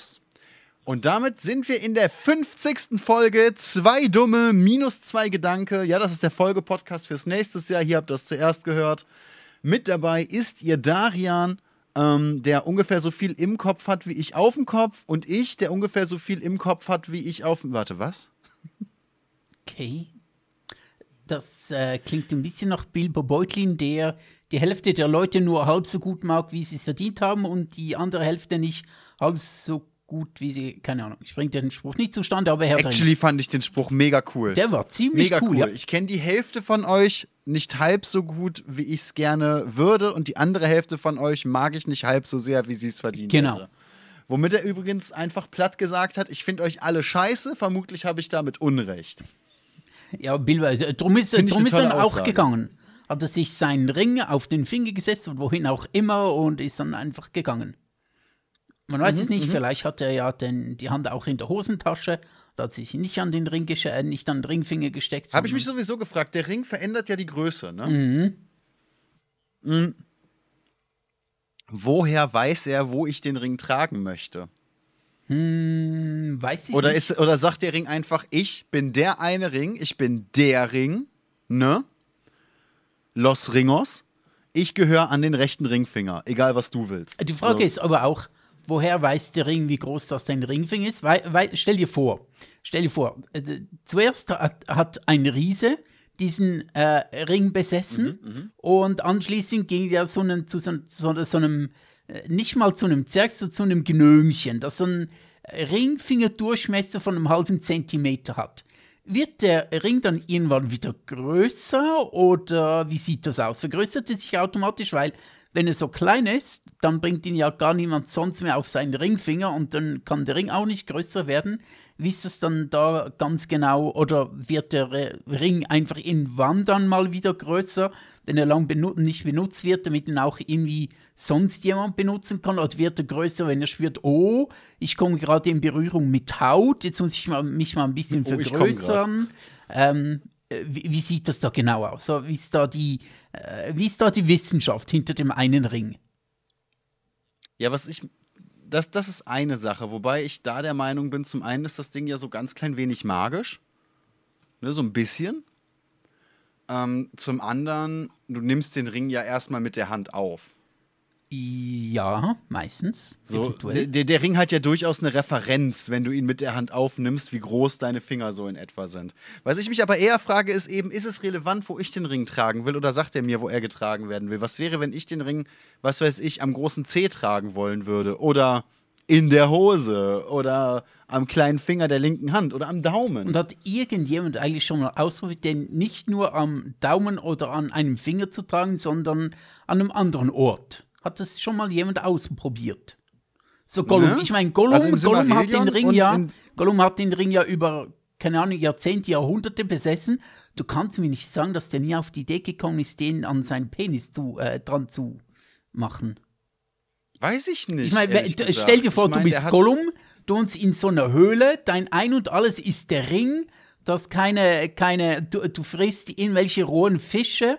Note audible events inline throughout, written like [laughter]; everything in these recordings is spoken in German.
raus. Und damit sind wir in der 50. Folge. Zwei dumme, minus zwei Gedanke. Ja, das ist der Folgepodcast fürs nächste Jahr. Hier habt ihr das zuerst gehört. Mit dabei ist ihr Darian, ähm, der ungefähr so viel im Kopf hat wie ich auf dem Kopf. Und ich, der ungefähr so viel im Kopf hat wie ich auf dem. Warte, was? Okay. Das äh, klingt ein bisschen nach Bilbo Beutlin, der die Hälfte der Leute nur halb so gut mag, wie sie es verdient haben, und die andere Hälfte nicht halb so gut, wie sie, keine Ahnung, ich bringe den Spruch nicht zustande, aber Herr Actually fand ich den Spruch mega cool. Der war ziemlich mega cool. cool. Ja. Ich kenne die Hälfte von euch nicht halb so gut, wie ich es gerne würde, und die andere Hälfte von euch mag ich nicht halb so sehr, wie sie es verdient Genau. hätte. Womit er übrigens einfach platt gesagt hat, ich finde euch alle scheiße, vermutlich habe ich damit Unrecht. Ja, Bilbo, äh, drum ist, drum ist er dann auch Aussage. gegangen. Hat er sich seinen Ring auf den Finger gesetzt und wohin auch immer und ist dann einfach gegangen. Man weiß Mhm, es nicht, vielleicht hat er ja den, die Hand auch in der Hosentasche, da hat sich nicht an den Ring äh, nicht an den Ringfinger gesteckt. Habe ich mich sowieso gefragt, der Ring verändert ja die Größe, ne? Mhm. Mhm. Woher weiß er, wo ich den Ring tragen möchte? Hm, weiß ich Oder, nicht. ist, oder sagt der Ring einfach, ich bin der eine Ring, ich bin der Ring, ne? Los Ringos. Ich gehöre an den rechten Ringfinger, egal was du willst. Die Frage So. ist aber auch, woher weiß der Ring, wie groß das dein Ringfinger ist? Weil, weil, stell dir vor, stell dir vor, äh, zuerst hat, hat ein Riese diesen äh, Ring besessen und anschließend ging der so einen, zu so, so, so einem, äh, nicht mal zu einem Zwerg, sondern zu einem Gnömchen, das so einen Ringfingerdurchmesser von einem halben Zentimeter hat. Wird der Ring dann irgendwann wieder größer oder wie sieht das aus? Vergrößert er sich automatisch? Weil, wenn er so klein ist, dann bringt ihn ja gar niemand sonst mehr auf seinen Ringfinger und dann kann der Ring auch nicht größer werden. Wie ist das dann da ganz genau? Oder wird der Ring einfach irgendwann dann mal wieder größer, wenn er lang benu nicht benutzt wird, damit ihn auch irgendwie sonst jemand benutzen kann? Oder wird er größer, wenn er spürt, oh, ich komme gerade in Berührung mit Haut, jetzt muss ich mal, mich mal ein bisschen Oh, vergrößern? Ähm, äh, wie, wie sieht das da genau aus? Wie, ist da die, äh, wie ist da die Wissenschaft hinter dem einen Ring? Ja, was ich. Das, das ist eine Sache, wobei ich da der Meinung bin, zum einen ist das Ding ja so ganz klein wenig magisch. Ne, so ein bisschen. Ähm, zum anderen, du nimmst den Ring ja erstmal mit der Hand auf. Ja, meistens. So, der, der Ring hat ja durchaus eine Referenz, wenn du ihn mit der Hand aufnimmst, wie groß deine Finger so in etwa sind. Was ich mich aber eher frage, ist eben, ist es relevant, wo ich den Ring tragen will oder sagt er mir, wo er getragen werden will? Was wäre, wenn ich den Ring, was weiß ich, am großen Zeh tragen wollen würde? Oder in der Hose? Oder am kleinen Finger der linken Hand? Oder am Daumen? Und hat irgendjemand eigentlich schon mal ausprobiert, den nicht nur am Daumen oder an einem Finger zu tragen, sondern an einem anderen Ort? Hat das schon mal jemand ausprobiert? So Gollum, Ne? ich meine, Gollum, Also Gollum hat den Ring ja, Gollum hat den Ring ja über, keine Ahnung, Jahrzehnte, Jahrhunderte besessen. Du kannst mir nicht sagen, dass der nie auf die Idee gekommen ist, den an seinen Penis zu, äh, dran zu machen. Weiß ich nicht. Ich meine, stell dir vor, Ich mein, du bist Gollum, du wohnst in so einer Höhle, dein Ein und Alles ist der Ring, du hast keine, keine, du, du frisst irgendwelche rohen Fische,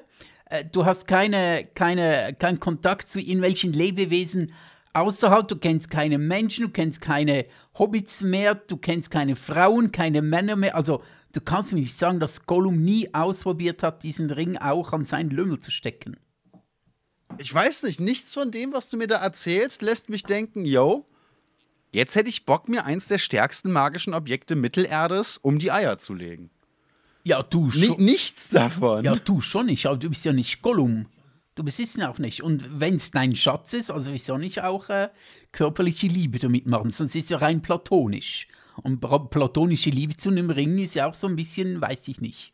äh, du hast keine, keine, keinen Kontakt zu irgendwelchen Lebewesen außerhalb, du kennst keine Menschen, du kennst keine Hobbits mehr, du kennst keine Frauen, keine Männer mehr, also du kannst mir nicht sagen, dass Gollum nie ausprobiert hat, diesen Ring auch an seinen Lümmel zu stecken. Ich weiß nicht, nichts von dem, was du mir da erzählst, lässt mich denken, yo, jetzt hätte ich Bock, mir eins der stärksten magischen Objekte Mittelerdes um die Eier zu legen. Ja, du schon. nichts davon. Ja, du schon nicht, aber du bist ja nicht Gollum. Du besitzt ihn auch nicht. Und wenn es dein Schatz ist, also wieso nicht auch äh, körperliche Liebe damit machen? Sonst ist es ja rein platonisch. Und platonische Liebe zu einem Ring ist ja auch so ein bisschen, weiß ich nicht.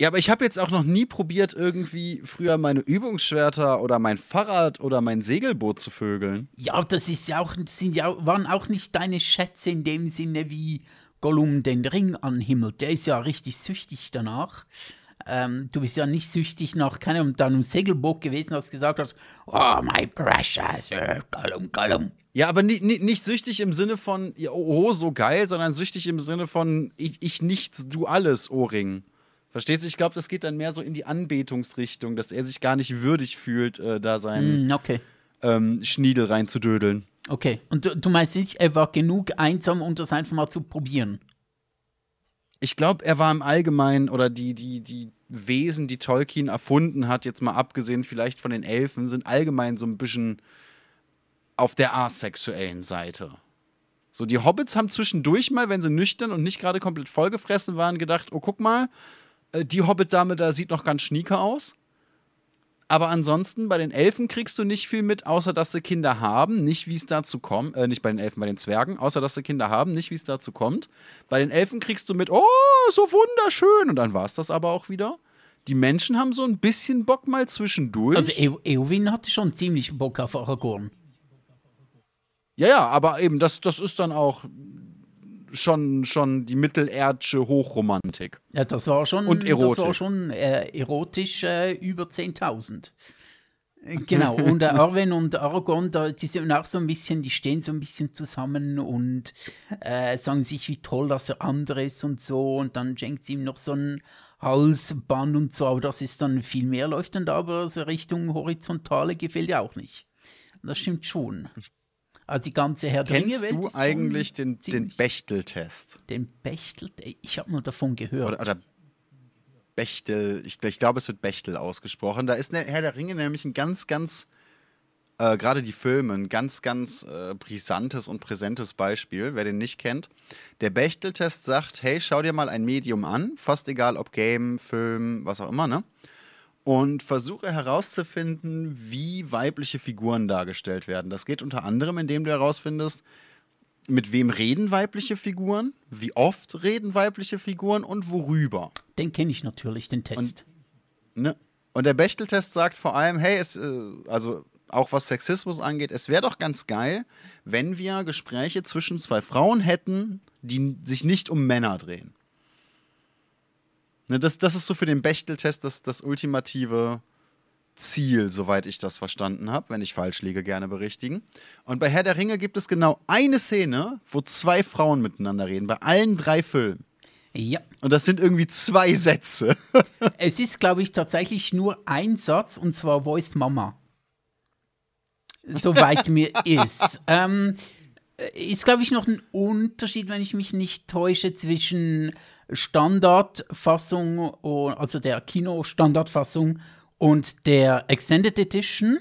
Ja, aber ich habe jetzt auch noch nie probiert, irgendwie früher meine Übungsschwerter oder mein Fahrrad oder mein Segelboot zu vögeln. Ja, das ist ja auch, sind ja, waren auch nicht deine Schätze in dem Sinne, wie Gollum den Ring anhimmelt. Der ist ja richtig süchtig danach. Ähm, du bist ja nicht süchtig nach keinem deinem Segelboot gewesen, hast gesagt hast, oh, my precious, Gollum, Gollum. Ja, aber ni ni nicht süchtig im Sinne von, oh, so geil, sondern süchtig im Sinne von, ich, ich nichts, du alles, Ohrring. Verstehst du? Ich glaube, das geht dann mehr so in die Anbetungsrichtung, dass er sich gar nicht würdig fühlt, äh, da seinen Hm, okay. ähm, Schniedel reinzudödeln. Okay, und du, du meinst nicht, er war genug einsam, um das einfach mal zu probieren? Ich glaube, er war im Allgemeinen oder die, die, die Wesen, die Tolkien erfunden hat, jetzt mal abgesehen vielleicht von den Elfen, sind allgemein so ein bisschen auf der asexuellen Seite. So, die Hobbits haben zwischendurch mal, wenn sie nüchtern und nicht gerade komplett vollgefressen waren, gedacht: Oh, guck mal, äh, die Hobbit-Dame da sieht noch ganz schnieke aus. Aber ansonsten, bei den Elfen kriegst du nicht viel mit, außer dass sie Kinder haben, nicht wie es dazu kommt, äh, nicht bei den Elfen, bei den Zwergen, außer dass sie Kinder haben, nicht wie es dazu kommt. Bei den Elfen kriegst du mit, oh, so wunderschön, und dann war es das aber auch wieder. Die Menschen haben so ein bisschen Bock mal zwischendurch. Also Ew Eowyn hatte schon ziemlich Bock auf Aragorn. Ja, ja, aber eben, das, das ist dann auch schon, schon die mittelerdische Hochromantik. Ja, das war schon, Und Erotik. Das war schon äh, erotisch äh, über 10.000. Äh, Genau, und äh, [laughs] Arwen und Aragorn, da, die sind auch so ein bisschen, die stehen so ein bisschen zusammen und äh, sagen sich, wie toll, dass er andere ist und so. Und dann schenkt sie ihm noch so ein Halsband und so, aber das ist dann viel mehr läuft dann da, aber so Richtung Horizontale gefällt ja auch nicht. Das stimmt schon. Also die ganze Herr der Kennst du eigentlich den, den Bechtel-Test? Den Bechtel? Ich habe nur davon gehört. Oder, oder Bechtel, ich, ich glaube, es wird Bechtel ausgesprochen. Da ist ne, Herr der Ringe nämlich ein ganz, ganz, äh, gerade die Filme, ein ganz, ganz äh, brisantes und präsentes Beispiel, wer den nicht kennt. Der Bechtel-Test sagt, hey, schau dir mal ein Medium an, fast egal ob Game, Film, was auch immer, ne? Und versuche herauszufinden, wie weibliche Figuren dargestellt werden. Das geht unter anderem, indem du herausfindest, mit wem reden weibliche Figuren, wie oft reden weibliche Figuren und worüber. Den kenne ich natürlich, den Test. Ne? Und der Bechtel-Test sagt vor allem, hey, es, äh, also auch was Sexismus angeht, es wäre doch ganz geil, wenn wir Gespräche zwischen zwei Frauen hätten, die sich nicht um Männer drehen. Ne, das, das ist so für den Bechtel-Test das, das ultimative Ziel, soweit ich das verstanden habe. Wenn ich falsch liege, gerne berichtigen. Und bei Herr der Ringe gibt es genau eine Szene, wo zwei Frauen miteinander reden, bei allen drei Filmen. ja, Und das sind irgendwie zwei Sätze. [laughs] es ist, glaube ich, tatsächlich nur ein Satz und zwar Voice Mama. Soweit mir [laughs] ist. Ähm, ist, glaube ich, noch ein Unterschied, wenn ich mich nicht täusche, zwischen Standardfassung, also der Kino-Standardfassung und der Extended Edition.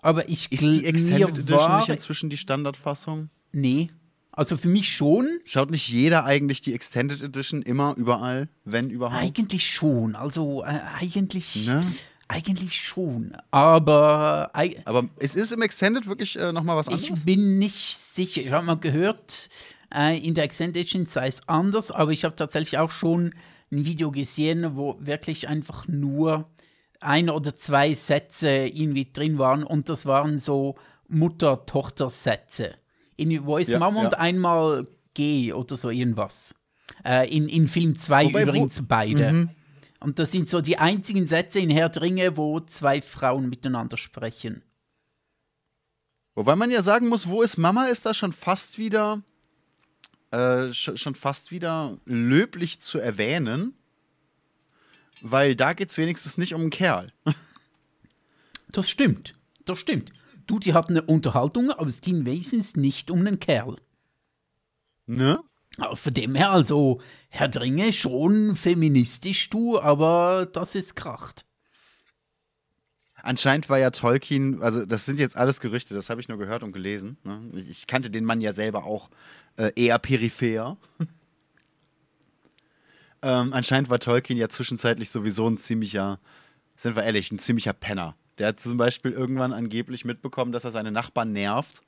Aber ich Ist die Extended Edition nicht inzwischen die Standardfassung? Nee. Also für mich schon. Schaut nicht jeder eigentlich die Extended Edition immer überall, wenn überhaupt? Eigentlich schon. Also äh, eigentlich, Ne? Eigentlich schon. Aber äh, Aber es ist im Extended wirklich äh, nochmal was anderes? ich bin nicht sicher. Ich habe mal gehört, äh, in der Extended Edition sei es anders, aber ich habe tatsächlich auch schon ein Video gesehen, wo wirklich einfach nur ein oder zwei Sätze irgendwie drin waren und das waren so Mutter-Tochter-Sätze. In Voice Ja, Mama und ja. einmal G oder so irgendwas. Äh, in, in Film 2 Wobei, wo- übrigens beide. Und das sind so die einzigen Sätze in Herr der Ringe, wo zwei Frauen miteinander sprechen. Wobei man ja sagen muss, wo ist Mama, ist da schon fast wieder äh, sch schon fast wieder löblich zu erwähnen. Weil da geht es wenigstens nicht um einen Kerl. [laughs] Das stimmt. Das stimmt. Du, die hatten eine Unterhaltung, aber es ging wenigstens nicht um einen Kerl. Ne? Von dem her, also, Herr Dringe, schon feministisch, du, aber das ist kracht. Anscheinend war ja Tolkien, also das sind jetzt alles Gerüchte, das habe ich nur gehört und gelesen. Ne? Ich, ich kannte den Mann ja selber auch äh, eher peripher. [laughs] ähm, anscheinend war Tolkien ja zwischenzeitlich sowieso ein ziemlicher, sind wir ehrlich, ein ziemlicher Penner. Der hat zum Beispiel irgendwann angeblich mitbekommen, dass er seine Nachbarn nervt.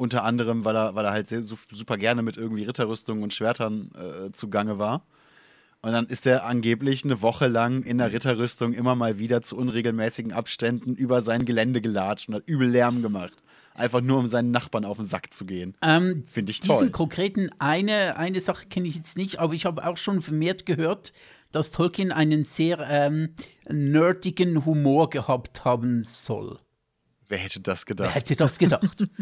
Unter anderem, weil er, weil er halt sehr, su- super gerne mit irgendwie Ritterrüstungen und Schwertern äh, zugange war. Und dann ist er angeblich eine Woche lang in der Ritterrüstung immer mal wieder zu unregelmäßigen Abständen über sein Gelände gelatscht und hat übel Lärm gemacht. Einfach nur, um seinen Nachbarn auf den Sack zu gehen. Ähm, Finde ich toll. diesen konkreten, eine, eine Sache kenne ich jetzt nicht, aber ich habe auch schon vermehrt gehört, dass Tolkien einen sehr ähm, nerdigen Humor gehabt haben soll. Wer hätte das Wer gedacht? hätte das gedacht? [laughs]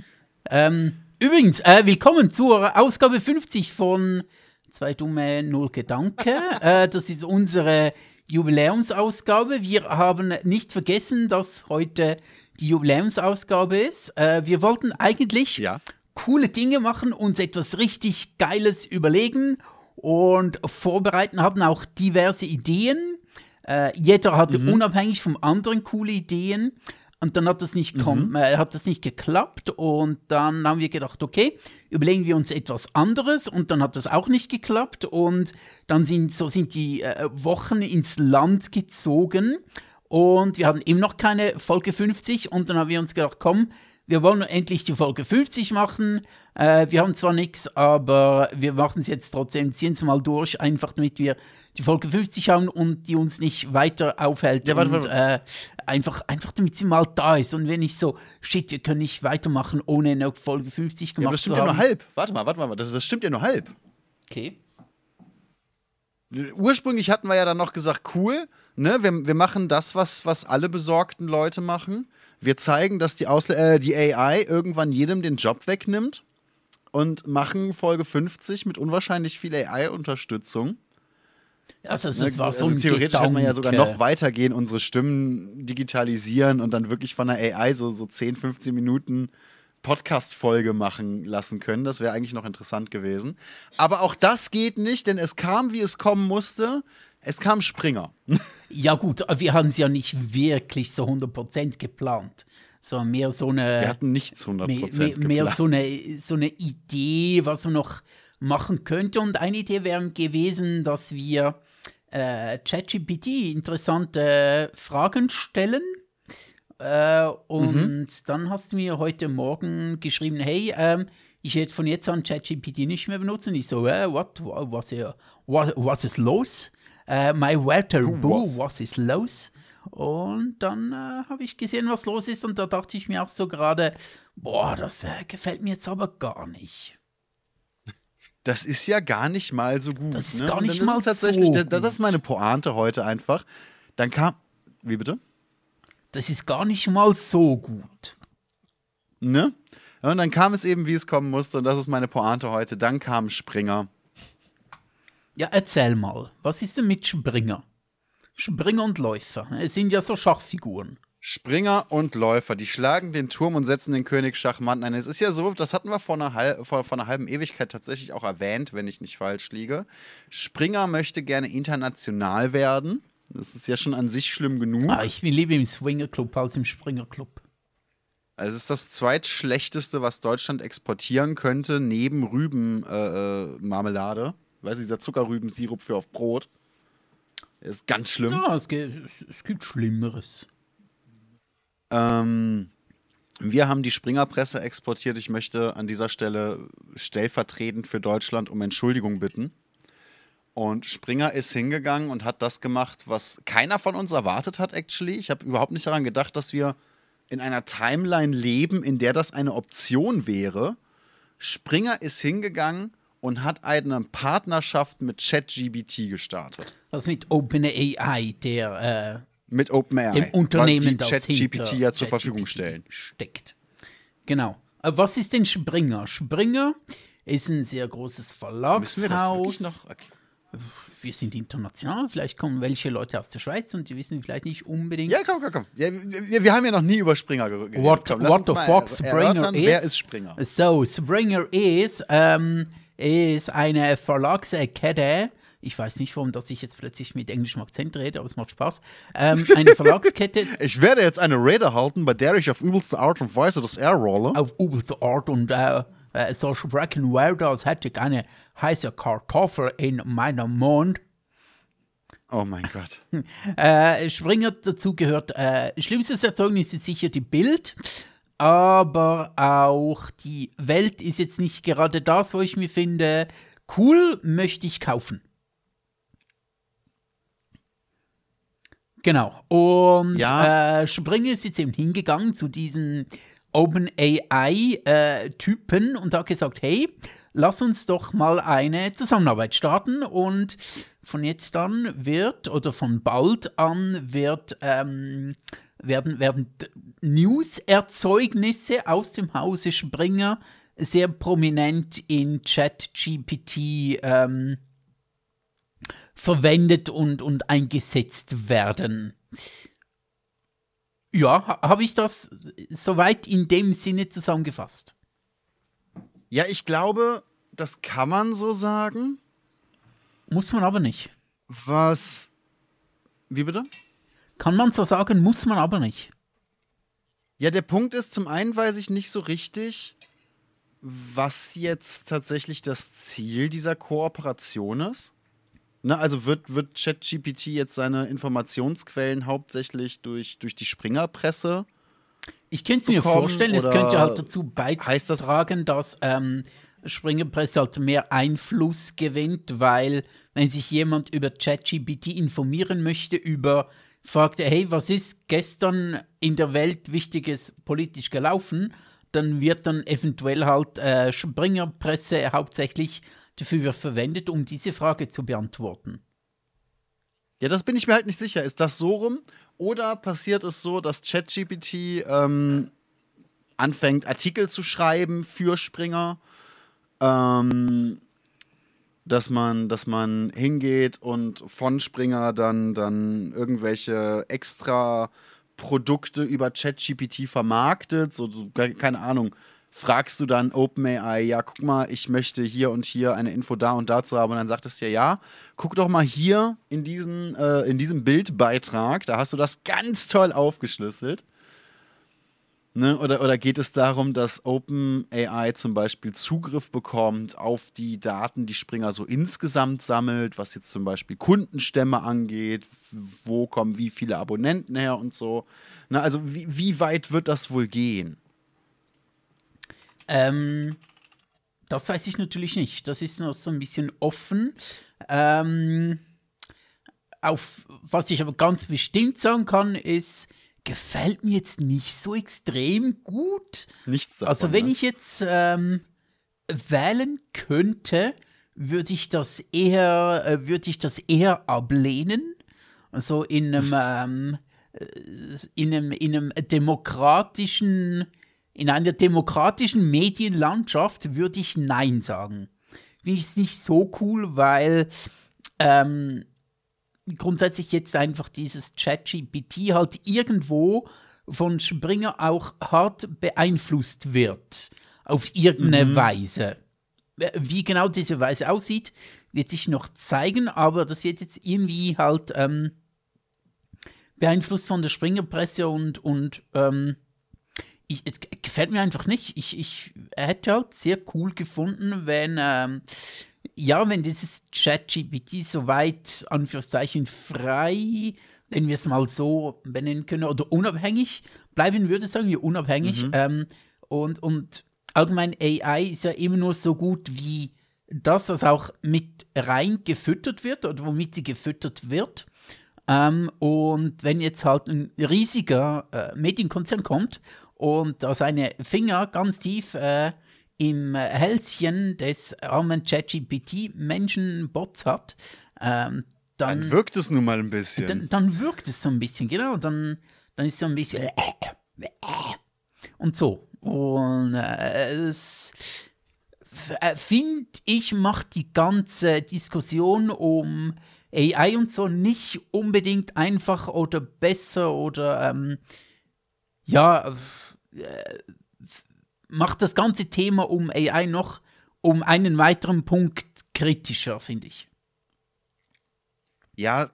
ähm, übrigens, äh, willkommen zur Ausgabe 50 von Zwei dumme Null Gedanke. [laughs] äh, das ist unsere Jubiläumsausgabe. Wir haben nicht vergessen, dass heute die Jubiläumsausgabe ist. Äh, wir wollten eigentlich Ja. coole Dinge machen, uns etwas richtig Geiles überlegen und vorbereiten, hatten auch diverse Ideen. Äh, jeder hatte mhm. unabhängig vom anderen coole Ideen. Und dann hat das nicht, mhm. äh, hat das nicht geklappt und dann haben wir gedacht, okay, überlegen wir uns etwas anderes und dann hat das auch nicht geklappt und dann sind so sind die äh, Wochen ins Land gezogen und wir hatten eben noch keine Folge 50 und dann haben wir uns gedacht, komm, wir wollen endlich die Folge 50 machen. Äh, wir haben zwar nichts, aber wir machen es jetzt trotzdem, ziehen es mal durch, einfach damit wir die Folge 50 haben und die uns nicht weiter aufhält. Ja, warte, warte. Und, äh, einfach, einfach damit sie mal da ist und wenn nicht so, shit, wir können nicht weitermachen, ohne eine Folge 50 gemacht ja, das stimmt ja nur halb. Warte mal, warte mal, das, das stimmt ja nur halb. Okay. Ursprünglich hatten wir ja dann noch gesagt, cool, ne, wir, wir machen das, was, was alle besorgten Leute machen. Wir zeigen, dass die, Ausle äh, die AI irgendwann jedem den Job wegnimmt und machen Folge 50 mit unwahrscheinlich viel AI-Unterstützung. Also, es ne, war so also theoretisch kann man ja sogar noch weitergehen, unsere Stimmen digitalisieren und dann wirklich von der AI so, so 10, 15 Minuten Podcast-Folge machen lassen können. Das wäre eigentlich noch interessant gewesen. Aber auch das geht nicht, denn es kam, wie es kommen musste. Es kam Springer. [laughs] Ja, gut, wir haben es ja nicht wirklich so 100% geplant. So mehr so eine. Wir hatten nichts 100% mehr, mehr, mehr so eine, so eine Idee, was man noch machen könnte. Und eine Idee wäre gewesen, dass wir äh, ChatGPT interessante Fragen stellen. Äh, und mhm. dann hast du mir heute Morgen geschrieben, hey, ähm, ich werde von jetzt an ChatGPT nicht mehr benutzen. Ich so, äh, what, was, what, was ist los? Äh, my Walter Boo, was ist los? Und dann äh, habe ich gesehen, was los ist, und da dachte ich mir auch so gerade, boah, das äh, gefällt mir jetzt aber gar nicht. Das ist ja gar nicht mal so gut. Das ist ne? gar nicht mal so das, das ist meine Pointe heute einfach. Dann kam, wie bitte? Das ist gar nicht mal so gut. Ne? Und dann kam es eben, wie es kommen musste, und das ist meine Pointe heute. Dann kam Springer. Ja, erzähl mal, was ist denn mit Springer? Springer und Läufer, es sind ja so Schachfiguren. Springer und Läufer, die schlagen den Turm und setzen den König Schachmann ein. Es ist ja so, das hatten wir vor einer, vor, vor einer halben Ewigkeit tatsächlich auch erwähnt, wenn ich nicht falsch liege. Springer möchte gerne international werden. Das ist ja schon an sich schlimm genug. Ah, ich lieber im Swinger Club als im Springer Club. Also es ist das zweitschlechteste, was Deutschland exportieren könnte, neben Rübenmarmelade. Äh, äh Weiß ich, dieser Zuckerrübensirup für auf Brot. Ist ganz schlimm. Ja, es, gibt, es gibt Schlimmeres. Ähm, wir haben die Springerpresse exportiert. Ich möchte an dieser Stelle stellvertretend für Deutschland um Entschuldigung bitten. Und Springer ist hingegangen und hat das gemacht, was keiner von uns erwartet hat, actually. Ich habe überhaupt nicht daran gedacht, dass wir in einer Timeline leben, in der das eine Option wäre. Springer ist hingegangen und hat eine Partnerschaft mit ChatGBT gestartet. Was mit OpenAI, der äh, mit OpenAI, im Unternehmen, die ChatGPT ja zur Verfügung stellen. Steckt. Genau. Äh, was ist denn Springer? Springer ist ein sehr großes Verlagshaus. Müssen wir das noch? Okay. Wir sind international, vielleicht kommen welche Leute aus der Schweiz und die wissen vielleicht nicht unbedingt. Ja, komm, komm, komm. Ja, wir, wir, haben ja noch nie über Springer geredet. What, komm, what the fuck Springer is? Wer ist Springer? So, Springer is ähm, ist eine Verlagskette. Ich weiß nicht, warum dass ich jetzt plötzlich mit englischem Akzent rede, aber es macht Spaß. Ähm, eine Verlagskette. [laughs] ich werde jetzt eine Rede halten, bei der ich auf übelste Art und Weise das R rolle. Auf übelste Art und äh, äh, so sprechen werde, als hätte ich eine heiße Kartoffel in meinem Mund. Oh mein Gott. [laughs] äh, Springer dazu gehört, äh, schlimmstes Erzeugnis ist sicher die Bild aber auch die Welt ist jetzt nicht gerade das, wo ich mir finde, cool, möchte ich kaufen. Genau. Und ja. äh, Springer ist jetzt eben hingegangen zu diesen OpenAI-Typen äh, und hat gesagt, hey, lass uns doch mal eine Zusammenarbeit starten und von jetzt an wird oder von bald an wird ähm, werden, werden News-Erzeugnisse aus dem Hause Springer sehr prominent in ChatGPT ähm, verwendet und, und eingesetzt werden. Ja, habe ich das soweit in dem Sinne zusammengefasst? Ja, ich glaube, das kann man so sagen. Muss man aber nicht. Was. Wie bitte? Kann man so sagen, muss man aber nicht. Ja, der Punkt ist, zum einen weiß ich nicht so richtig, was jetzt tatsächlich das Ziel dieser Kooperation ist. Ne, also wird, wird ChatGPT jetzt seine Informationsquellen hauptsächlich durch, durch die Springerpresse ich könnte es mir vorstellen, es könnte halt dazu beitragen, das dass ähm, Springerpresse halt mehr Einfluss gewinnt, weil wenn sich jemand über ChatGPT informieren möchte, über fragt er, hey, was ist gestern in der Welt Wichtiges politisch gelaufen, dann wird dann eventuell halt äh, Springerpresse hauptsächlich dafür verwendet, um diese Frage zu beantworten. Ja, das bin ich mir halt nicht sicher. Ist das so rum? Oder passiert es so, dass ChatGPT ähm, anfängt, Artikel zu schreiben für Springer? Ähm, dass man, dass man hingeht und von Springer dann, dann irgendwelche extra Produkte über ChatGPT vermarktet, so, keine Ahnung, fragst du dann OpenAI, ja, guck mal, ich möchte hier und hier eine Info da und dazu haben. Und dann sagt es dir, ja, guck doch mal hier in, diesen, äh, in diesem Bildbeitrag, da hast du das ganz toll aufgeschlüsselt. Ne? Oder, oder geht es darum, dass OpenAI zum Beispiel Zugriff bekommt auf die Daten, die Springer so insgesamt sammelt, was jetzt zum Beispiel Kundenstämme angeht, wo kommen wie viele Abonnenten her und so. Ne? Also wie, wie weit wird das wohl gehen? Ähm, das weiß ich natürlich nicht. Das ist noch so ein bisschen offen. Ähm, auf was ich aber ganz bestimmt sagen kann, ist, gefällt mir jetzt nicht so extrem gut. Nichts davon. Also wenn ne? ich jetzt ähm, wählen könnte, würde ich das eher, äh, würde ich das eher ablehnen. Also in einem, [laughs] ähm, äh, in einem, in einem demokratischen in einer demokratischen Medienlandschaft würde ich Nein sagen. Finde ich es nicht so cool, weil ähm, grundsätzlich jetzt einfach dieses ChatGPT halt irgendwo von Springer auch hart beeinflusst wird. Auf irgendeine mhm. Weise. Wie genau diese Weise aussieht, wird sich noch zeigen, aber das wird jetzt irgendwie halt ähm, beeinflusst von der Springerpresse und, und ähm, ich, es gefällt mir einfach nicht. Ich, ich hätte halt sehr cool gefunden, wenn, ähm, ja, wenn dieses ChatGPT so weit, Anführungszeichen, frei, wenn wir es mal so benennen können, oder unabhängig bleiben würde, sagen wir unabhängig. Mhm. Ähm, und, und allgemein AI ist ja immer nur so gut wie das, was auch mit rein gefüttert wird oder womit sie gefüttert wird. Ähm, und wenn jetzt halt ein riesiger äh, Medienkonzern kommt und da seine Finger ganz tief äh, im Hälschen des armen ChatGPT-Menschenbots hat, ähm, dann, dann, wirkt es nun mal ein bisschen. Dann, dann, wirkt es so ein bisschen, genau. Dann, dann ist es so ein bisschen äh, äh, und so. Und äh, es äh, finde ich, macht die ganze Diskussion um AI und so nicht unbedingt einfach oder besser oder ähm, ja macht das ganze Thema um AI noch um einen weiteren Punkt kritischer, finde ich. Ja,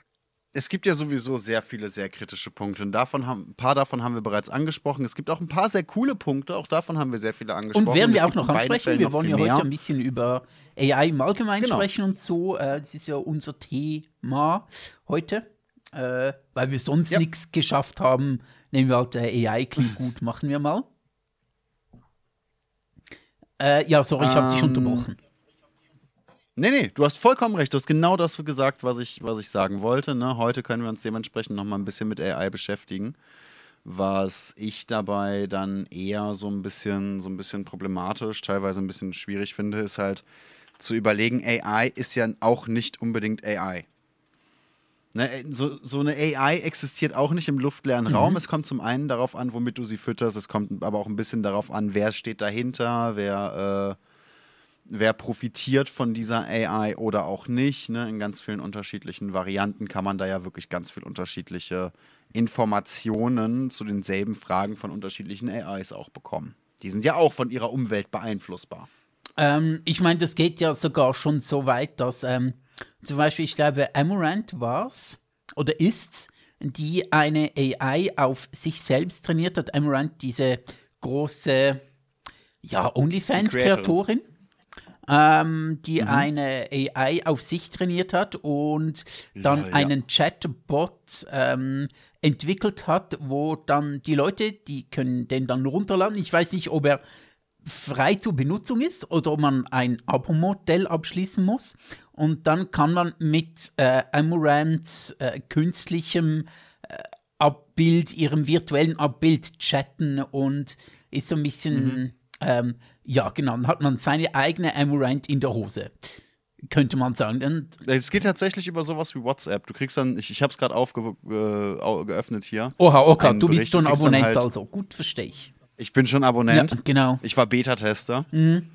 es gibt ja sowieso sehr viele sehr kritische Punkte und davon haben, ein paar davon haben wir bereits angesprochen. Es gibt auch ein paar sehr coole Punkte, auch davon haben wir sehr viele angesprochen. Und werden wir auch noch ansprechen. Wir wollen ja heute ein bisschen über AI im Allgemeinen genau. sprechen und so. Äh, das ist ja unser Thema heute, äh, weil wir sonst ja. nichts geschafft haben, Nehmen wir halt äh, AI klingt gut, machen wir mal. Äh, ja, sorry, ich habe dich ähm, unterbrochen. Nee, nee, du hast vollkommen recht. Du hast genau das gesagt, was ich, was ich sagen wollte. Ne? Heute können wir uns dementsprechend noch mal ein bisschen mit AI beschäftigen. Was ich dabei dann eher so ein bisschen, so ein bisschen problematisch, teilweise ein bisschen schwierig finde, ist halt zu überlegen, AI ist ja auch nicht unbedingt AI. Ne, äh, so, so, eine AI existiert auch nicht im luftleeren mhm. Raum. Es kommt zum einen darauf an, womit du sie fütterst. Es kommt aber auch ein bisschen darauf an, wer steht dahinter, wer, äh, wer profitiert von dieser AI oder auch nicht. Ne? In ganz vielen unterschiedlichen Varianten kann man da ja wirklich ganz viel unterschiedliche Informationen zu denselben Fragen von unterschiedlichen AIs auch bekommen. Die sind ja auch von ihrer Umwelt beeinflussbar. Ähm, ich meine, das geht ja sogar schon so weit, dass ähm, zum Beispiel, ich glaube, Amaranth war es oder ist's, die eine AI auf sich selbst trainiert hat. Amaranth, diese große, ja, OnlyFans-Kreatorin, ähm, die Mhm. eine AI auf sich trainiert hat und dann Ja, ja. einen Chatbot ähm, entwickelt hat, wo dann die Leute, die können den dann runterladen. Ich weiß nicht, ob er frei zur Benutzung ist oder ob man ein Abo-Modell abschließen muss. Und dann kann man mit äh, Amaranths äh, künstlichem äh, Abbild, ihrem virtuellen Abbild chatten und ist so ein bisschen, ähm, ja genau, dann hat man seine eigene Amaranth in der Hose, könnte man sagen. Es geht tatsächlich über sowas wie WhatsApp. Du kriegst dann, ich, ich habe es gerade äh, geöffnet hier. oha, okay, du bist schon Abonnent, halt- also gut, verstehe ich. Ich bin schon Abonnent. Ja, genau. Ich war Beta-Tester. Mhm.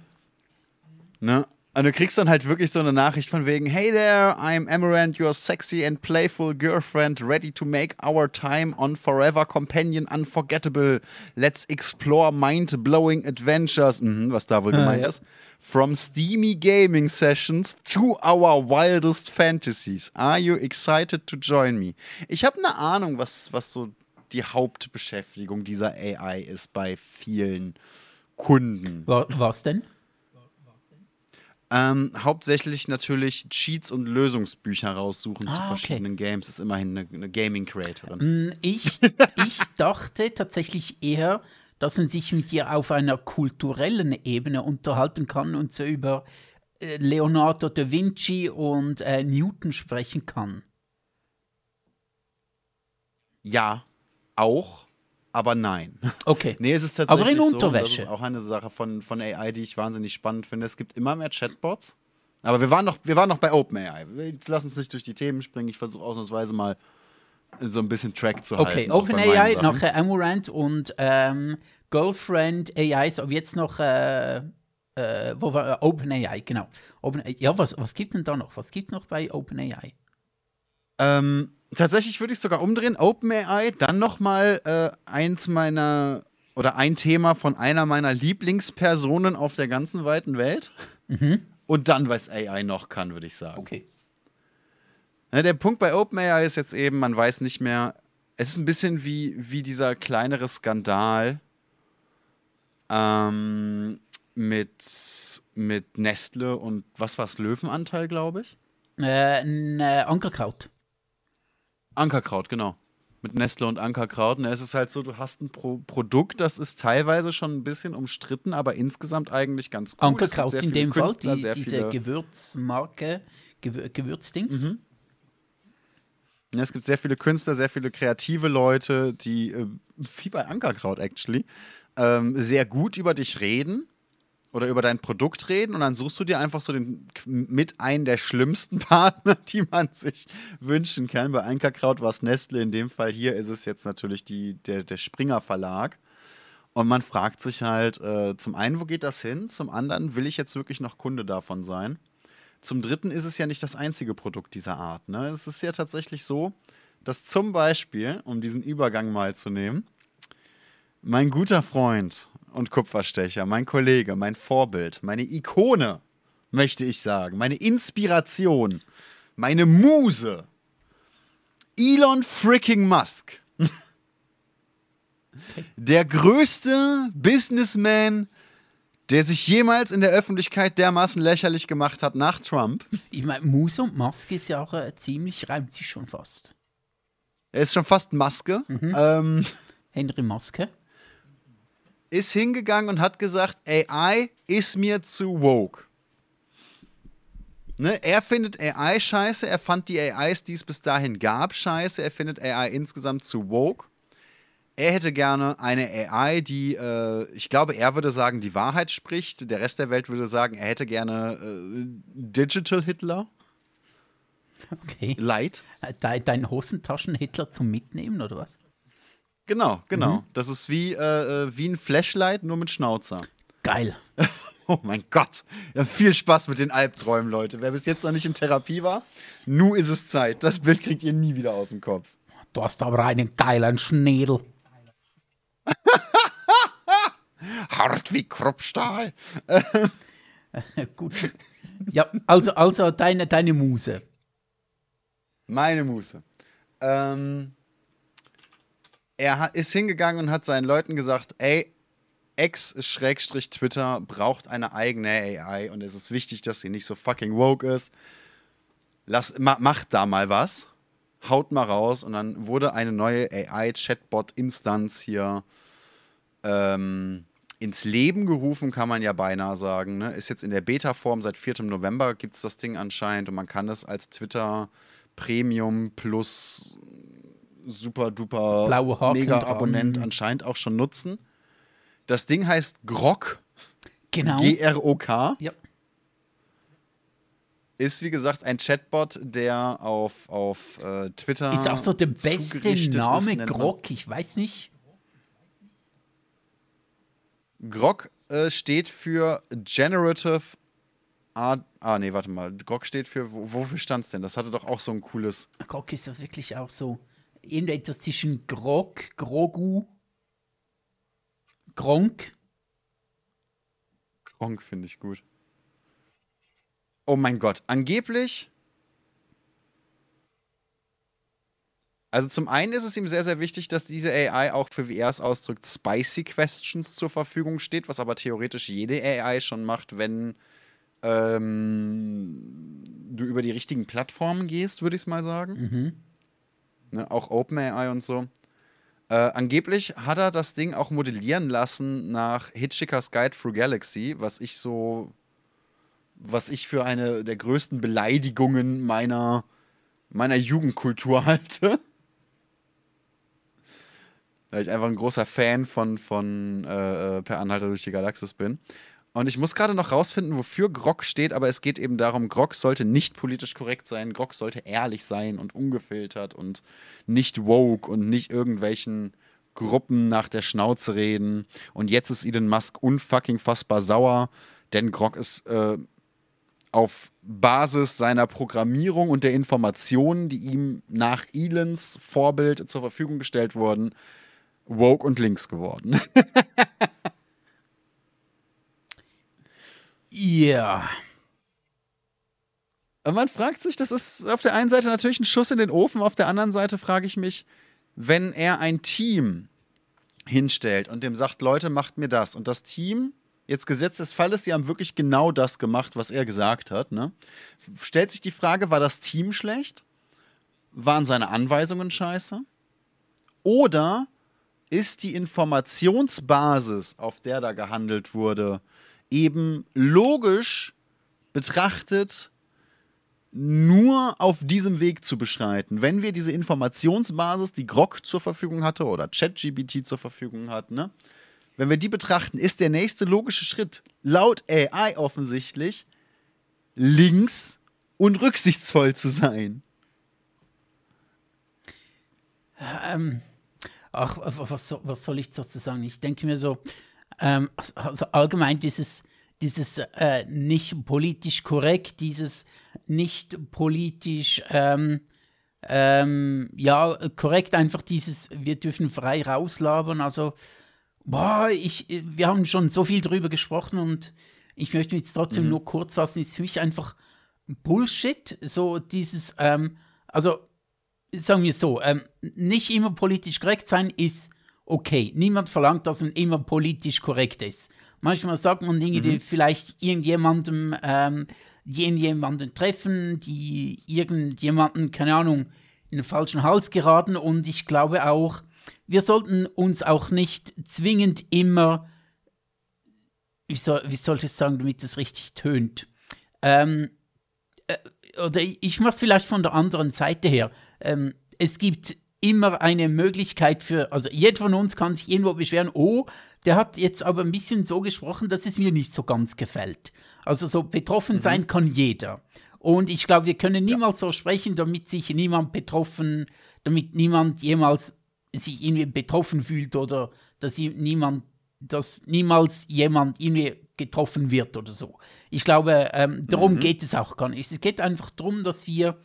Ne? Und du kriegst dann halt wirklich so eine Nachricht von wegen, hey there, I'm Amaranth, your sexy and playful girlfriend, ready to make our time on forever companion unforgettable. Let's explore mind-blowing adventures. Mhm, was da wohl gemeint ja. ist. From steamy gaming sessions to our wildest fantasies. Are you excited to join me? Ich habe eine Ahnung, was, was so die Hauptbeschäftigung dieser AI ist bei vielen Kunden. Wa- Was denn? Ähm, hauptsächlich natürlich Cheats und Lösungsbücher raussuchen zu Ah, okay. verschiedenen Games. Ist immerhin eine, eine Gaming-Creatorin. Mm, Ich, ich dachte tatsächlich eher, dass man sich mit ihr auf einer kulturellen Ebene unterhalten kann und so über äh, Leonardo da Vinci und äh, Newton sprechen kann. Ja, auch, aber nein. Okay. [laughs] nee, es ist Aber tatsächlich in so. und Das Unterwäsche. ist auch eine Sache von, von AI, die ich wahnsinnig spannend finde. Es gibt immer mehr Chatbots. Aber wir waren noch, wir waren noch bei OpenAI. Jetzt lass uns nicht durch die Themen springen. Ich versuche ausnahmsweise mal so ein bisschen Track zu halten. Okay, bei meinen OpenAI, nachher Amaranth und ähm, Girlfriend AIs, aber jetzt noch, äh, äh, wo war äh, OpenAI, genau. Open, ja, was, was gibt denn da noch? Was gibt noch bei OpenAI? Ähm, tatsächlich würde ich sogar umdrehen. OpenAI, dann noch mal äh, eins meiner oder ein Thema von einer meiner Lieblingspersonen auf der ganzen weiten Welt. Und dann, was AI noch kann, würde ich sagen. Okay. Ja, der Punkt bei OpenAI ist jetzt eben, man weiß nicht mehr. Es ist ein bisschen wie, wie dieser kleinere Skandal ähm, mit, mit Nestle und was war es, Löwenanteil, glaube ich? Äh, ein äh, Ankerkraut. Ankerkraut, genau. Mit Nestle und Ankerkraut. Und es ist halt so, du hast ein Pro Produkt, das ist teilweise schon ein bisschen umstritten, aber insgesamt eigentlich ganz gibt Ankerkraut in dem Fall, Künstler, die, sehr diese Gewürzmarke, Gewür Gewürzdings. Ja, es gibt sehr viele Künstler, sehr viele kreative Leute, die, äh, wie bei Ankerkraut actually, ähm, sehr gut über dich reden oder über dein Produkt reden und dann suchst du dir einfach so den mit einen der schlimmsten [laughs] Partner, die man sich wünschen kann. Bei Ankerkraut war es Nestle, in dem Fall hier ist es jetzt natürlich die, der, der Springer Verlag. Und man fragt sich halt, äh, zum einen, wo geht das hin? Zum anderen, will ich jetzt wirklich noch Kunde davon sein? Zum Dritten ist es ja nicht das einzige Produkt dieser Art. Ne? Es ist ja tatsächlich so, dass zum Beispiel, um diesen Übergang mal zu nehmen, mein guter Freund und Kupferstecher, mein Kollege, mein Vorbild, meine Ikone, möchte ich sagen, meine Inspiration, meine Muse, Elon freaking Musk, [laughs] der größte Businessman, der sich jemals in der Öffentlichkeit dermaßen lächerlich gemacht hat nach Trump. Ich meine, Muse und Maske ist ja auch äh, ziemlich, reimt sich schon fast. Er ist schon fast Maske. Ähm, Henry Maske. Ist hingegangen und hat gesagt, AI ist mir zu woke. Ne, er findet AI scheiße, er fand die AIs, die es bis dahin gab, scheiße, er findet AI insgesamt zu woke. Er hätte gerne eine AI, die, äh, ich glaube, er würde sagen, die Wahrheit spricht. Der Rest der Welt würde sagen, er hätte gerne äh, Digital Hitler, Okay. Light. Äh, Dein, dein Hosentaschen-Hitler zum Mitnehmen oder was? Genau, genau. Das ist wie, äh, äh, wie ein Flashlight, nur mit Schnauzer. Geil. [laughs] Oh mein Gott. Ja, viel Spaß mit den Albträumen, Leute. Wer bis jetzt noch nicht in Therapie war, nu ist es Zeit. Das Bild kriegt ihr nie wieder aus dem Kopf. Du hast aber einen geilen Schnädel. [laughs] Hart wie Kruppstahl. [laughs] Gut. Ja, also, also deine, deine Muse. Meine Muse. Ähm, er ist hingegangen und hat seinen Leuten gesagt, ey, X-Twitter braucht eine eigene AI und es ist wichtig, dass sie nicht so fucking woke ist. Lass, ma, macht da mal was. Haut mal raus und dann wurde eine neue AI-Chatbot-Instanz hier ähm, ins Leben gerufen, kann man ja beinahe sagen. Ne? Ist jetzt in der Beta-Form seit 4. November gibt es das Ding anscheinend und man kann es als Twitter Premium plus super duper mega Abonnent anscheinend auch schon nutzen. Das Ding heißt Grok. Genau. G-R-O-K. Ja. Ist wie gesagt ein Chatbot, der auf, auf äh, Twitter. Ist auch so der beste Name, Grok, ich weiß nicht. Grok äh, steht für Generative Art. Ah, nee, warte mal. Grok steht für. Wofür stand es denn? Das hatte doch auch so ein cooles. Grok ist doch wirklich auch so. Irgendetwas zwischen Grok, Grogu Gronk. Gronk finde ich gut. Oh mein Gott, angeblich. Also zum einen ist es ihm sehr, sehr wichtig, dass diese AI auch für, wie er es ausdrückt, Spicy Questions zur Verfügung steht, was aber theoretisch jede AI schon macht, wenn ähm, du über die richtigen Plattformen gehst, würde ich es mal sagen. Mhm. Ne, auch OpenAI und so. Äh, angeblich hat er das Ding auch modellieren lassen nach Hitchhiker's Guide Through Galaxy, was ich so, was ich für eine der größten Beleidigungen meiner, meiner Jugendkultur [laughs] halte. Weil ich einfach ein großer Fan von, von äh, äh Per Anhalter durch die Galaxis bin. Und ich muss gerade noch rausfinden, wofür Grog steht, aber es geht eben darum, Grog sollte nicht politisch korrekt sein, Grog sollte ehrlich sein und ungefiltert und nicht woke und nicht irgendwelchen Gruppen nach der Schnauze reden. Und jetzt ist Elon Musk unfucking fassbar sauer, denn Grog ist äh, auf Basis seiner Programmierung und der Informationen, die ihm nach Elons Vorbild zur Verfügung gestellt wurden, woke und links geworden. [laughs] Ja. Und man fragt sich, das ist auf der einen Seite natürlich ein Schuss in den Ofen, auf der anderen Seite frage ich mich, wenn er ein Team hinstellt und dem sagt, Leute, macht mir das. Und das Team, jetzt Gesetz des Falles, die haben wirklich genau das gemacht, was er gesagt hat. Ne? Stellt sich die Frage, war das Team schlecht? Waren seine Anweisungen scheiße? Oder ist die Informationsbasis, auf der da gehandelt wurde, eben logisch betrachtet nur auf diesem Weg zu beschreiten. Wenn wir diese Informationsbasis, die Grok zur Verfügung hatte oder ChatGBT zur Verfügung hat, ne? wenn wir die betrachten, ist der nächste logische Schritt laut AI offensichtlich links und rücksichtsvoll zu sein. Ähm, ach, was, was soll ich dazu sagen? Ich denke mir so, ähm, also allgemein dieses, dieses äh, nicht politisch korrekt, dieses nicht politisch, ähm, ähm, ja, korrekt, einfach dieses, wir dürfen frei rauslabern. Also, boah, ich, wir haben schon so viel drüber gesprochen und ich möchte jetzt trotzdem mhm. nur kurz fassen, ist für mich einfach Bullshit, so dieses, ähm, also, sagen wir so, ähm, nicht immer politisch korrekt sein ist okay. Niemand verlangt, dass man immer politisch korrekt ist. Manchmal sagt man Dinge, mhm. die vielleicht irgendjemandem, ähm, irgendjemanden treffen, die irgendjemanden, keine Ahnung, in den falschen Hals geraten. Und ich glaube auch, wir sollten uns auch nicht zwingend immer, wie soll, wie soll ich es sagen, damit es richtig tönt, ähm, äh, oder ich mache es vielleicht von der anderen Seite her. Ähm, es gibt immer eine Möglichkeit für, also jeder von uns kann sich irgendwo beschweren, oh, der hat jetzt aber ein bisschen so gesprochen, dass es mir nicht so ganz gefällt. Also so betroffen mhm. sein kann jeder. Und ich glaube, wir können niemals ja. so sprechen, damit sich niemand betroffen, damit niemand jemals sich irgendwie betroffen fühlt oder dass niemand, dass niemals jemand irgendwie getroffen wird oder so. Ich glaube, ähm, darum mhm. geht es auch gar nicht. Es geht einfach darum, dass wir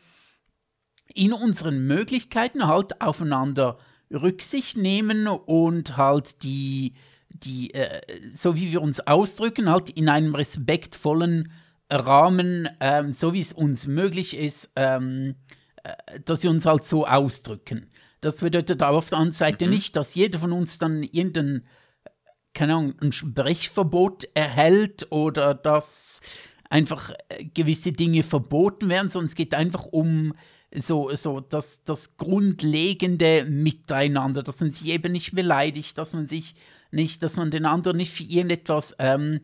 in unseren Möglichkeiten halt aufeinander Rücksicht nehmen und halt die, die, äh, so wie wir uns ausdrücken, halt in einem respektvollen Rahmen, ähm, so wie es uns möglich ist, ähm, äh, dass wir uns halt so ausdrücken. Das bedeutet aber auf der anderen Seite mhm. nicht, dass jeder von uns dann irgendein, keine Ahnung, ein Sprechverbot erhält oder dass einfach äh, gewisse Dinge verboten werden, sondern es geht einfach um so, so das, das grundlegende Miteinander, dass man sich eben nicht beleidigt, dass man sich nicht, dass man den anderen nicht für irgendetwas ähm,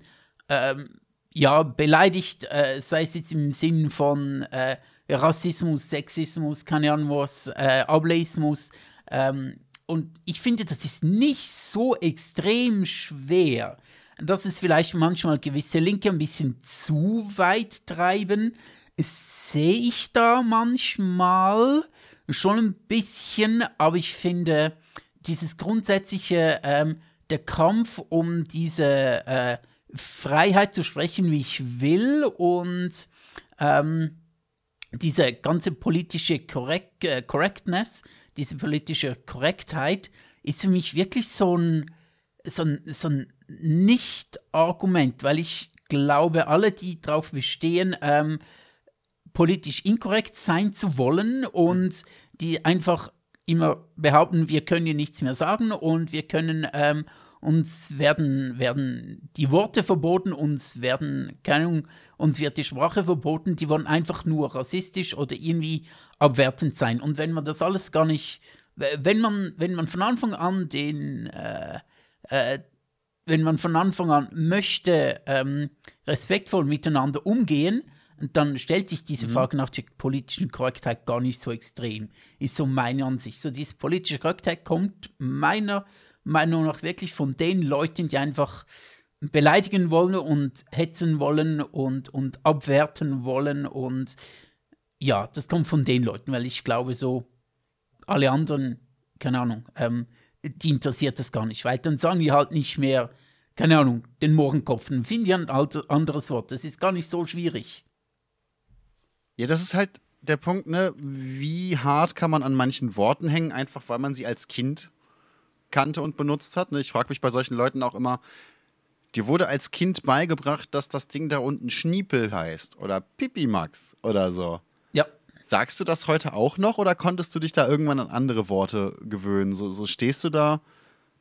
ähm, ja, beleidigt, äh, sei es jetzt im Sinn von äh, Rassismus, Sexismus, keine Ahnung was, äh, Ableismus. Ähm, und ich finde, das ist nicht so extrem schwer, dass es vielleicht manchmal gewisse Linke ein bisschen zu weit treiben. Sehe ich da manchmal schon ein bisschen, aber ich finde, dieses grundsätzliche, ähm, der Kampf um diese äh, Freiheit zu sprechen, wie ich will und ähm, diese ganze politische Correct, äh, Correctness, diese politische Korrektheit ist für mich wirklich so ein, so ein, so ein Nicht-Argument, weil ich glaube, alle, die darauf bestehen, ähm, politisch inkorrekt sein zu wollen und die einfach immer behaupten, wir können hier nichts mehr sagen und wir können ähm, uns werden, werden die Worte verboten, uns werden, keine Ahnung, uns wird die Sprache verboten, die wollen einfach nur rassistisch oder irgendwie abwertend sein. Und wenn man das alles gar nicht, wenn man, wenn man von Anfang an den, äh, äh, wenn man von Anfang an möchte, ähm, respektvoll miteinander umgehen, dann stellt sich diese mhm. Frage nach der politischen Korrektheit gar nicht so extrem. Ist so meine Ansicht. So diese politische Korrektheit kommt meiner Meinung nach wirklich von den Leuten, die einfach beleidigen wollen und hetzen wollen und, und abwerten wollen. Und ja, das kommt von den Leuten, weil ich glaube, so alle anderen, keine Ahnung, ähm, die interessiert das gar nicht, weil dann sagen die halt nicht mehr, keine Ahnung, den Mohrenkopf. Dann finden die ein anderes Wort. Das ist gar nicht so schwierig. Ja, das ist halt der Punkt, ne? Wie hart kann man an manchen Worten hängen, einfach weil man sie als Kind kannte und benutzt hat. Ne? Ich frage mich bei solchen Leuten auch immer, dir wurde als Kind beigebracht, dass das Ding da unten Schniepel heißt oder Pipimax oder so. Ja. Sagst du das heute auch noch oder konntest du dich da irgendwann an andere Worte gewöhnen? So, so stehst du da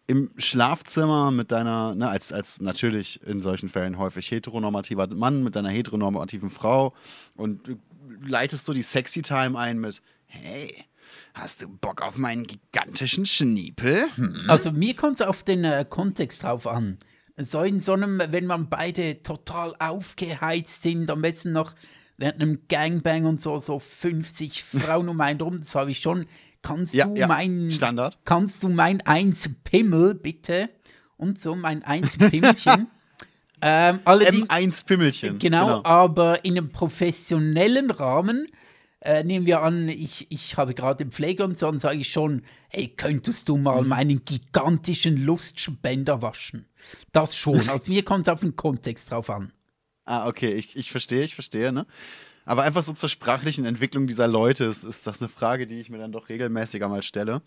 im Schlafzimmer mit deiner, ne, als, als natürlich in solchen Fällen häufig heteronormativer Mann, mit deiner heteronormativen Frau und leitest so die Sexy Time ein mit, hey, Hast du Bock auf meinen gigantischen Schniepel? Hm? Also mir kommt es auf den äh, Kontext drauf an. So in so einem, wenn man beide total aufgeheizt sind, am besten noch während einem Gangbang und so, so 50 [laughs] Frauen um einen rum, das habe ich schon. Kannst ja, du ja. mein Standard? Kannst du mein eins Pimmel bitte und so mein eins Pimmelchen? [laughs] ähm, M1 Pimmelchen. Genau, genau, aber in einem professionellen Rahmen äh, nehmen wir an, ich, ich habe gerade den Pfleger und so, dann sage ich schon, hey, könntest du mal mhm. meinen gigantischen Lustspender waschen? Das schon. [laughs] Also mir kommt es auf den Kontext drauf an. Ah, okay, ich, ich verstehe, ich verstehe, ne? Aber einfach so zur sprachlichen Entwicklung dieser Leute ist, ist das eine Frage, die ich mir dann doch regelmäßiger mal stelle.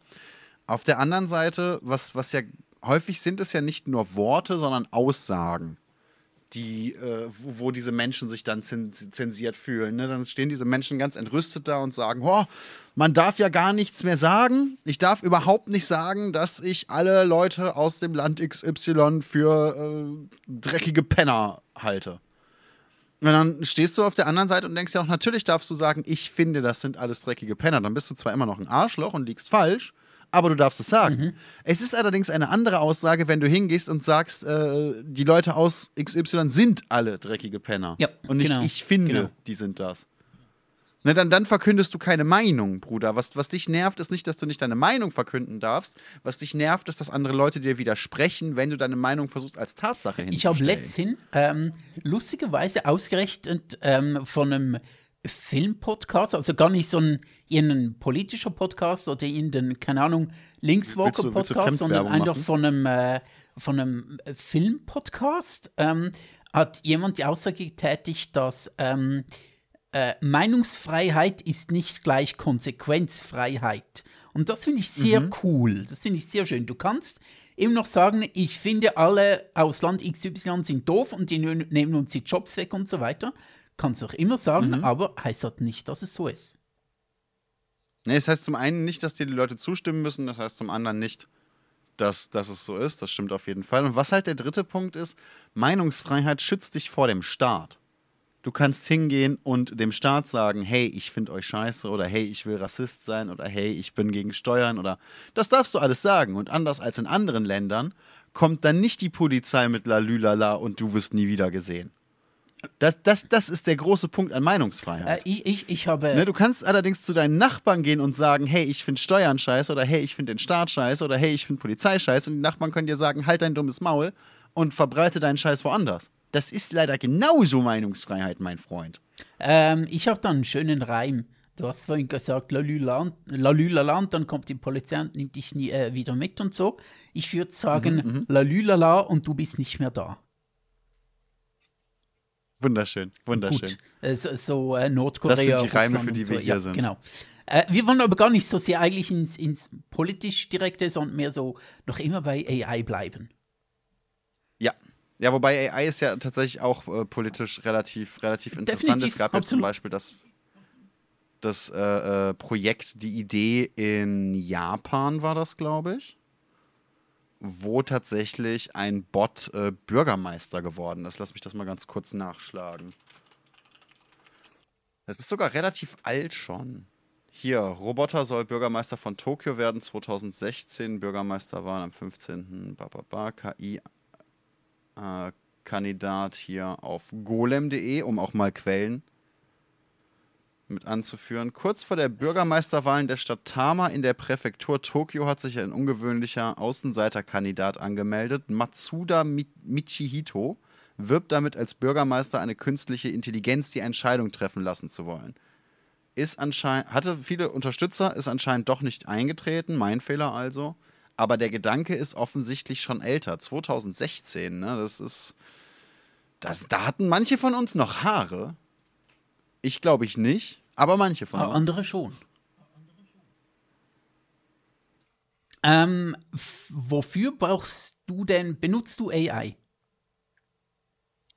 Auf der anderen Seite, was, was ja häufig sind, ist ja nicht nur Worte, sondern Aussagen die, äh, wo, wo, diese Menschen sich dann zensiert fühlen. Ne? Dann stehen diese Menschen ganz entrüstet da und sagen, oh, man darf ja gar nichts mehr sagen. Ich darf überhaupt nicht sagen, dass ich alle Leute aus dem Land XY für äh, dreckige Penner halte. Und dann stehst du auf der anderen Seite und denkst ja auch, natürlich darfst du sagen, ich finde, das sind alles dreckige Penner. Dann bist du zwar immer noch ein Arschloch und liegst falsch, aber du darfst es sagen. Mhm. Es ist allerdings eine andere Aussage, wenn du hingehst und sagst, äh, die Leute aus XY sind alle dreckige Penner. Ja, und nicht genau. ich finde, genau. die sind das. Ne, dann, dann verkündest du keine Meinung, Bruder. Was, was dich nervt, ist nicht, dass du nicht deine Meinung verkünden darfst. Was dich nervt, ist, dass andere Leute dir widersprechen, wenn du deine Meinung versuchst, als Tatsache hinzustellen. Ich habe letzthin ähm, lustigerweise ausgerechnet ähm, von einem Filmpodcast, also gar nicht so ein irgendein politischer Podcast oder irgendein, keine Ahnung, Linkswalker-Podcast, sondern einfach von einem, äh, von einem Filmpodcast, ähm, hat jemand die Aussage getätigt, dass ähm, äh, Meinungsfreiheit ist nicht gleich Konsequenzfreiheit. Und das finde ich sehr mhm. cool. Das finde ich sehr schön. Du kannst immer noch sagen, ich finde alle aus Land XY sind doof und die nehmen uns die Jobs weg und so weiter. Kannst du auch immer sagen, Mhm. aber heißt das nicht, dass es so ist. Nee, das heißt zum einen nicht, dass dir die Leute zustimmen müssen, das heißt zum anderen nicht, dass, dass es so ist. Das stimmt auf jeden Fall. Und was halt der dritte Punkt ist, Meinungsfreiheit schützt dich vor dem Staat. Du kannst hingehen und dem Staat sagen, hey, ich finde euch scheiße oder hey, ich will Rassist sein oder hey, ich bin gegen Steuern oder das darfst du alles sagen. Und anders als in anderen Ländern kommt dann nicht die Polizei mit Lalülala und du wirst nie wieder gesehen. Das, das, das ist der große Punkt an Meinungsfreiheit. Äh, ich, ich, ich habe. Ne, du kannst allerdings zu deinen Nachbarn gehen und sagen, hey, ich finde Steuern scheiße oder hey, ich finde den Staat scheiße oder hey, ich finde Polizei scheiße und die Nachbarn können dir sagen, halt dein dummes Maul und verbreite deinen Scheiß woanders. Das ist leider genauso Meinungsfreiheit, mein Freund. Ähm, ich habe da einen schönen Reim. Du hast vorhin gesagt, lalüla, lalülala, und dann kommt die Polizei und nimmt dich nie äh, wieder mit und so. Ich würde sagen, Mhm, lalülala und du bist nicht mehr da. Wunderschön, wunderschön. Gut. Äh, so so äh, Nordkorea. Das sind die Reime, Russland für die wir so. hier ja, sind. Genau. Äh, wir wollen aber gar nicht so sehr eigentlich ins, ins politisch Direkte, sondern mehr so noch immer bei AI bleiben. Ja. Ja, wobei AI ist ja tatsächlich auch äh, politisch relativ, relativ interessant. Definitiv, es gab ja zum. Beispiel das, das äh, äh, Projekt, die Idee in Japan war das, glaube ich, wo tatsächlich ein Bot äh, Bürgermeister geworden ist. Lass mich das mal ganz kurz nachschlagen. Das ist sogar relativ alt schon. Hier, Roboter soll Bürgermeister von Tokio werden 2016. Bürgermeister waren am 15. Ba, ba, ba, KI äh, Kandidat hier auf golem.de, um auch mal Quellen mit anzuführen. Kurz vor der Bürgermeisterwahlen der Stadt Tama in der Präfektur Tokio hat sich ein ungewöhnlicher Außenseiterkandidat angemeldet. Matsuda Mi Michihito wirbt damit als Bürgermeister eine künstliche Intelligenz, die Entscheidung treffen lassen zu wollen. Ist anscheinend, hatte viele Unterstützer, ist anscheinend doch nicht eingetreten, mein Fehler also. Aber der Gedanke ist offensichtlich schon älter. 2016, ne? Das ist. Das, da hatten manche von uns noch Haare. Ich glaube ich nicht, aber manche von Aber andere schon. Ähm, wofür brauchst du denn, benutzt du AI?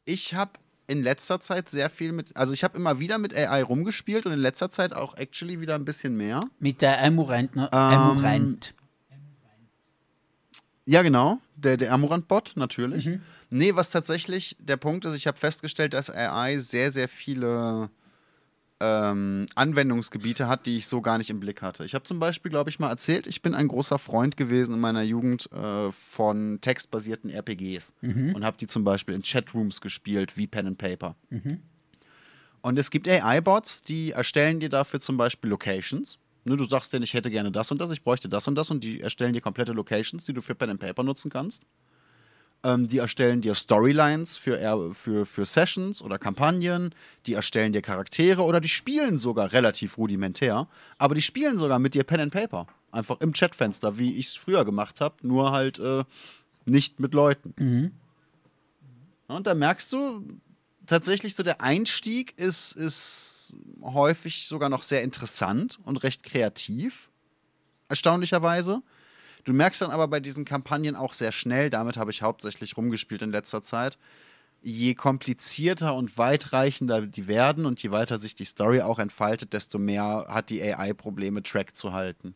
Ich habe in letzter Zeit sehr viel mit. Also ich habe immer wieder mit AI rumgespielt und in letzter Zeit auch actually wieder ein bisschen mehr. Mit der Amorant, ne? Ähm, Amorant. Ja, genau. Der, der Amorant-Bot, natürlich. Mhm. Nee, was tatsächlich der Punkt ist, ich habe festgestellt, dass AI sehr, sehr viele ähm, Anwendungsgebiete hat, die ich so gar nicht im Blick hatte. Ich habe zum Beispiel, glaube ich, mal erzählt, ich bin ein großer Freund gewesen in meiner Jugend äh, von textbasierten RPGs Mhm. und habe die zum Beispiel in Chatrooms gespielt, wie Pen and Paper. Mhm. Und es gibt AI-Bots, die erstellen dir dafür zum Beispiel Locations. Ne, du sagst denen, ich hätte gerne das und das, ich bräuchte das und das und die erstellen dir komplette Locations, die du für Pen and Paper nutzen kannst. Ähm, die erstellen dir Storylines für, für, für Sessions oder Kampagnen, die erstellen dir Charaktere oder die spielen sogar relativ rudimentär, aber die spielen sogar mit dir Pen and Paper. Einfach im Chatfenster, wie ich es früher gemacht habe, nur halt äh, nicht mit Leuten. Mhm. Und da merkst du, tatsächlich so der Einstieg ist, ist häufig sogar noch sehr interessant und recht kreativ, erstaunlicherweise. Du merkst dann aber bei diesen Kampagnen auch sehr schnell, damit habe ich hauptsächlich rumgespielt in letzter Zeit, je komplizierter und weitreichender die werden und je weiter sich die Story auch entfaltet, desto mehr hat die AI Probleme, Track zu halten.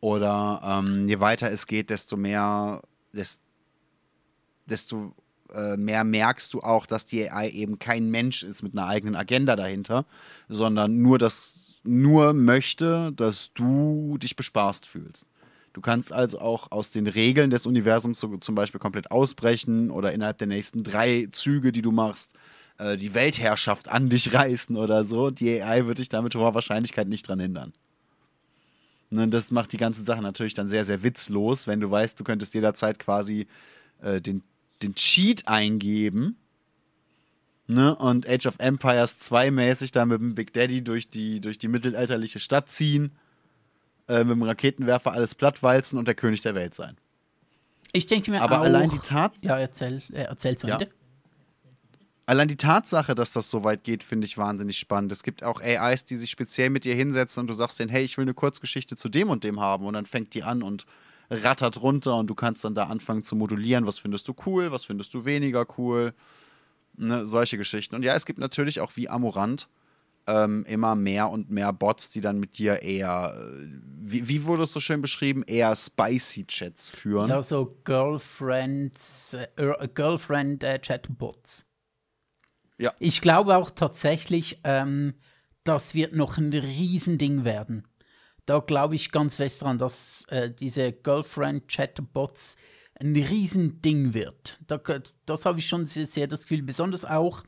Oder ähm, je weiter es geht, desto mehr, des, desto äh, mehr merkst du auch, dass die AI eben kein Mensch ist mit einer eigenen Agenda dahinter, sondern nur das nur möchte, dass du dich bespaßt fühlst. Du kannst also auch aus den Regeln des Universums so, zum Beispiel komplett ausbrechen oder innerhalb der nächsten drei Züge, die du machst, äh, die Weltherrschaft an dich [laughs] reißen oder so. Die AI wird dich damit hoher Wahrscheinlichkeit nicht dran hindern. Ne, das macht die ganze Sache natürlich dann sehr, sehr witzlos, wenn du weißt, du könntest jederzeit quasi äh, den, den Cheat eingeben. Ne, und Age of Empires 2 mäßig da mit dem Big Daddy durch die, durch die mittelalterliche Stadt ziehen, äh, mit dem Raketenwerfer alles plattwalzen und der König der Welt sein. Ich denke mir Aber auch. allein die Tat, ja, erzähl, äh, erzähl zu Ja. Ende. Allein die Tatsache, dass das so weit geht, finde ich wahnsinnig spannend. Es gibt auch AIs, die sich speziell mit dir hinsetzen und du sagst denen, hey, ich will eine Kurzgeschichte zu dem und dem haben und dann fängt die an und rattert runter und du kannst dann da anfangen zu modulieren, was findest du cool, was findest du weniger cool. Ne, solche Geschichten. Und ja, es gibt natürlich auch wie Amorant ähm, immer mehr und mehr Bots, die dann mit dir eher, äh, wie, wie wurde es so schön beschrieben, eher spicy Chats führen. Ja, so Girlfriends, äh, Girlfriend äh, Chatbots. Ja. Ich glaube auch tatsächlich, ähm, das wird noch ein Riesending werden. Da glaube ich ganz fest dran, dass äh, diese Girlfriend-Chatbots ein Riesending wird. Da, das habe ich schon sehr, sehr, das Gefühl, besonders auch,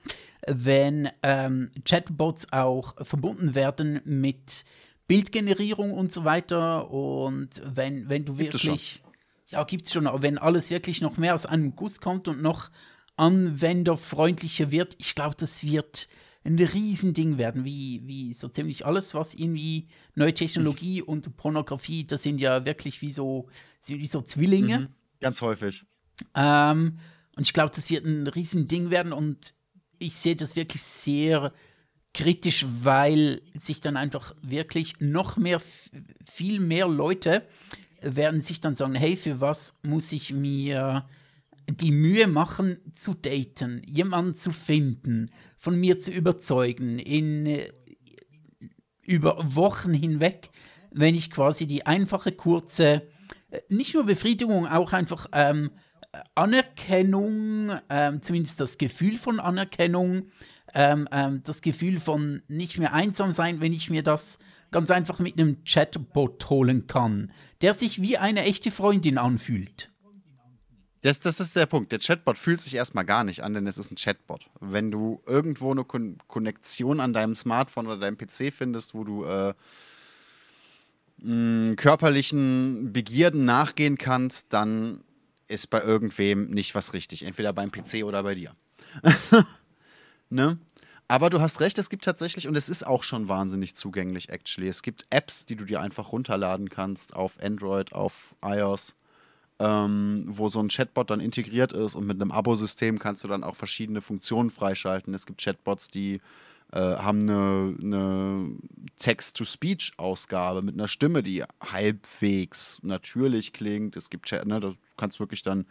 wenn ähm, Chatbots auch verbunden werden mit Bildgenerierung und so weiter. Und wenn, wenn du Gibt wirklich. Ja, gibt es schon, aber wenn alles wirklich noch mehr aus einem Guss kommt und noch anwenderfreundlicher wird, ich glaube, das wird ein Riesending werden, wie, wie so ziemlich alles, was irgendwie neue Technologie und Pornografie, das sind ja wirklich wie so, wie so Zwillinge. Mhm. Ganz häufig. Ähm, und ich glaube, das wird ein Riesending werden und ich sehe das wirklich sehr kritisch, weil sich dann einfach wirklich noch mehr, viel mehr Leute werden sich dann sagen, hey, für was muss ich mir die Mühe machen, zu daten, jemanden zu finden, von mir zu überzeugen, in, äh, über Wochen hinweg, wenn ich quasi die einfache, kurze, äh, nicht nur Befriedigung, auch einfach ähm, Anerkennung, ähm, zumindest das Gefühl von Anerkennung, ähm, ähm, das Gefühl von nicht mehr einsam sein, wenn ich mir das ganz einfach mit einem Chatbot holen kann, der sich wie eine echte Freundin anfühlt. Das, das ist der Punkt. Der Chatbot fühlt sich erstmal gar nicht an, denn es ist ein Chatbot. Wenn du irgendwo eine Kon Konnektion an deinem Smartphone oder deinem PC findest, wo du äh, mh, körperlichen Begierden nachgehen kannst, dann ist bei irgendwem nicht was richtig. Entweder beim PC oder bei dir. [laughs] ne? Aber du hast recht, es gibt tatsächlich, und es ist auch schon wahnsinnig zugänglich, actually. Es gibt Apps, die du dir einfach runterladen kannst auf Android, auf iOS ähm, wo so ein Chatbot dann integriert ist und mit einem Abo-System kannst du dann auch verschiedene Funktionen freischalten. Es gibt Chatbots, die haben eine, eine Text-to-Speech-Ausgabe mit einer Stimme, die halbwegs natürlich klingt. Es gibt Chat, ne, da kannst wirklich dann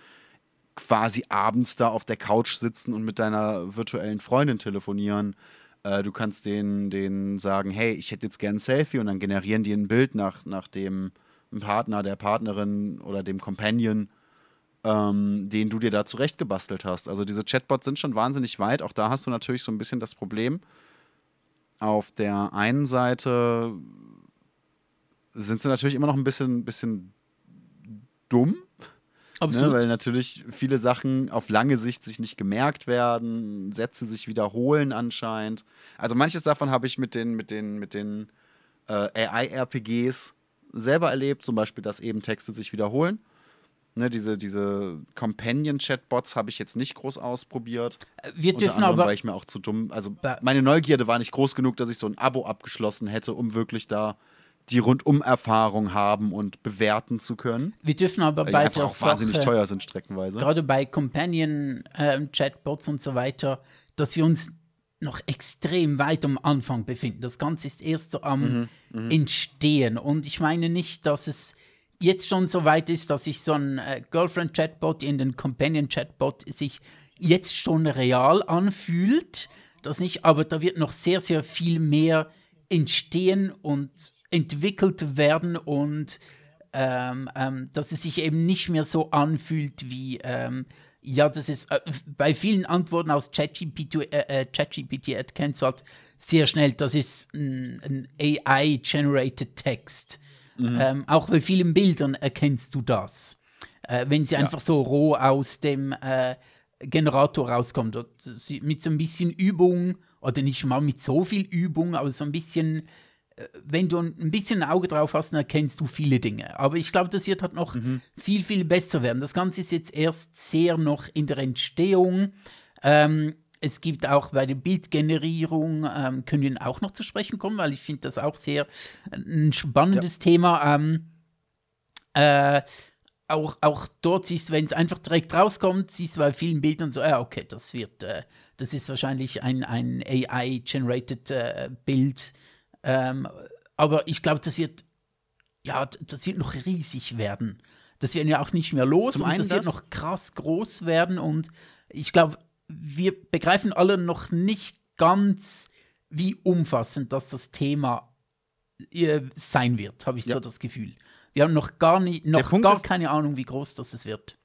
quasi abends da auf der Couch sitzen und mit deiner virtuellen Freundin telefonieren. Äh, du kannst denen, denen sagen, hey, ich hätte jetzt gern ein Selfie und dann generieren die ein Bild nach, nach dem Partner, der Partnerin oder dem Companion, ähm, den du dir da zurechtgebastelt hast. Also diese Chatbots sind schon wahnsinnig weit. Auch da hast du natürlich so ein bisschen das Problem. Auf der einen Seite sind sie natürlich immer noch ein bisschen, bisschen dumm, Ne, weil natürlich viele Sachen auf lange Sicht sich nicht gemerkt werden, Sätze sich wiederholen anscheinend. Also manches davon habe ich mit den, mit den, mit den äh, AI-RPGs selber erlebt, zum Beispiel, dass eben Texte sich wiederholen. Ne, diese, diese Companion-Chatbots habe ich jetzt nicht groß ausprobiert. Wir Unter dürfen anderem, aber. weil ich mir auch zu dumm, also meine Neugierde war nicht groß genug, dass ich so ein Abo abgeschlossen hätte, um wirklich da die Rundum-Erfahrung haben und bewerten zu können. Wir dürfen aber Weil die bei einfach der auch wahnsinnig Sache, teuer sind streckenweise. gerade bei Companion-Chatbots und so weiter, dass wir uns noch extrem weit am Anfang befinden. Das Ganze ist erst so am Mhm, Entstehen. Und ich meine nicht, dass es jetzt schon so weit ist, dass sich so ein äh, Girlfriend-Chatbot in den Companion-Chatbot sich jetzt schon real anfühlt. Das nicht, aber da wird noch sehr, sehr viel mehr entstehen und entwickelt werden und ähm, ähm, dass es sich eben nicht mehr so anfühlt wie, ähm, ja, das ist äh, bei vielen Antworten aus ChatGPT äh, äh, ChatGPT erkennst du sehr schnell, das ist ein, ein AI-generated Text. Ähm, auch bei vielen Bildern erkennst du das. Äh, wenn sie einfach so roh aus dem äh, Generator rauskommt. Mit so ein bisschen Übung, oder nicht mal mit so viel Übung, aber so ein bisschen wenn du ein bisschen ein Auge drauf hast, dann erkennst du viele Dinge. Aber ich glaube, das wird halt noch viel, viel besser werden. Das Ganze ist jetzt erst sehr noch in der Entstehung. Ähm, es gibt auch bei der Bildgenerierung, ähm, können wir auch noch zu sprechen kommen, weil ich finde das auch sehr ein spannendes Thema. Ähm, äh, auch, auch dort siehst du, wenn es einfach direkt rauskommt, siehst du bei vielen Bildern so, ja, okay, das wird, äh, das ist wahrscheinlich ein, ein AI-generated äh, Bild. Ähm, aber ich glaube, das wird, ja, das wird noch riesig werden. das werden wir auch nicht mehr los Zum und einen das wird das. noch krass groß werden und ich glaube, wir begreifen alle noch nicht ganz, wie umfassend das das Thema äh, sein wird, habe ich Ja. so das Gefühl. Wir haben noch gar nicht, noch gar ist- keine Ahnung, wie groß das es wird.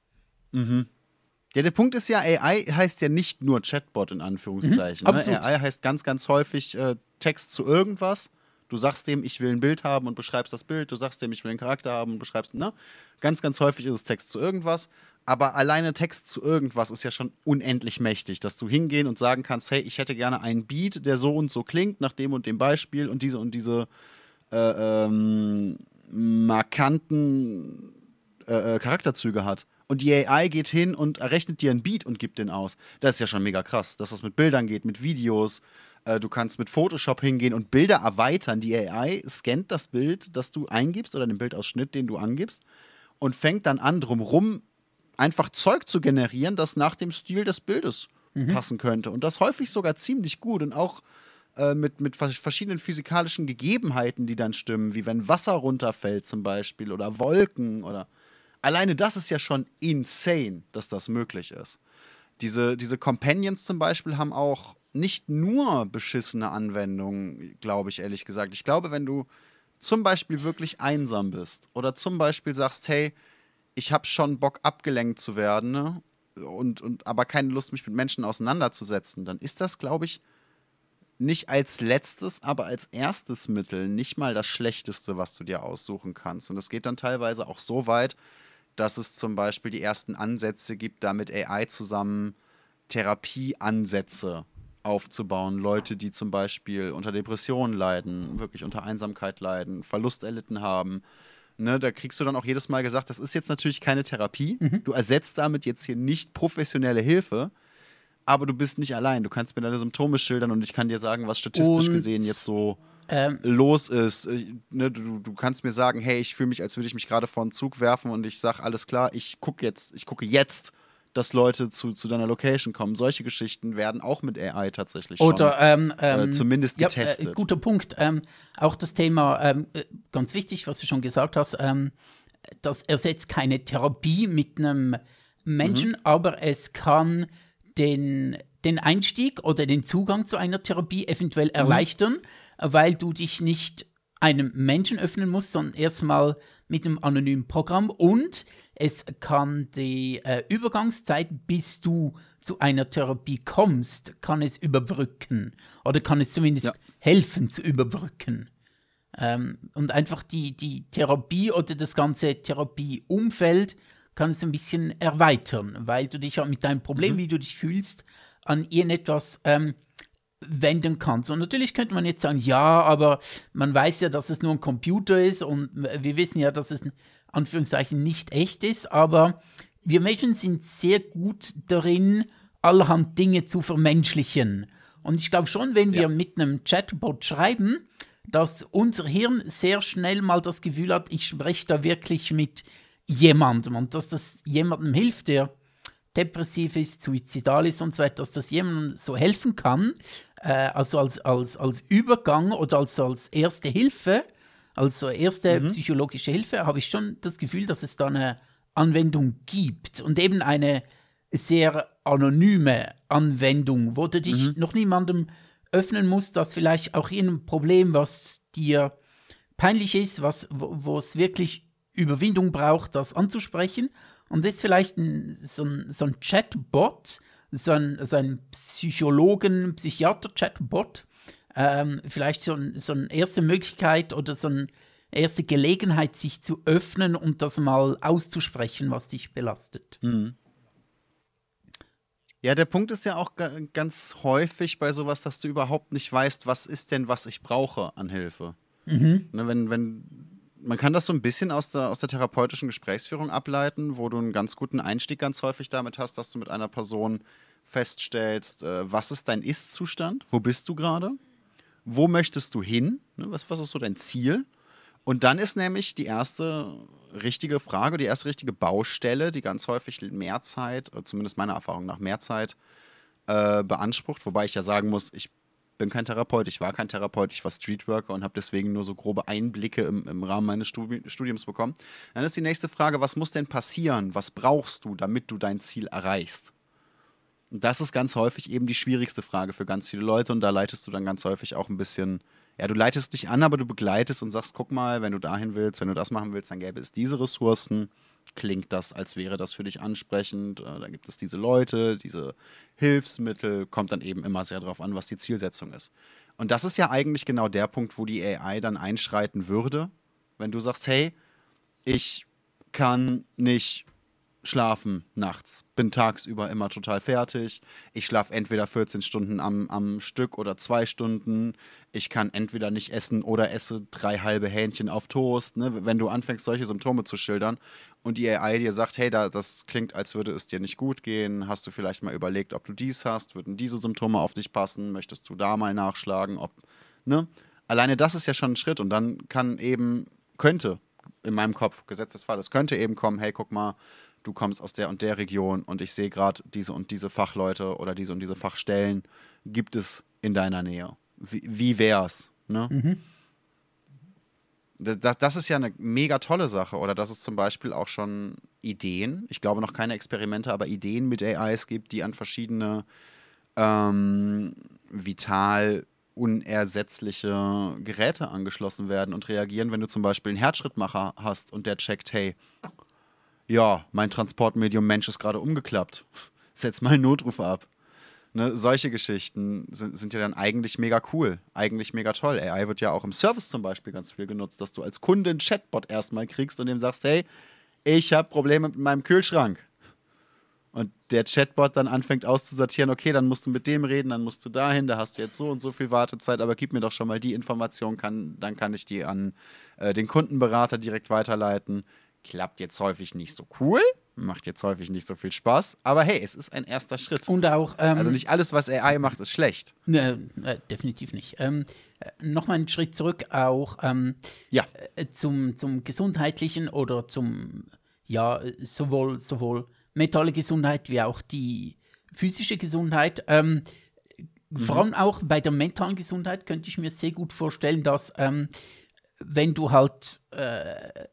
Ja, der Punkt ist ja, AI heißt ja nicht nur Chatbot in Anführungszeichen. Mhm, ne? AI heißt ganz, ganz häufig äh, Text zu irgendwas. Du sagst dem, ich will ein Bild haben und beschreibst das Bild. Du sagst dem, ich will einen Charakter haben und beschreibst, ne? Ganz, ganz häufig ist es Text zu irgendwas. Aber alleine Text zu irgendwas ist ja schon unendlich mächtig, dass du hingehen und sagen kannst, hey, ich hätte gerne einen Beat, der so und so klingt, nach dem und dem Beispiel und diese und diese äh, ähm, markanten äh, äh, Charakterzüge hat. Und die AI geht hin und errechnet dir einen Beat und gibt den aus. Das ist ja schon mega krass, dass das mit Bildern geht, mit Videos. Äh, du kannst mit Photoshop hingehen und Bilder erweitern. Die AI scannt das Bild, das du eingibst oder den Bildausschnitt, den du angibst und fängt dann an, drumrum einfach Zeug zu generieren, das nach dem Stil des Bildes passen könnte. Und das häufig sogar ziemlich gut und auch äh, mit, mit vers- verschiedenen physikalischen Gegebenheiten, die dann stimmen, wie wenn Wasser runterfällt zum Beispiel oder Wolken oder. Alleine das ist ja schon insane, dass das möglich ist. Diese, diese Companions zum Beispiel haben auch nicht nur beschissene Anwendungen, glaube ich, ehrlich gesagt. Ich glaube, wenn du zum Beispiel wirklich einsam bist oder zum Beispiel sagst, hey, ich habe schon Bock abgelenkt zu werden ne? und, und aber keine Lust, mich mit Menschen auseinanderzusetzen, dann ist das, glaube ich, nicht als letztes, aber als erstes Mittel nicht mal das Schlechteste, was du dir aussuchen kannst. Und es geht dann teilweise auch so weit, dass es zum Beispiel die ersten Ansätze gibt, da mit AI zusammen Therapieansätze aufzubauen. Leute, die zum Beispiel unter Depressionen leiden, wirklich unter Einsamkeit leiden, Verlust erlitten haben. Ne, da kriegst du dann auch jedes Mal gesagt, das ist jetzt natürlich keine Therapie. Du ersetzt damit jetzt hier nicht professionelle Hilfe, aber du bist nicht allein. Du kannst mir deine Symptome schildern und ich kann dir sagen, was statistisch Und- gesehen jetzt so Ähm, los ist. Äh, Ne, du, du kannst mir sagen, hey, ich fühle mich, als würde ich mich gerade vor einen Zug werfen und ich sage, alles klar, ich gucke jetzt, ich gucke jetzt, dass Leute zu, zu deiner Location kommen. Solche Geschichten werden auch mit AI tatsächlich schon. Oder ähm, ähm, äh, zumindest ja, getestet. Äh, guter Punkt. Ähm, auch das Thema, ähm, äh, ganz wichtig, was du schon gesagt hast, ähm, das ersetzt keine Therapie mit einem Menschen, Mhm. aber es kann den, den Einstieg oder den Zugang zu einer Therapie eventuell Mhm. erleichtern, weil du dich nicht einem Menschen öffnen musst, sondern erstmal mit einem anonymen Programm und es kann die äh, Übergangszeit, bis du zu einer Therapie kommst, kann es überbrücken oder kann es zumindest Ja. helfen zu überbrücken. Ähm, und einfach die, die Therapie oder das ganze Therapieumfeld kann es ein bisschen erweitern, weil du dich ja mit deinem Problem, wie du dich fühlst, an irgendetwas ähm, wenden kannst. Und natürlich könnte man jetzt sagen, ja, aber man weiß ja, dass es nur ein Computer ist und wir wissen ja, dass es Anführungszeichen nicht echt ist, aber wir Menschen sind sehr gut darin, allerhand Dinge zu vermenschlichen. Und ich glaube schon, wenn wir Ja. mit einem Chatbot schreiben, dass unser Hirn sehr schnell mal das Gefühl hat, ich spreche da wirklich mit jemandem und dass das jemandem hilft, der depressiv ist, suizidal ist und so weiter, dass das jemandem so helfen kann, äh, also als, als, als Übergang oder als, als erste Hilfe, also erste psychologische Hilfe, habe ich schon das Gefühl, dass es da eine Anwendung gibt und eben eine sehr anonyme Anwendung, wo du dich noch niemandem öffnen musst, dass vielleicht auch irgendein Problem, was dir peinlich ist, was, wo, es wirklich Überwindung braucht, das anzusprechen. Und das ist vielleicht ein, so, ein, so ein Chatbot, so ein, so ein Psychologen, Psychiater-Chatbot, ähm, vielleicht so, ein, so eine erste Möglichkeit oder so eine erste Gelegenheit, sich zu öffnen und das mal auszusprechen, was dich belastet. Ja, der Punkt ist ja auch ga- ganz häufig bei sowas, dass du überhaupt nicht weißt, was ist denn, was ich brauche an Hilfe. Ne, wenn, wenn, man kann das so ein bisschen aus der, aus der therapeutischen Gesprächsführung ableiten, wo du einen ganz guten Einstieg ganz häufig damit hast, dass du mit einer Person feststellst, äh, was ist dein Ist-Zustand, wo bist du gerade, wo möchtest du hin, ne, was, was ist so dein Ziel. Und dann ist nämlich die erste richtige Frage, die erste richtige Baustelle, die ganz häufig mehr Zeit, oder zumindest meiner Erfahrung nach mehr Zeit, äh, beansprucht. Wobei ich ja sagen muss, ich bin kein Therapeut, ich war kein Therapeut, ich war Streetworker und habe deswegen nur so grobe Einblicke im, im Rahmen meines Studi Studiums bekommen. Dann ist die nächste Frage, was muss denn passieren? Was brauchst du, damit du dein Ziel erreichst? Und das ist ganz häufig eben die schwierigste Frage für ganz viele Leute und da leitest du dann ganz häufig auch ein bisschen, ja, du leitest dich an, aber du begleitest und sagst, guck mal, wenn du dahin willst, wenn du das machen willst, dann gäbe es diese Ressourcen. Klingt das, als wäre das für dich ansprechend? Äh, dann gibt es diese Leute, diese Hilfsmittel, kommt dann eben immer sehr darauf an, was die Zielsetzung ist. Und das ist ja eigentlich genau der Punkt, wo die AI dann einschreiten würde, wenn du sagst, hey, ich kann nicht schlafen nachts. Bin tagsüber immer total fertig. Ich schlafe entweder 14 Stunden am, am Stück oder zwei Stunden. Ich kann entweder nicht essen oder esse drei halbe Hähnchen auf Toast. Ne? Wenn du anfängst, solche Symptome zu schildern und die AI dir sagt, hey, da, das klingt, als würde es dir nicht gut gehen, hast du vielleicht mal überlegt, ob du dies hast, würden diese Symptome auf dich passen, möchtest du da mal nachschlagen, ob, ne? Alleine das ist ja schon ein Schritt und dann kann eben, könnte in meinem Kopf, gesetztes Fall, es könnte eben kommen, hey, guck mal, du kommst aus der und der Region und ich sehe gerade diese und diese Fachleute oder diese und diese Fachstellen, gibt es in deiner Nähe. Wie, wie wär's? Ne? Mhm. Das, das, ist ja eine mega tolle Sache. Oder dass es zum Beispiel auch schon Ideen, ich glaube noch keine Experimente, aber Ideen mit AIs gibt, die an verschiedene ähm, vital unersetzliche Geräte angeschlossen werden und reagieren, wenn du zum Beispiel einen Herzschrittmacher hast und der checkt, hey, ja, mein Transportmedium Mensch ist gerade umgeklappt. [laughs] Setz mal einen Notruf ab. Ne, solche Geschichten sind, sind ja dann eigentlich mega cool, eigentlich mega toll. AI wird ja auch im Service zum Beispiel ganz viel genutzt, dass du als Kunde einen Chatbot erstmal kriegst und dem sagst, hey, ich habe Probleme mit meinem Kühlschrank. Und der Chatbot dann anfängt auszusortieren, okay, dann musst du mit dem reden, dann musst du dahin, da hast du jetzt so und so viel Wartezeit, aber gib mir doch schon mal die Information, kann, dann kann ich die an äh, den Kundenberater direkt weiterleiten klappt jetzt häufig nicht so cool, macht jetzt häufig nicht so viel Spaß, aber hey, es ist ein erster Schritt. Und auch. Ähm, also nicht alles, was AI macht, ist schlecht. Ne, äh, definitiv nicht. Ähm, äh, Nochmal einen Schritt zurück auch ähm, ja. Äh, zum, zum gesundheitlichen oder zum, ja, sowohl, sowohl mentale Gesundheit wie auch die physische Gesundheit. Ähm, mhm. Vor allem auch bei der mentalen Gesundheit könnte ich mir sehr gut vorstellen, dass ähm, wenn du halt äh,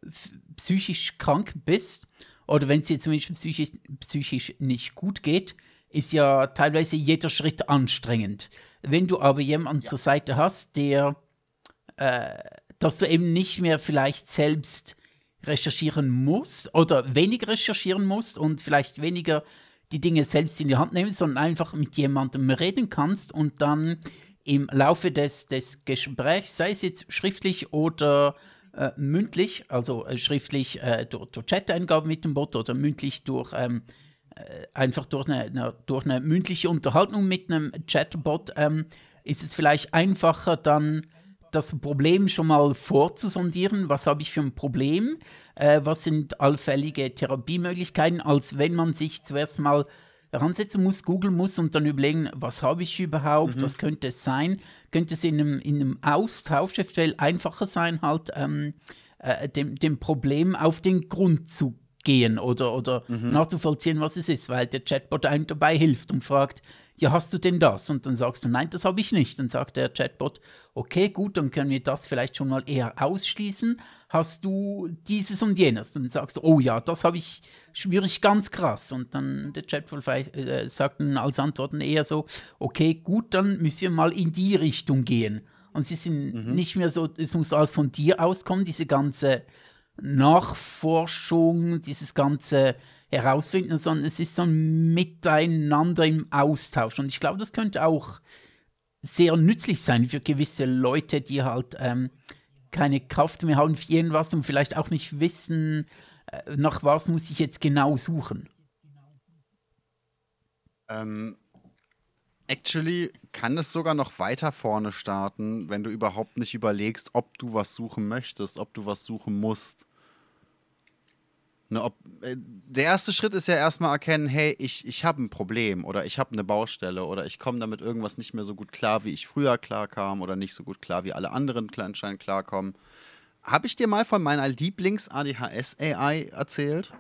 psychisch krank bist oder wenn es dir zumindest psychisch, psychisch nicht gut geht, ist ja teilweise jeder Schritt anstrengend. Wenn du aber jemanden ja. zur Seite hast, der, äh, dass du eben nicht mehr vielleicht selbst recherchieren musst oder weniger recherchieren musst und vielleicht weniger die Dinge selbst in die Hand nehmen, sondern einfach mit jemandem reden kannst und dann im Laufe des, des Gesprächs, sei es jetzt schriftlich oder äh, mündlich, also äh, schriftlich äh, durch, durch Chat-Eingaben mit dem Bot oder mündlich durch ähm, äh, einfach durch eine, eine, durch eine mündliche Unterhaltung mit einem Chatbot, ähm, ist es vielleicht einfacher dann das Problem schon mal vorzusondieren, was habe ich für ein Problem, äh, was sind allfällige Therapiemöglichkeiten, als wenn man sich zuerst mal heransetzen muss, googeln muss und dann überlegen, was habe ich überhaupt, mhm. was könnte es sein? Könnte es in einem, in einem Austausch eventuell einfacher sein, halt ähm, äh, dem, dem Problem auf den Grund zu gehen oder, oder mhm. nachzuvollziehen, was es ist, weil der Chatbot einem dabei hilft und fragt, ja, hast du denn das? Und dann sagst du, nein, das habe ich nicht. Dann sagt der Chatbot, okay, gut, dann können wir das vielleicht schon mal eher ausschließen. Hast du dieses und jenes? Dann sagst du, oh ja, das habe ich, spüre ich ganz krass. Und dann der Chatbot äh, sagt dann als Antworten eher so, okay, gut, dann müssen wir mal in die Richtung gehen. Und sie sind mhm. nicht mehr so, es muss alles von dir auskommen, diese ganze Nachforschung, dieses ganze herausfinden, sondern es ist so ein Miteinander im Austausch. Und ich glaube, das könnte auch sehr nützlich sein für gewisse Leute, die halt ähm, keine Kraft mehr haben für irgendwas und vielleicht auch nicht wissen, äh, nach was muss ich jetzt genau suchen. Ähm, actually kann es sogar noch weiter vorne starten, wenn du überhaupt nicht überlegst, ob du was suchen möchtest, ob du was suchen musst. Ne, ob, äh, der erste Schritt ist ja erstmal erkennen, hey, ich, ich habe ein Problem oder ich habe eine Baustelle oder ich komme damit irgendwas nicht mehr so gut klar, wie ich früher klarkam oder nicht so gut klar, wie alle anderen anscheinend klarkommen. Habe ich dir mal von meiner Lieblings-ADHS-AI erzählt?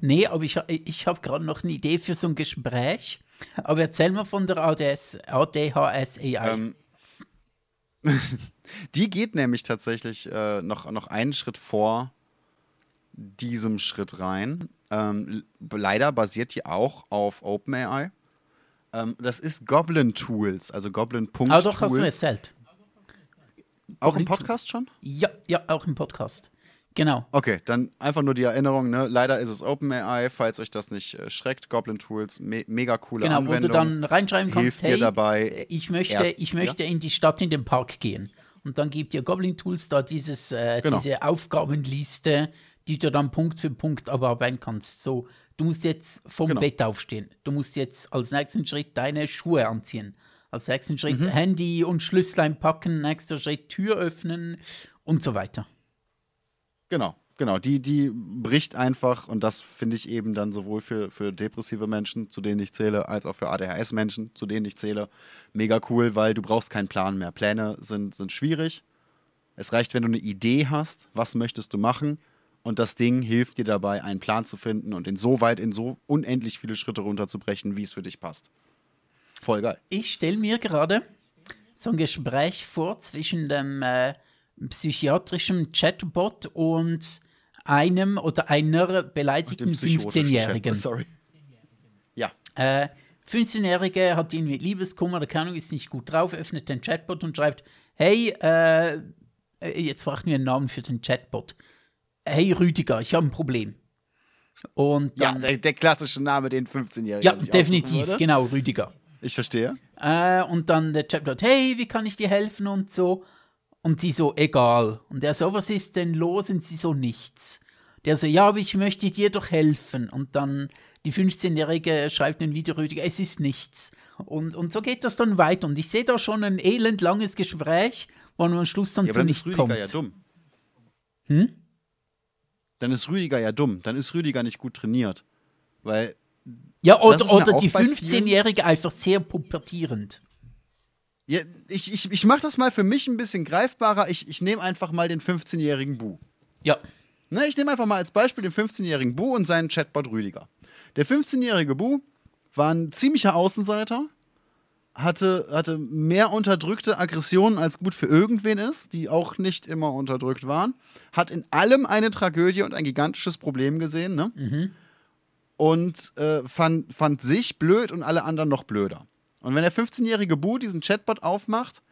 Nee, aber ich, ich habe gerade noch eine Idee für so ein Gespräch. Aber erzähl mal von der ADHS-AI. Ähm, [laughs] Die geht nämlich tatsächlich äh, noch, noch einen Schritt vor diesem Schritt rein. Ähm, leider basiert die auch auf OpenAI. Ähm, das ist Goblin Tools, also Goblin. Aber doch, hast du erzählt. Auch im Podcast schon? Ja, ja, auch im Podcast. Genau. Okay, dann einfach nur die Erinnerung, ne? Leider ist es OpenAI, falls euch das nicht äh, schreckt. Goblin Tools, me mega coole genau, Anwendung. Genau, wo du dann reinschreiben kannst, hey, dabei ich möchte, erst, ich möchte ja? in die Stadt, in den Park gehen. Und dann gibt dir Goblin Tools da dieses, äh, genau. diese Aufgabenliste, die du dann Punkt für Punkt abarbeiten kannst. So, du musst jetzt vom genau. Bett aufstehen. Du musst jetzt als nächsten Schritt deine Schuhe anziehen. Als nächsten Schritt mhm. Handy und Schlüssel packen. Nächster Schritt Tür öffnen und so weiter. Genau, genau. Die, die bricht einfach, und das finde ich eben dann sowohl für, für depressive Menschen, zu denen ich zähle, als auch für ADHS-Menschen, zu denen ich zähle, mega cool, weil du brauchst keinen Plan mehr. Pläne sind, sind schwierig. Es reicht, wenn du eine Idee hast, was möchtest du machen. Und das Ding hilft dir dabei, einen Plan zu finden und in so weit, in so unendlich viele Schritte runterzubrechen, wie es für dich passt. Voll geil. Ich stelle mir gerade so ein Gespräch vor zwischen dem äh, psychiatrischen Chatbot und einem oder einer beleidigten 15-Jährigen. Sorry. Ja. Äh, 15-Jährige hat ihn mit Liebeskummer, der Kernung ist nicht gut drauf, öffnet den Chatbot und schreibt: Hey, äh, jetzt fragt mir einen Namen für den Chatbot. Hey Rüdiger, ich habe ein Problem. Und dann, ja, der, der, klassische Name, den 15-Jährigen. Ja, definitiv, genau, Rüdiger. Ich verstehe. Äh, und dann der Chatbot: Hey, wie kann ich dir helfen und so. Und sie so, egal. Und er so, was ist denn los? Und sie so, nichts. Der so, ja, aber ich möchte dir doch helfen. Und dann die 15-Jährige schreibt ein Video, Rüdiger, es ist nichts. Und, und so geht das dann weiter. Und ich sehe da schon ein elendlanges Gespräch, wo man am Schluss dann ja, zu nichts kommt. ja dumm. Hm? Dann ist Rüdiger ja dumm. Dann ist Rüdiger nicht gut trainiert. Weil. Ja, oder, oder die 15-Jährige einfach sehr pubertierend. Ja, ich ich, ich mache das mal für mich ein bisschen greifbarer. Ich, ich nehme einfach mal den 15-jährigen Bu. Ja. Ne, ich nehme einfach mal als Beispiel den 15-jährigen Bu und seinen Chatbot Rüdiger. Der 15-jährige Bu war ein ziemlicher Außenseiter, hatte, hatte mehr unterdrückte Aggressionen als gut für irgendwen ist, die auch nicht immer unterdrückt waren, hat in allem eine Tragödie und ein gigantisches Problem gesehen, ne? Mhm. Und äh, fand, fand sich blöd und alle anderen noch blöder. Und wenn der 15-jährige Bu diesen Chatbot aufmacht,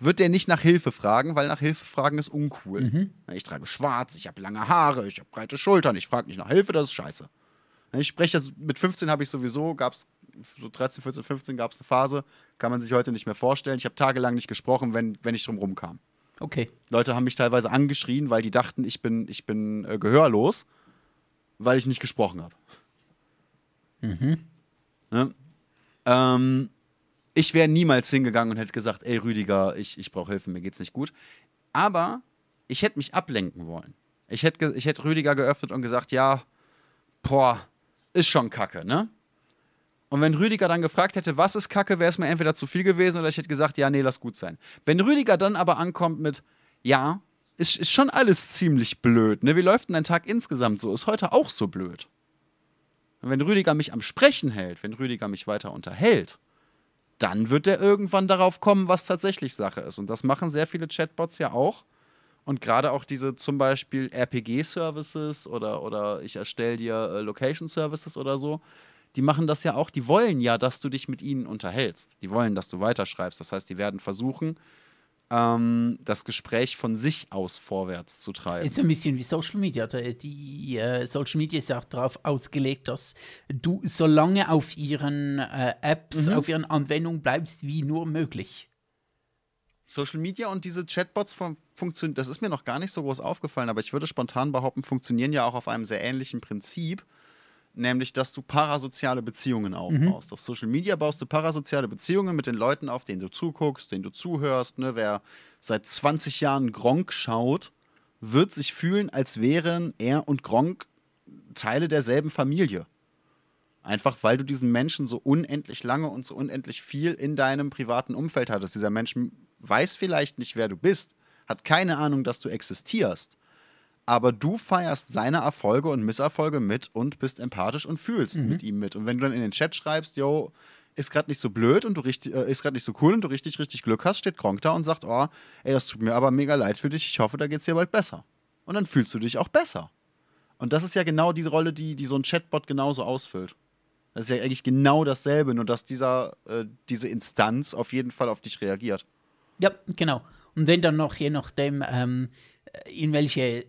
wird der nicht nach Hilfe fragen, weil nach Hilfe fragen ist uncool. Mhm. Ich trage schwarz, ich habe lange Haare, ich habe breite Schultern, ich frage nicht nach Hilfe, das ist scheiße. Ich spreche das, mit 15 habe ich sowieso, gab es so 13, 14, 15 gab es eine Phase, kann man sich heute nicht mehr vorstellen. Ich habe tagelang nicht gesprochen, wenn, wenn ich drum rumkam. Okay. Leute haben mich teilweise angeschrien, weil die dachten, ich bin, ich bin äh, gehörlos, weil ich nicht gesprochen habe. Mhm. Ja? Ähm, ich wäre niemals hingegangen und hätte gesagt, ey Rüdiger, ich, ich brauche Hilfe, mir geht's nicht gut. Aber ich hätte mich ablenken wollen. Ich hätte, ich hätte Rüdiger geöffnet und gesagt, ja, boah, ist schon Kacke, ne? Und wenn Rüdiger dann gefragt hätte, was ist Kacke, wäre es mir entweder zu viel gewesen oder ich hätte gesagt, ja, nee, lass gut sein. Wenn Rüdiger dann aber ankommt mit, ja, ist, ist schon alles ziemlich blöd, ne? Wie läuft denn dein Tag insgesamt so? Ist heute auch so blöd. Und wenn Rüdiger mich am Sprechen hält, wenn Rüdiger mich weiter unterhält, dann wird er irgendwann darauf kommen, was tatsächlich Sache ist. Und das machen sehr viele Chatbots ja auch. Und gerade auch diese zum Beispiel RPG-Services oder, oder ich erstelle dir äh, Location-Services oder so, die machen das ja auch. Die wollen ja, dass du dich mit ihnen unterhältst. Die wollen, dass du weiterschreibst. Das heißt, die werden versuchen, ähm, das Gespräch von sich aus vorwärts zu treiben. Ist ein bisschen wie Social Media. Die äh, Social Media ist auch darauf ausgelegt, dass du so lange auf ihren äh, Apps, mhm. auf ihren Anwendungen bleibst, wie nur möglich. Social Media und diese Chatbots funktionieren, das ist mir noch gar nicht so groß aufgefallen, aber ich würde spontan behaupten, funktionieren ja auch auf einem sehr ähnlichen Prinzip nämlich dass du parasoziale Beziehungen aufbaust. Mhm. Auf Social Media baust du parasoziale Beziehungen mit den Leuten auf, denen du zuguckst, denen du zuhörst. Ne? Wer seit 20 Jahren Gronk schaut, wird sich fühlen, als wären er und Gronk Teile derselben Familie. Einfach weil du diesen Menschen so unendlich lange und so unendlich viel in deinem privaten Umfeld hattest. Dieser Mensch weiß vielleicht nicht, wer du bist, hat keine Ahnung, dass du existierst aber du feierst seine Erfolge und Misserfolge mit und bist empathisch und fühlst mhm. mit ihm mit. Und wenn du dann in den Chat schreibst, yo, ist gerade nicht so blöd und du richtig, äh, ist gerade nicht so cool und du richtig, richtig Glück hast, steht Kronk da und sagt, oh, ey, das tut mir aber mega leid für dich, ich hoffe, da geht's dir bald besser. Und dann fühlst du dich auch besser. Und das ist ja genau diese Rolle, die, die so ein Chatbot genauso ausfüllt. Das ist ja eigentlich genau dasselbe, nur dass dieser, äh, diese Instanz auf jeden Fall auf dich reagiert. Ja, genau. Und wenn dann noch, je nachdem, ähm, in welche,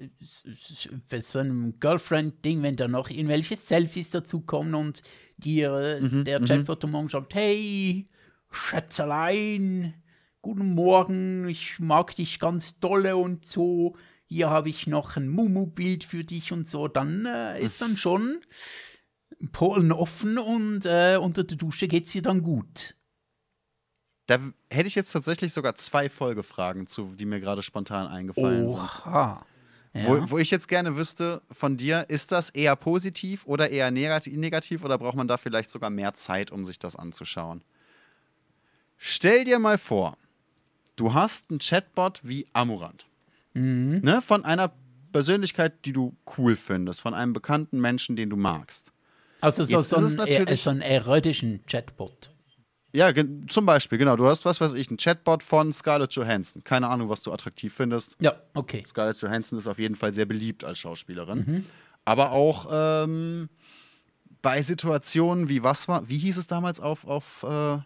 für so ein Girlfriend-Ding, wenn da noch in welche Selfies dazukommen und dir mhm, der Chatbot morgen sagt, hey, Schätzelein, guten Morgen, ich mag dich ganz dolle und so, hier habe ich noch ein Mumu-Bild für dich und so, dann äh, ist dann schon Polen offen und äh, unter der Dusche geht es dir dann gut. Da hätte ich jetzt tatsächlich sogar zwei Folgefragen zu, die mir gerade spontan eingefallen Oha. sind. Ja. Wo, wo, ich jetzt gerne wüsste von dir, ist das eher positiv oder eher negativ oder braucht man da vielleicht sogar mehr Zeit, um sich das anzuschauen? Stell dir mal vor, du hast einen Chatbot wie Amurant. Mhm. Ne, von einer Persönlichkeit, die du cool findest, von einem bekannten Menschen, den du magst. Also so, so, ein, äh, so einen erotischen Chatbot. Ja, zum Beispiel, genau. Du hast, was weiß ich, einen Chatbot von Scarlett Johansson. Keine Ahnung, was du attraktiv findest. Ja, okay. Scarlett Johansson ist auf jeden Fall sehr beliebt als Schauspielerin. Mhm. Aber auch ähm, bei Situationen wie was war, wie hieß es damals auf, auf, äh,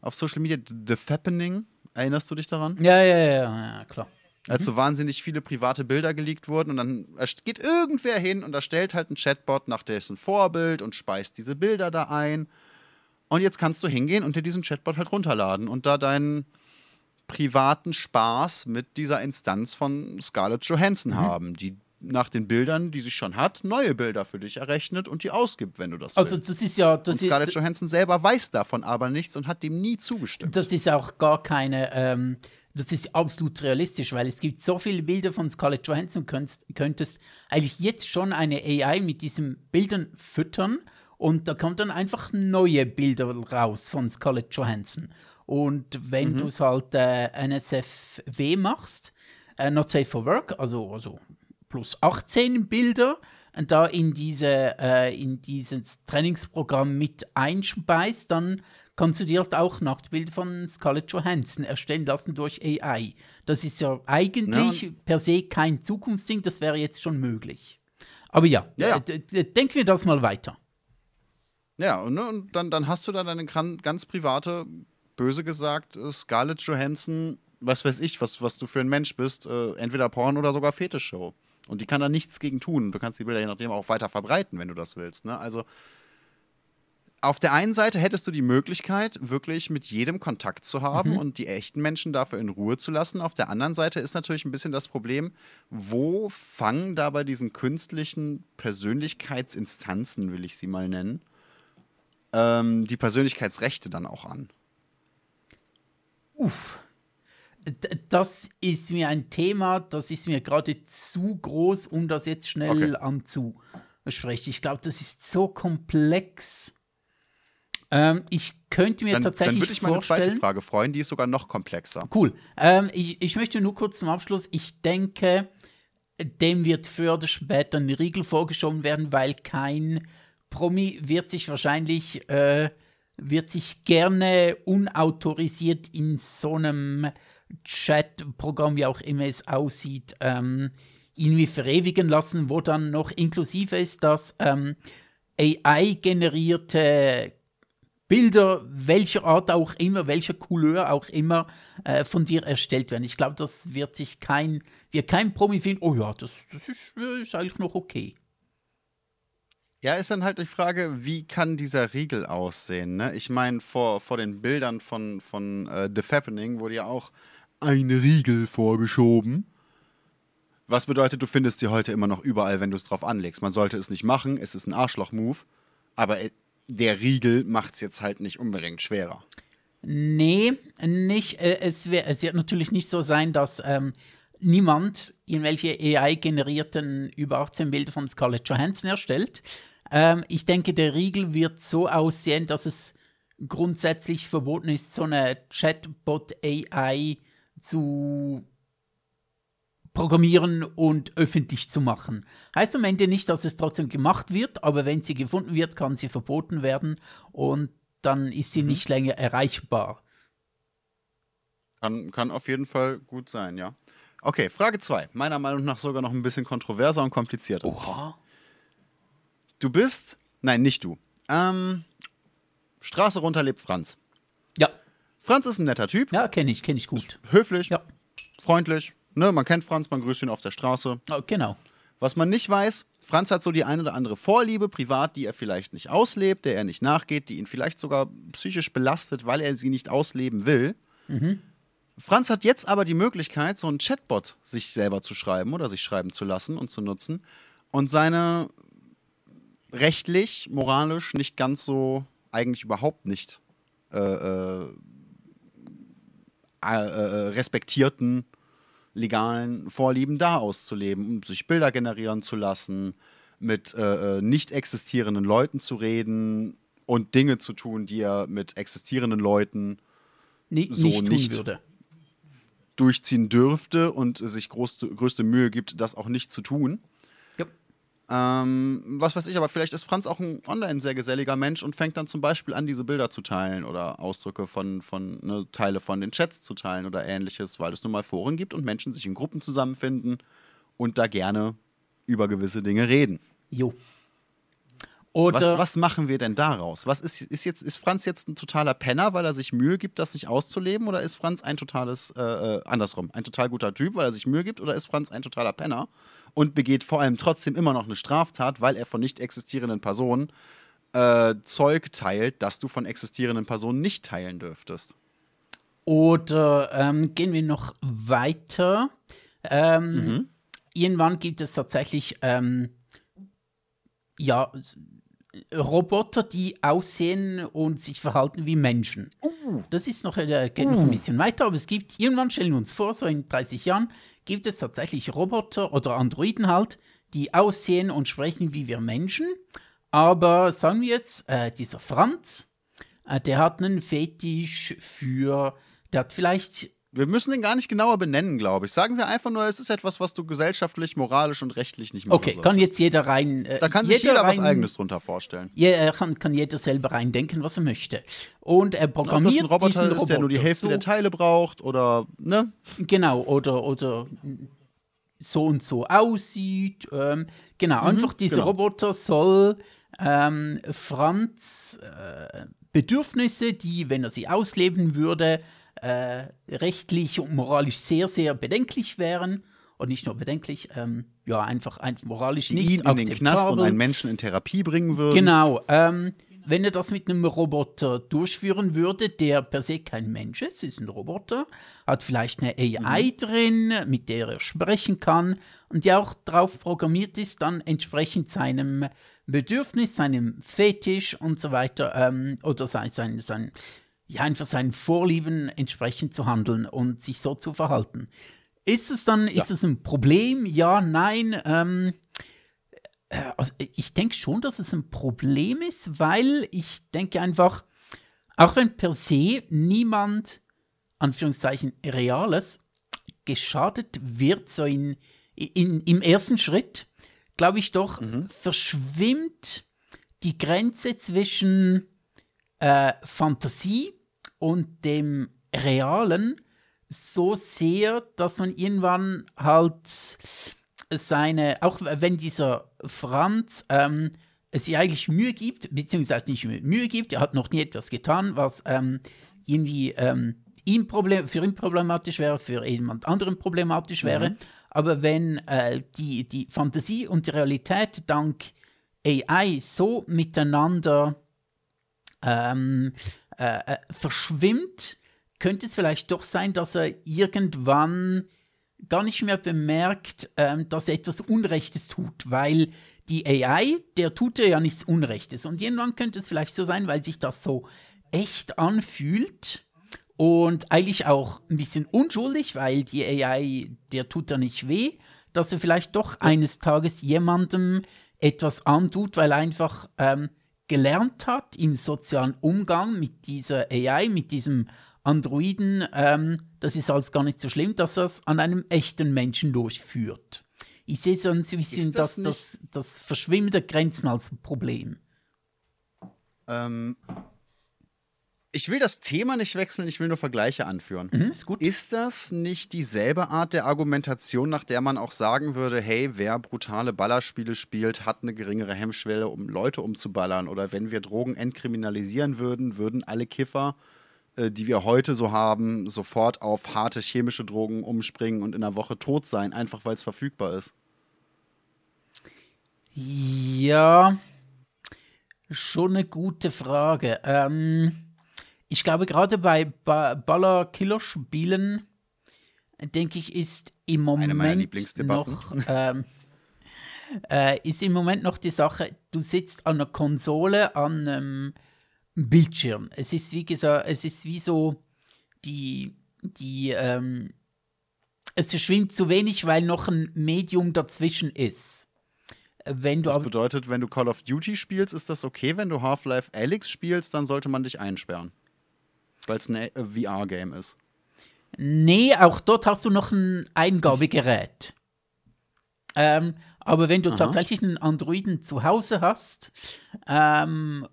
auf Social Media? The Fappening? Erinnerst du dich daran? Ja, ja, ja, ja, klar. Als so wahnsinnig viele private Bilder geleakt wurden und dann geht irgendwer hin und erstellt halt ein Chatbot nach dessen Vorbild und speist diese Bilder da ein und jetzt kannst du hingehen und dir diesen Chatbot halt runterladen und da deinen privaten Spaß mit dieser Instanz von Scarlett Johansson mhm. haben, die nach den Bildern, die sie schon hat, neue Bilder für dich errechnet und die ausgibt, wenn du das also willst. das ist ja das und Scarlett Johansson selber weiß davon aber nichts und hat dem nie zugestimmt. Das ist auch gar keine ähm, das ist absolut realistisch, weil es gibt so viele Bilder von Scarlett Johansson, könntest, könntest eigentlich jetzt schon eine AI mit diesen Bildern füttern und da kommen dann einfach neue Bilder raus von Scarlett Johansson. Und wenn mhm. du es halt äh, NSFW machst, äh, Not Safe for Work, also, also plus 18 Bilder, und da in, diese, äh, in dieses Trainingsprogramm mit einspeist, dann kannst du dir halt auch Nacktbilder von Scarlett Johansson erstellen lassen durch AI. Das ist ja eigentlich ja. per se kein Zukunftsding, das wäre jetzt schon möglich. Aber ja, ja, ja. denken wir das mal weiter. Ja, und, ne, und dann, dann hast du da deine ganz private, böse gesagt, äh, Scarlett Johansson, was weiß ich, was, was du für ein Mensch bist, äh, entweder Porn oder sogar Fetischshow. Und die kann da nichts gegen tun. Du kannst die Bilder je nachdem auch weiter verbreiten, wenn du das willst. Ne? Also auf der einen Seite hättest du die Möglichkeit, wirklich mit jedem Kontakt zu haben mhm. und die echten Menschen dafür in Ruhe zu lassen. Auf der anderen Seite ist natürlich ein bisschen das Problem, wo fangen da bei diesen künstlichen Persönlichkeitsinstanzen, will ich sie mal nennen, ähm, die Persönlichkeitsrechte dann auch an? Uff. Das ist mir ein Thema, das ist mir gerade zu groß, um das jetzt schnell okay. anzusprechen. Ich glaube, das ist so komplex. Ähm, ich könnte mir dann, tatsächlich Dann würde ich meine zweite Frage freuen, die ist sogar noch komplexer. Cool. Ähm, ich, ich möchte nur kurz zum Abschluss, ich denke, dem wird früher oder später ein Riegel vorgeschoben werden, weil kein Promi wird sich wahrscheinlich, äh, wird sich gerne unautorisiert in so einem Chat-Programm, wie auch immer es aussieht, ähm, irgendwie verewigen lassen, wo dann noch inklusive ist, dass ähm, AI-generierte Bilder, welcher Art auch immer, welcher Couleur auch immer, äh, von dir erstellt werden. Ich glaube, das wird sich kein, wird kein Promi finden, oh ja, das, das ist, ist eigentlich noch okay. Ja, ist dann halt die Frage, wie kann dieser Riegel aussehen? Ne? Ich meine, vor, vor den Bildern von, von äh, The Fappening wurde ja auch ein Riegel vorgeschoben. Was bedeutet, du findest sie heute immer noch überall, wenn du es drauf anlegst. Man sollte es nicht machen, es ist ein Arschloch-Move, aber äh, der Riegel macht es jetzt halt nicht unbedingt schwerer. Nee, nicht. Äh, es, wär, es wird natürlich nicht so sein, dass ähm, niemand irgendwelche AI-generierten über 18 Bilder von Scarlett Johansson erstellt. Ähm, ich denke, der Riegel wird so aussehen, dass es grundsätzlich verboten ist, so eine Chatbot-AI zu programmieren und öffentlich zu machen. Heißt am Ende nicht, dass es trotzdem gemacht wird, aber wenn sie gefunden wird, kann sie verboten werden und dann ist sie nicht länger erreichbar. Kann, kann auf jeden Fall gut sein, ja. Okay, Frage 2. Meiner Meinung nach sogar noch ein bisschen kontroverser und komplizierter. Oha. Du bist, nein, nicht du. Ähm, Straße runter lebt Franz. Ja, Franz ist ein netter Typ, ja, kenne ich, kenne ich gut. höflich, Ja, freundlich. Ne, man kennt Franz, man grüßt ihn auf der Straße. ja, genau. Was man nicht weiß, Franz hat so die eine oder andere Vorliebe privat, die er vielleicht nicht auslebt, der er nicht nachgeht, die ihn vielleicht sogar psychisch belastet, weil er sie nicht ausleben will. Franz hat jetzt aber die Möglichkeit, so einen Chatbot sich selber zu schreiben oder sich schreiben zu lassen und zu nutzen und seine rechtlich, moralisch nicht ganz so, eigentlich überhaupt nicht äh, äh, äh, äh, respektierten legalen Vorlieben da auszuleben, um sich Bilder generieren zu lassen, mit äh, äh, nicht existierenden Leuten zu reden und Dinge zu tun, die er mit existierenden Leuten Ni So nicht nicht. würde. Durchziehen dürfte und sich größte, größte Mühe gibt, das auch nicht zu tun. Ähm, was weiß ich, aber vielleicht ist Franz auch ein online sehr geselliger Mensch und fängt dann zum Beispiel an, diese Bilder zu teilen oder Ausdrücke von, von ne, Teile von den Chats zu teilen oder ähnliches, weil es nun mal Foren gibt und Menschen sich in Gruppen zusammenfinden und da gerne über gewisse Dinge reden. Jo. Was, Oder was machen wir denn daraus? Was ist, ist, jetzt, ist Franz jetzt ein totaler Penner, weil er sich Mühe gibt, das nicht auszuleben? Oder ist Franz ein totales, äh, äh, andersrum, ein total guter Typ, weil er sich Mühe gibt? Oder ist Franz ein totaler Penner und begeht vor allem trotzdem immer noch eine Straftat, weil er von nicht existierenden Personen äh, Zeug teilt, das du von existierenden Personen nicht teilen dürftest? Oder ähm, gehen wir noch weiter. Ähm, Mhm. Irgendwann gibt es tatsächlich ähm, ja, Roboter, die aussehen und sich verhalten wie Menschen. Das ist noch, äh, geht noch ein bisschen weiter, aber es gibt, irgendwann stellen wir uns vor, so in 30 Jahren, gibt es tatsächlich Roboter oder Androiden halt, die aussehen und sprechen wie wir Menschen. Aber sagen wir jetzt, äh, dieser Franz, äh, der hat einen Fetisch für, der hat vielleicht, Wir müssen den gar nicht genauer benennen, glaube ich. Sagen wir einfach nur, es ist etwas, was du gesellschaftlich, moralisch und rechtlich nicht machen okay, kann solltest. jetzt jeder rein. Äh, Da kann sich jeder was rein- Eigenes drunter vorstellen. Ja, er kann, kann jeder selber reindenken, was er möchte. Und er programmiert ein Roboter diesen ist, der nur die Roboter Hälfte so, der Teile braucht oder, ne? Genau, oder, oder so und so aussieht. Ähm, genau, einfach dieser genau. Roboter soll ähm, Franz äh, Bedürfnisse, die, wenn er sie ausleben würde, äh, rechtlich und moralisch sehr, sehr bedenklich wären. Und nicht nur bedenklich, ähm, ja, einfach, einfach moralisch nicht ihn in den Knast und einen Menschen in Therapie bringen würden. Genau. Ähm, wenn er das mit einem Roboter durchführen würde, der per se kein Mensch ist, ist ein Roboter, hat vielleicht eine AI drin, mit der er sprechen kann und die auch darauf programmiert ist, dann entsprechend seinem Bedürfnis, seinem Fetisch und so weiter ähm, oder sein, sein, sein, ja, einfach seinen Vorlieben entsprechend zu handeln und sich so zu verhalten. Ist es dann, ist es ein Problem? Ja, nein. Ähm, äh, also ich denke schon, dass es ein Problem ist, weil ich denke einfach, auch wenn per se niemand, Anführungszeichen, Reales geschadet wird, so in, in, im ersten Schritt, glaube ich doch, verschwimmt die Grenze zwischen äh, Fantasie und dem Realen so sehr, dass man irgendwann halt seine, auch wenn dieser Franz ähm, es sich eigentlich Mühe gibt, beziehungsweise nicht Mühe gibt, er hat noch nie etwas getan, was ähm, irgendwie ähm, ihm Problem, für ihn problematisch wäre, für jemand anderen problematisch wäre. Aber wenn äh, die, die Fantasie und die Realität dank AI so miteinander ähm, äh, äh, verschwimmt, könnte es vielleicht doch sein, dass er irgendwann gar nicht mehr bemerkt, ähm, dass er etwas Unrechtes tut, weil die AI, der tut ja nichts Unrechtes. Und irgendwann könnte es vielleicht so sein, weil sich das so echt anfühlt und eigentlich auch ein bisschen unschuldig, weil die AI, der tut er nicht weh, dass er vielleicht doch eines Tages jemandem etwas antut, weil einfach ähm, gelernt hat im sozialen Umgang mit dieser AI, mit diesem Androiden, ähm, das ist alles gar nicht so schlimm, dass er es an einem echten Menschen durchführt. Ich sehe so ein bisschen das das, das, das Verschwimmen der Grenzen als Problem. Ähm, Ich will das Thema nicht wechseln, ich will nur Vergleiche anführen. Mhm, ist gut. Ist das nicht dieselbe Art der Argumentation, nach der man auch sagen würde, hey, wer brutale Ballerspiele spielt, hat eine geringere Hemmschwelle, um Leute umzuballern? Oder wenn wir Drogen entkriminalisieren würden, würden alle Kiffer, äh, die wir heute so haben, sofort auf harte chemische Drogen umspringen und in einer Woche tot sein, einfach weil es verfügbar ist? Ja, schon eine gute Frage. Ähm, ich glaube, gerade bei ba Baller-Killer-Spielen, denke ich, ist im Moment noch. Ähm, [laughs] äh, ist im Moment noch die Sache, du sitzt an einer Konsole, an einem Bildschirm. Es ist wie gesagt, es ist wie so die, die, ähm, es verschwimmt zu wenig, weil noch ein Medium dazwischen ist. Wenn du das bedeutet, wenn du Call of Duty spielst, ist das okay. Wenn du Half-Life Alyx spielst, dann sollte man dich einsperren. Weil es ein äh, VR-Game ist. Nee, auch dort hast du noch ein Eingabegerät. ähm, aber wenn du Aha. tatsächlich einen Androiden zu Hause hast, ähm,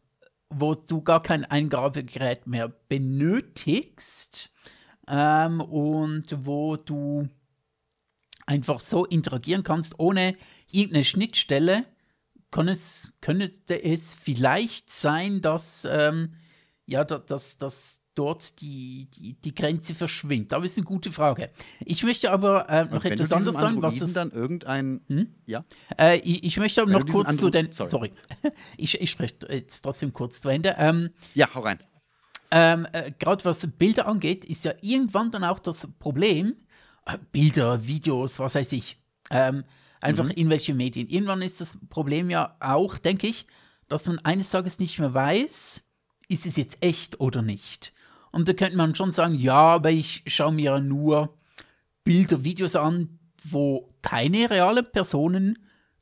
wo du gar kein Eingabegerät mehr benötigst ähm, und wo du einfach so interagieren kannst, ohne irgendeine Schnittstelle, kann es, könnte es vielleicht sein, dass, ähm, ja, dass, dass dort die, die, die Grenze verschwindet. Aber ist eine gute Frage. Ich möchte aber äh, noch etwas anderes sagen, was das dann irgendein hm? ja. Äh, ich, ich, möchte aber noch kurz Andro zu den sorry, sorry. [laughs] ich, ich spreche jetzt trotzdem kurz zu Ende. Ähm, ja, hau rein. Ähm, äh, Gerade was Bilder angeht, ist ja irgendwann dann auch das Problem, äh, Bilder, Videos, was weiß ich, ähm, einfach mhm. in welche Medien. Irgendwann ist das Problem ja auch, denke ich, dass man eines Tages nicht mehr weiß, ist es jetzt echt oder nicht. Und da könnte man schon sagen, ja, aber ich schaue mir nur Bilder, Videos an, wo keine realen Personen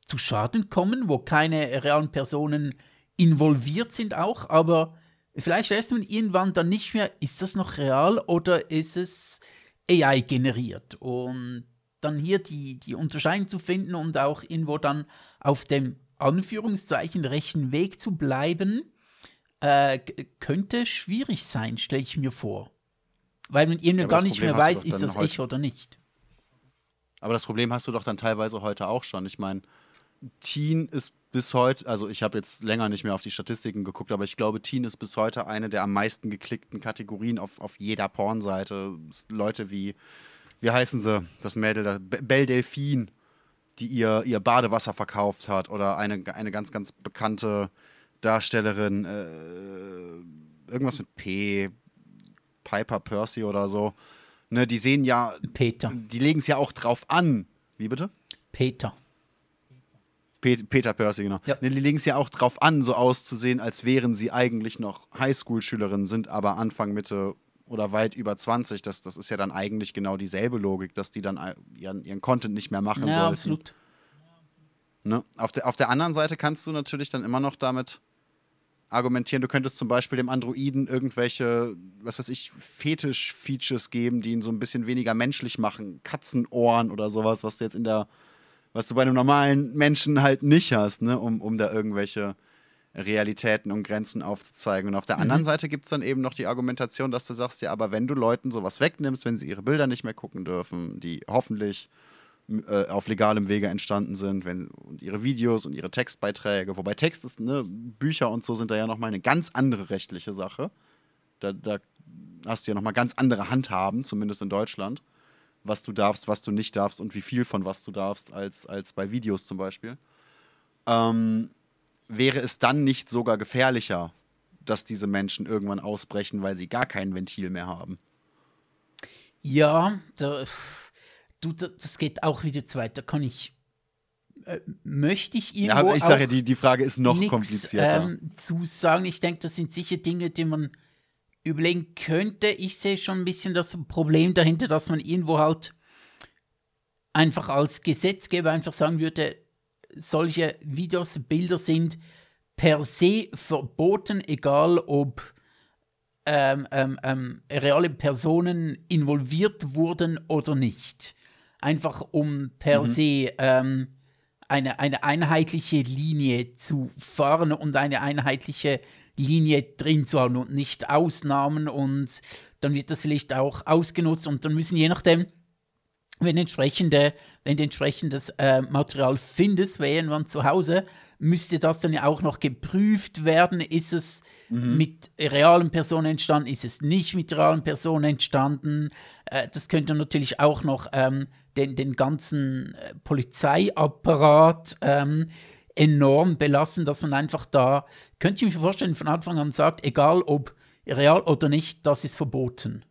zu Schaden kommen, wo keine realen Personen involviert sind auch, aber vielleicht weißt du irgendwann dann nicht mehr, ist das noch real oder ist es AI generiert? Und dann hier die, die Unterscheidung zu finden und auch irgendwo dann auf dem Anführungszeichen rechten Weg zu bleiben, äh, könnte schwierig sein, stelle ich mir vor. Weil man irgendwie ja, gar nicht mehr weiß, ist das echt oder nicht. Aber das Problem hast du doch dann teilweise heute auch schon. Ich meine, Teen ist bis heute, also ich habe jetzt länger nicht mehr auf die Statistiken geguckt, aber ich glaube, Teen ist bis heute eine der am meisten geklickten Kategorien auf, auf jeder Pornseite. Leute wie, wie heißen sie, das Mädel, Belle Delphine, die ihr, ihr Badewasser verkauft hat oder eine, eine ganz, ganz bekannte Darstellerin, äh, irgendwas mit P, Piper Percy oder so. Ne, die sehen ja. Peter. Die legen es ja auch drauf an. Wie bitte? Peter. Peter Percy, genau. Ja. Ne, die legen es ja auch drauf an, so auszusehen, als wären sie eigentlich noch Highschool-Schülerinnen, sind aber Anfang, Mitte oder weit über 20. Das, das ist ja dann eigentlich genau dieselbe Logik, dass die dann ihren, ihren Content nicht mehr machen ja, sollten. Absolut. Ne? Auf, der, auf der anderen Seite kannst du natürlich dann immer noch damit argumentieren, du könntest zum Beispiel dem Androiden irgendwelche, was weiß ich, Fetisch-Features geben, die ihn so ein bisschen weniger menschlich machen. Katzenohren oder sowas, was du jetzt in der, was du bei einem normalen Menschen halt nicht hast, ne, um, um da irgendwelche Realitäten und Grenzen aufzuzeigen. Und auf der mhm. anderen Seite gibt es dann eben noch die Argumentation, dass du sagst, ja, aber wenn du Leuten sowas wegnimmst, wenn sie ihre Bilder nicht mehr gucken dürfen, die hoffentlich äh, auf legalem Wege entstanden sind, wenn, und ihre Videos und ihre Textbeiträge, wobei Text ist, ne, Bücher und so sind da ja nochmal eine ganz andere rechtliche Sache. Da, da hast du ja nochmal ganz andere Handhaben, zumindest in Deutschland, was du darfst, was du nicht darfst und wie viel von was du darfst, als, als bei Videos zum Beispiel. Ähm, wäre es dann nicht sogar gefährlicher, dass diese Menschen irgendwann ausbrechen, weil sie gar kein Ventil mehr haben? Ja, da du, das geht auch wieder zu weit. Da kann ich, äh, möchte ich irgendwo. Ja, aber ich sage ja, die, die Frage ist noch nix, komplizierter. Ähm, zu sagen, ich denke, das sind sicher Dinge, die man überlegen könnte. Ich sehe schon ein bisschen das Problem dahinter, dass man irgendwo halt einfach als Gesetzgeber einfach sagen würde, solche Videos, Bilder sind per se verboten, egal ob ähm, ähm, ähm, reale Personen involviert wurden oder nicht einfach um per mhm. se ähm, eine, eine einheitliche Linie zu fahren und eine einheitliche Linie drin zu haben und nicht Ausnahmen und dann wird das vielleicht auch ausgenutzt und dann müssen je nachdem, wenn, entsprechende, wenn du entsprechendes äh, Material findest, während man zu Hause, müsste das dann ja auch noch geprüft werden. Ist es mhm. mit realen Personen entstanden? Ist es nicht mit realen Personen entstanden? Äh, das könnte natürlich auch noch ähm, den, den ganzen äh, Polizeiapparat ähm, enorm belassen, dass man einfach da, könnte ich mir vorstellen, von Anfang an sagt, egal ob real oder nicht, das ist verboten.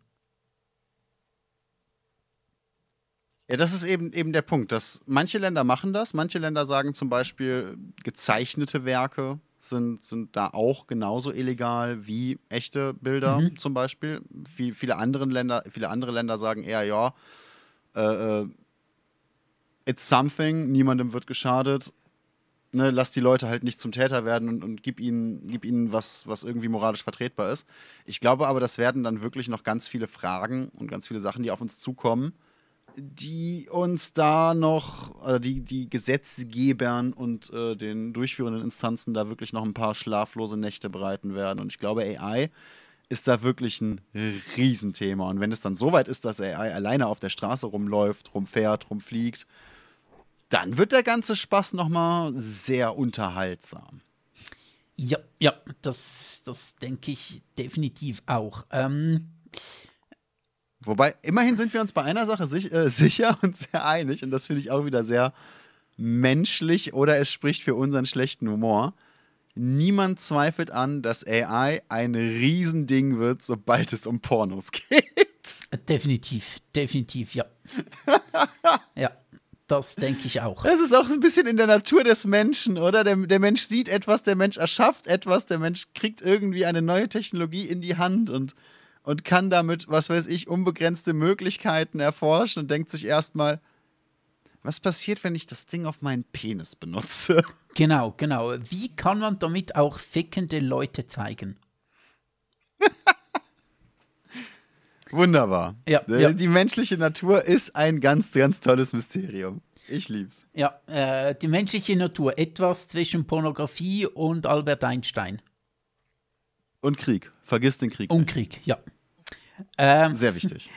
Ja, das ist eben, eben der Punkt, dass manche Länder machen das, manche Länder sagen zum Beispiel, gezeichnete Werke sind, sind da auch genauso illegal wie echte Bilder mhm. zum Beispiel. Viel, viele, andere Länder, viele andere Länder sagen eher, ja, äh, äh it's something, niemandem wird geschadet, ne, lass die Leute halt nicht zum Täter werden und, und gib ihnen, gib ihnen was, was irgendwie moralisch vertretbar ist. Ich glaube aber, das werden dann wirklich noch ganz viele Fragen und ganz viele Sachen, die auf uns zukommen, die uns da noch, also die, die Gesetzgebern und äh, den durchführenden Instanzen da wirklich noch ein paar schlaflose Nächte bereiten werden. Und ich glaube, AI ist da wirklich ein Riesenthema. Und wenn es dann so weit ist, dass AI alleine auf der Straße rumläuft, rumfährt, rumfliegt, dann wird der ganze Spaß nochmal sehr unterhaltsam. Ja, ja, das, das denke ich definitiv auch. Ähm Wobei, immerhin sind wir uns bei einer Sache sich, äh, [laughs] sicher und sehr einig, und das finde ich auch wieder sehr menschlich oder es spricht für unseren schlechten Humor. Niemand zweifelt an, dass AI ein Riesending wird, sobald es um Pornos [laughs] geht. Definitiv, definitiv, ja. [laughs] ja. Das denke ich auch. Das ist auch ein bisschen in der Natur des Menschen, oder? Der, der Mensch sieht etwas, der Mensch erschafft etwas, der Mensch kriegt irgendwie eine neue Technologie in die Hand und, und kann damit, was weiß ich, unbegrenzte Möglichkeiten erforschen und denkt sich erstmal, was passiert, wenn ich das Ding auf meinen Penis benutze? [laughs] Genau, genau. Wie kann man damit auch fickende Leute zeigen? [laughs] Wunderbar. Ja, die, ja. die menschliche Natur ist ein ganz, ganz tolles Mysterium. Ich lieb's. Ja, äh, die menschliche Natur, etwas zwischen Pornografie und Albert Einstein. Und Krieg. Vergiss den Krieg. Und Krieg, ja. Ähm, Sehr wichtig.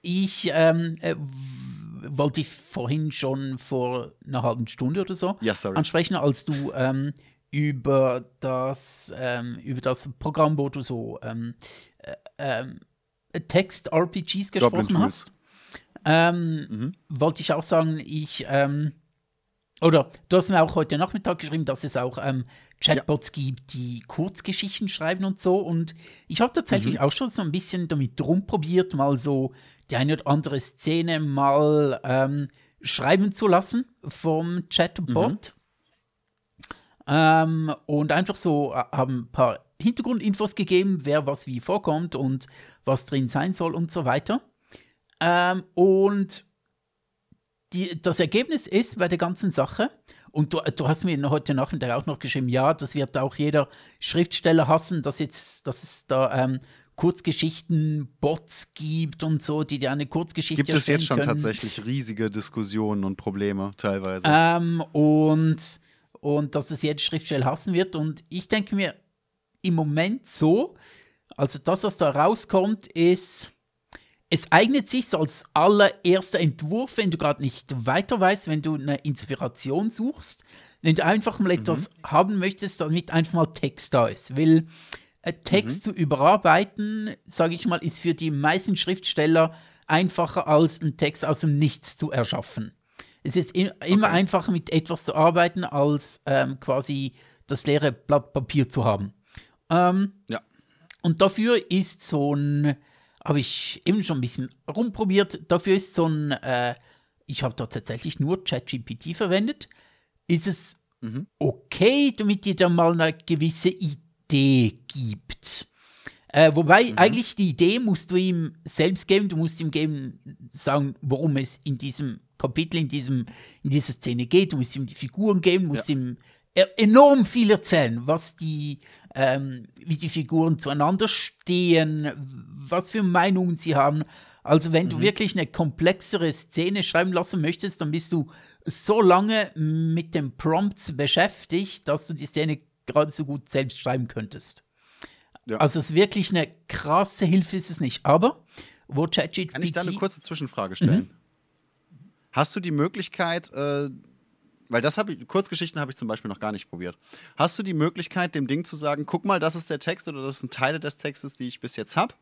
Ich ähm, äh, wollte ich vorhin schon vor einer halben Stunde oder so ja, ansprechen, als du ähm, über das ähm, über das Programm, wo du so ähm, äh, ähm, Text-RPGs gesprochen hast, ähm, mhm. wollte ich auch sagen, ich, ähm, oder du hast mir auch heute Nachmittag geschrieben, dass es auch ähm, Chatbots ja. gibt, die Kurzgeschichten schreiben und so. Und ich habe tatsächlich mhm. auch schon so ein bisschen damit rumprobiert, mal so die eine oder andere Szene mal ähm, schreiben zu lassen vom Chatbot. Mhm. Ähm, und einfach so äh, haben ein paar Hintergrundinfos gegeben, wer was wie vorkommt und was drin sein soll und so weiter. Ähm, und die, das Ergebnis ist bei der ganzen Sache, und du, du hast mir heute Nachmittag auch noch geschrieben, ja, das wird auch jeder Schriftsteller hassen, dass, jetzt, dass es da ähm, Kurzgeschichten-Bots gibt und so, die dir eine Kurzgeschichte Gibt es jetzt schon können. tatsächlich riesige Diskussionen und Probleme teilweise. Ähm, und, und dass es jeder Schriftsteller hassen wird. Und ich denke mir, im Moment so. Also das, was da rauskommt, ist, es eignet sich so als allererster Entwurf, wenn du gerade nicht weiter weißt, wenn du eine Inspiration suchst, wenn du einfach mal etwas mhm. haben möchtest, damit einfach mal Text da ist. Weil äh, Text mhm. zu überarbeiten, sage ich mal, ist für die meisten Schriftsteller einfacher als einen Text aus dem Nichts zu erschaffen. Es ist immer okay. einfacher, mit etwas zu arbeiten, als ähm, quasi das leere Blatt Papier zu haben. Ähm, ja. Und dafür ist so ein, habe ich eben schon ein bisschen rumprobiert, dafür ist so ein, äh, ich habe da tatsächlich nur ChatGPT verwendet, ist es mhm. okay, damit dir da mal eine gewisse Idee gibt. Äh, wobei mhm. eigentlich die Idee musst du ihm selbst geben, du musst ihm geben, sagen, worum es in diesem Kapitel, in, diesem, in dieser Szene geht, du musst ihm die Figuren geben, musst ja. ihm enorm viel erzählen, was die, ähm, wie die Figuren zueinander stehen, was für Meinungen sie haben. Also wenn du wirklich eine komplexere Szene schreiben lassen möchtest, dann bist du so lange mit den Prompts beschäftigt, dass du die Szene gerade so gut selbst schreiben könntest. Ja. Also es ist wirklich eine krasse Hilfe ist es nicht. Aber wo ChatGPT... Kann ich da eine kurze Zwischenfrage stellen? Hast du die Möglichkeit, äh, weil das habe ich, Kurzgeschichten habe ich zum Beispiel noch gar nicht probiert. Hast du die Möglichkeit, dem Ding zu sagen, guck mal, das ist der Text oder das sind Teile des Textes, die ich bis jetzt habe?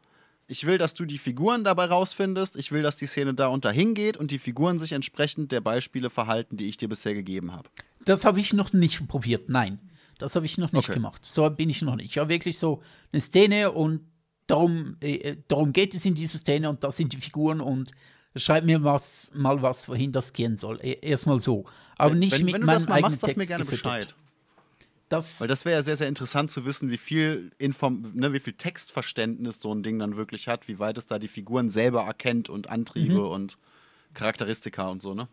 Ich will, dass du die Figuren dabei rausfindest. Ich will, dass die Szene da und dahin geht und die Figuren sich entsprechend der Beispiele verhalten, die ich dir bisher gegeben habe. Das habe ich noch nicht probiert, nein. Das habe ich noch nicht Okay. gemacht. So bin ich noch nicht. Ich habe wirklich so eine Szene und darum, äh, darum geht es in dieser Szene und das sind die Figuren und schreib mir was, mal was, wohin das gehen soll. E- Erstmal so. Aber nicht wenn, mit wenn du meinem das mal eigenen machst, sag Text mir gerne gefüttert. Bescheid. Das, Weil das wäre ja sehr, sehr interessant zu wissen, wie viel, Inform ne, wie viel Textverständnis so ein Ding dann wirklich hat, wie weit es da die Figuren selber erkennt und Antriebe Mhm. und Charakteristika und so, ne?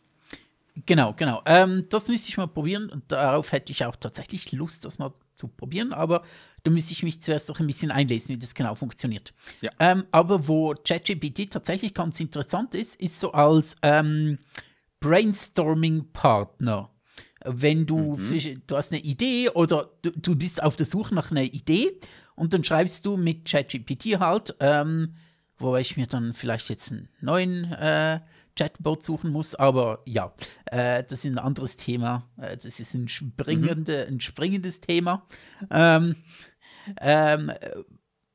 Genau, genau. Ähm, das müsste ich mal probieren und darauf hätte ich auch tatsächlich Lust, das mal zu probieren, aber da müsste ich mich zuerst noch ein bisschen einlesen, wie das genau funktioniert. Ja. Ähm, aber wo ChatGPT tatsächlich ganz interessant ist, ist so als ähm, Brainstorming-Partner. Wenn du, fisch- du hast eine Idee oder du, du bist auf der Suche nach einer Idee und dann schreibst du mit ChatGPT halt, ähm, wobei ich mir dann vielleicht jetzt einen neuen äh, Chatbot suchen muss, aber ja, äh, das ist ein anderes Thema. Äh, das ist ein, springende, ein springendes Thema. Ähm, ähm,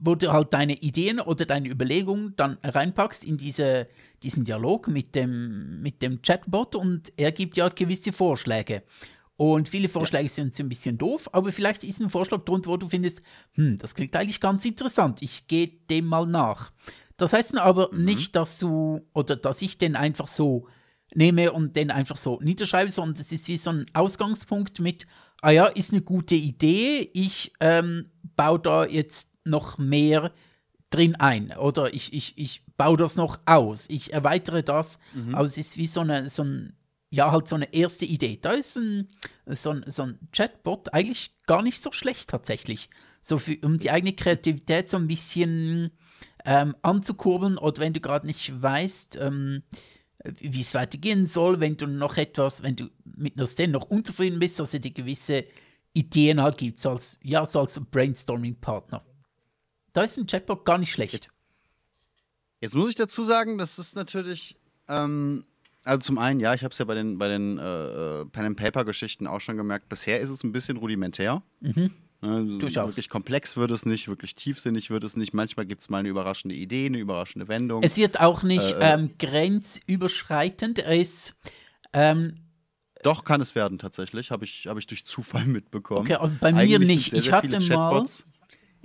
wo du halt deine Ideen oder deine Überlegungen dann reinpackst in diese, diesen Dialog mit dem, mit dem Chatbot und er gibt ja gewisse Vorschläge. Und viele Vorschläge sind so ein bisschen doof, aber vielleicht ist ein Vorschlag drunter, wo du findest, hm, das klingt eigentlich ganz interessant, ich gehe dem mal nach. Das heißt aber nicht, dass du oder dass ich den einfach so nehme und den einfach so niederschreibe, sondern es ist wie so ein Ausgangspunkt mit, ah ja, ist eine gute Idee, ich ähm, baue da jetzt noch mehr drin ein oder ich, ich, ich baue das noch aus, ich erweitere das, aber es ist wie so eine, so ein, ja, halt so eine erste Idee. Da ist ein, so, ein, so ein Chatbot eigentlich gar nicht so schlecht tatsächlich. So für, um die eigene Kreativität so ein bisschen ähm, anzukurbeln oder wenn du gerade nicht weißt, ähm, wie es weitergehen soll, wenn du noch etwas, wenn du mit einer Szene noch unzufrieden bist, dass er dir gewisse Ideen halt gibt, so als, ja, so als Brainstorming-Partner. Da ist ein Chatbot gar nicht schlecht. Jetzt muss ich dazu sagen, das ist natürlich, ähm, also zum einen, ja, ich habe es ja bei den, bei den äh, äh, Pen-and-Paper-Geschichten auch schon gemerkt, bisher ist es ein bisschen rudimentär. Ne, Durchaus. Wirklich komplex wird es nicht, wirklich tiefsinnig wird es nicht. Manchmal gibt es mal eine überraschende Idee, eine überraschende Wendung. Es wird auch nicht Äh, äh. ähm, grenzüberschreitend. Er ist, ähm, Doch, kann es werden tatsächlich, habe ich, hab ich durch Zufall mitbekommen. Okay, aber bei mir Eigentlich sind nicht. Sehr, Ich sehr hatte viele mal-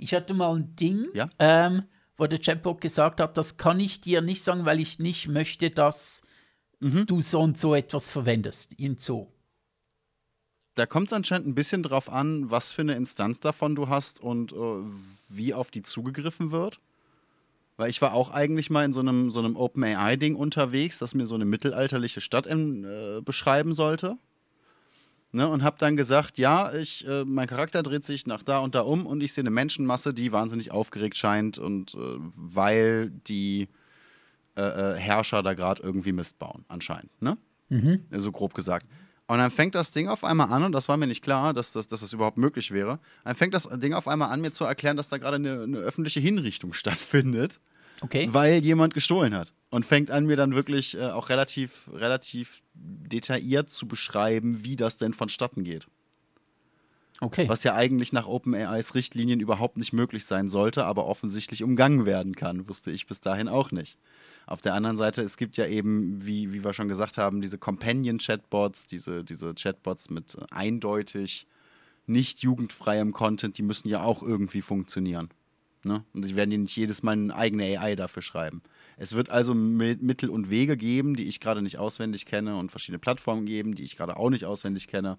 ich hatte mal ein Ding, Ja? ähm, wo der Chatbot gesagt hat, das kann ich dir nicht sagen, weil ich nicht möchte, dass Mhm. du so und so etwas verwendest. In so. Da kommt es anscheinend ein bisschen drauf an, was für eine Instanz davon du hast und äh, wie auf die zugegriffen wird. Weil ich war auch eigentlich mal in so einem, so einem OpenAI-Ding unterwegs, das mir so eine mittelalterliche Stadt ähm, äh, beschreiben sollte. Ne, und habe dann gesagt, ja, ich, äh, mein Charakter dreht sich nach da und da um und ich sehe eine Menschenmasse, die wahnsinnig aufgeregt scheint und äh, weil die äh, äh, Herrscher da gerade irgendwie Mist bauen, anscheinend. Ne? So grob gesagt. Und dann fängt das Ding auf einmal an, und das war mir nicht klar, dass das, dass das überhaupt möglich wäre. Dann fängt das Ding auf einmal an, mir zu erklären, dass da gerade eine, eine öffentliche Hinrichtung [laughs] stattfindet, Okay. weil jemand gestohlen hat. Und fängt an, mir dann wirklich äh, auch relativ, relativ detailliert zu beschreiben, wie das denn vonstatten geht. Okay. Was ja eigentlich nach OpenAIs Richtlinien überhaupt nicht möglich sein sollte, aber offensichtlich umgangen werden kann, wusste ich bis dahin auch nicht. Auf der anderen Seite, es gibt ja eben, wie, wie wir schon gesagt haben, diese Companion-Chatbots, diese, diese Chatbots mit äh, eindeutig nicht jugendfreiem Content, die müssen ja auch irgendwie funktionieren. Ne? Und werden ja nicht jedes Mal eine eigene AI dafür schreiben. Es wird also Mi- Mittel und Wege geben, die ich gerade nicht auswendig kenne und verschiedene Plattformen geben, die ich gerade auch nicht auswendig kenne,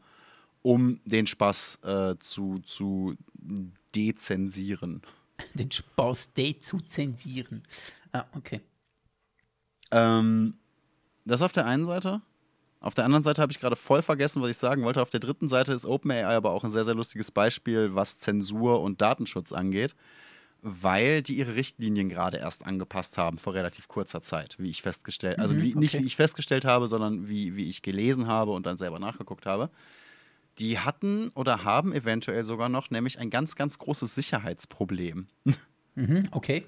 um den Spaß äh, zu, zu dezensieren. Den Spaß D zu zensieren. Ah, okay. Ähm, das auf der einen Seite. Auf der anderen Seite habe ich gerade voll vergessen, was ich sagen wollte. Auf der dritten Seite ist OpenAI aber auch ein sehr, sehr lustiges Beispiel, was Zensur und Datenschutz angeht. weil die ihre Richtlinien gerade erst angepasst haben vor relativ kurzer Zeit, wie ich festgestellt, also Mhm, wie, nicht okay. wie ich festgestellt habe, sondern wie, wie ich gelesen habe und dann selber nachgeguckt habe. Die hatten oder haben eventuell sogar noch nämlich ein ganz, ganz großes Sicherheitsproblem. [laughs] Mhm, okay.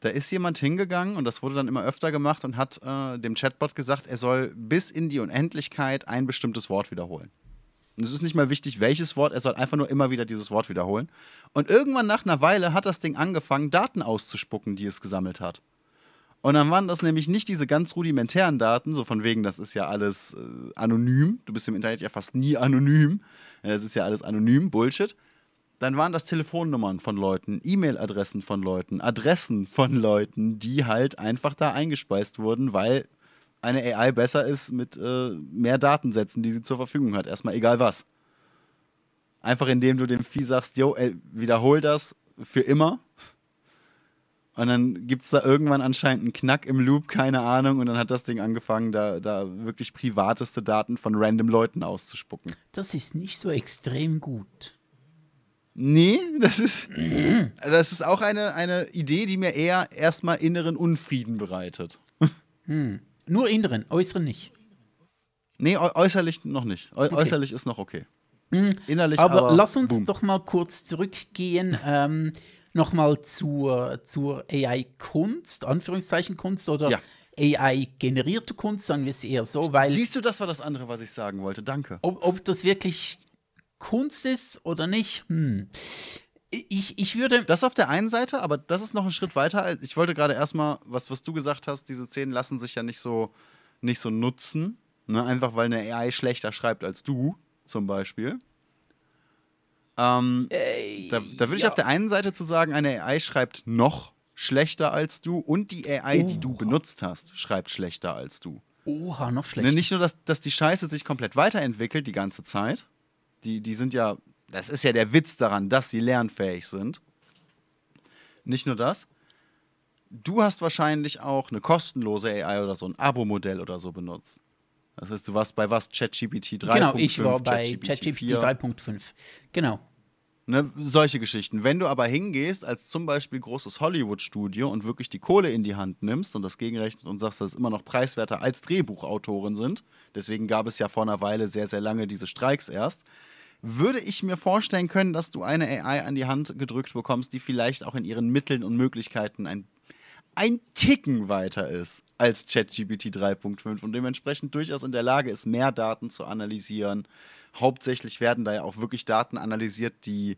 Da ist jemand hingegangen und das wurde dann immer öfter gemacht und hat äh, dem Chatbot gesagt, er soll bis in die Unendlichkeit ein bestimmtes Wort wiederholen. Und es ist nicht mal wichtig, welches Wort, er soll einfach nur immer wieder dieses Wort wiederholen. Und irgendwann nach einer Weile hat das Ding angefangen, Daten auszuspucken, die es gesammelt hat. Und dann waren das nämlich nicht diese ganz rudimentären Daten, so von wegen, das ist ja alles äh, anonym. Du bist im Internet ja fast nie anonym. Ja, Das ist ja alles anonym, Bullshit. Dann waren das Telefonnummern von Leuten, E-Mail-Adressen von Leuten, Adressen von Leuten, die halt einfach da eingespeist wurden, weil eine AI besser ist mit äh, mehr Datensätzen, die sie zur Verfügung hat. Erstmal egal was. Einfach indem du dem Vieh sagst, yo, ey, wiederhol das für immer. Und dann gibt es da irgendwann anscheinend einen Knack im Loop, keine Ahnung. Und dann hat das Ding angefangen, da, da wirklich privateste Daten von random Leuten auszuspucken. Das ist nicht so extrem gut. Nee, das ist, das ist auch eine, eine Idee, die mir eher erstmal inneren Unfrieden bereitet. Nur inneren, äußeren nicht. Nee, äu äußerlich noch nicht. Äu Äußerlich ist noch okay. Innerlich Aber, aber, lass uns boom. doch mal kurz zurückgehen, ähm, nochmal zur, zur AI-Kunst, Anführungszeichen Kunst oder Ja. AI-generierte Kunst, sagen wir es eher so, weil Siehst du, das war das andere, was ich sagen wollte. Danke. ob, ob das wirklich Kunst ist oder nicht, hm. Ich, ich würde. Das auf der einen Seite, aber das ist noch ein Schritt weiter. Ich wollte gerade erstmal, was, was du gesagt hast, diese Szenen lassen sich ja nicht so, nicht so nutzen. Ne? Einfach weil eine AI schlechter schreibt als du, zum Beispiel. Ähm, da da würde ich ja. auf der einen Seite zu sagen, eine AI schreibt noch schlechter als du und die AI, die du Oh. benutzt hast, schreibt schlechter als du. Oha, noch schlechter. Ne, nicht nur, dass, dass die Scheiße sich komplett weiterentwickelt die ganze Zeit. Die, die sind ja, das ist ja der Witz daran, dass sie lernfähig sind. Nicht nur das. Du hast wahrscheinlich auch eine kostenlose AI oder so ein Abo-Modell oder so benutzt. Das heißt, du warst bei was? ChatGPT 3.5? genau, ich war bei ChatGPT 4. 3.5. Genau. Ne, solche Geschichten. Wenn du aber hingehst als zum Beispiel großes Hollywood-Studio und wirklich die Kohle in die Hand nimmst und das gegenrechnet und sagst, dass es immer noch preiswerter als Drehbuchautoren sind, deswegen gab es ja vor einer Weile sehr, sehr lange diese Streiks erst, würde ich mir vorstellen können, dass du eine AI an die Hand gedrückt bekommst, die vielleicht auch in ihren Mitteln und Möglichkeiten ein, ein Ticken weiter ist als ChatGPT 3.5 und dementsprechend durchaus in der Lage ist, mehr Daten zu analysieren. Hauptsächlich werden da ja auch wirklich Daten analysiert, die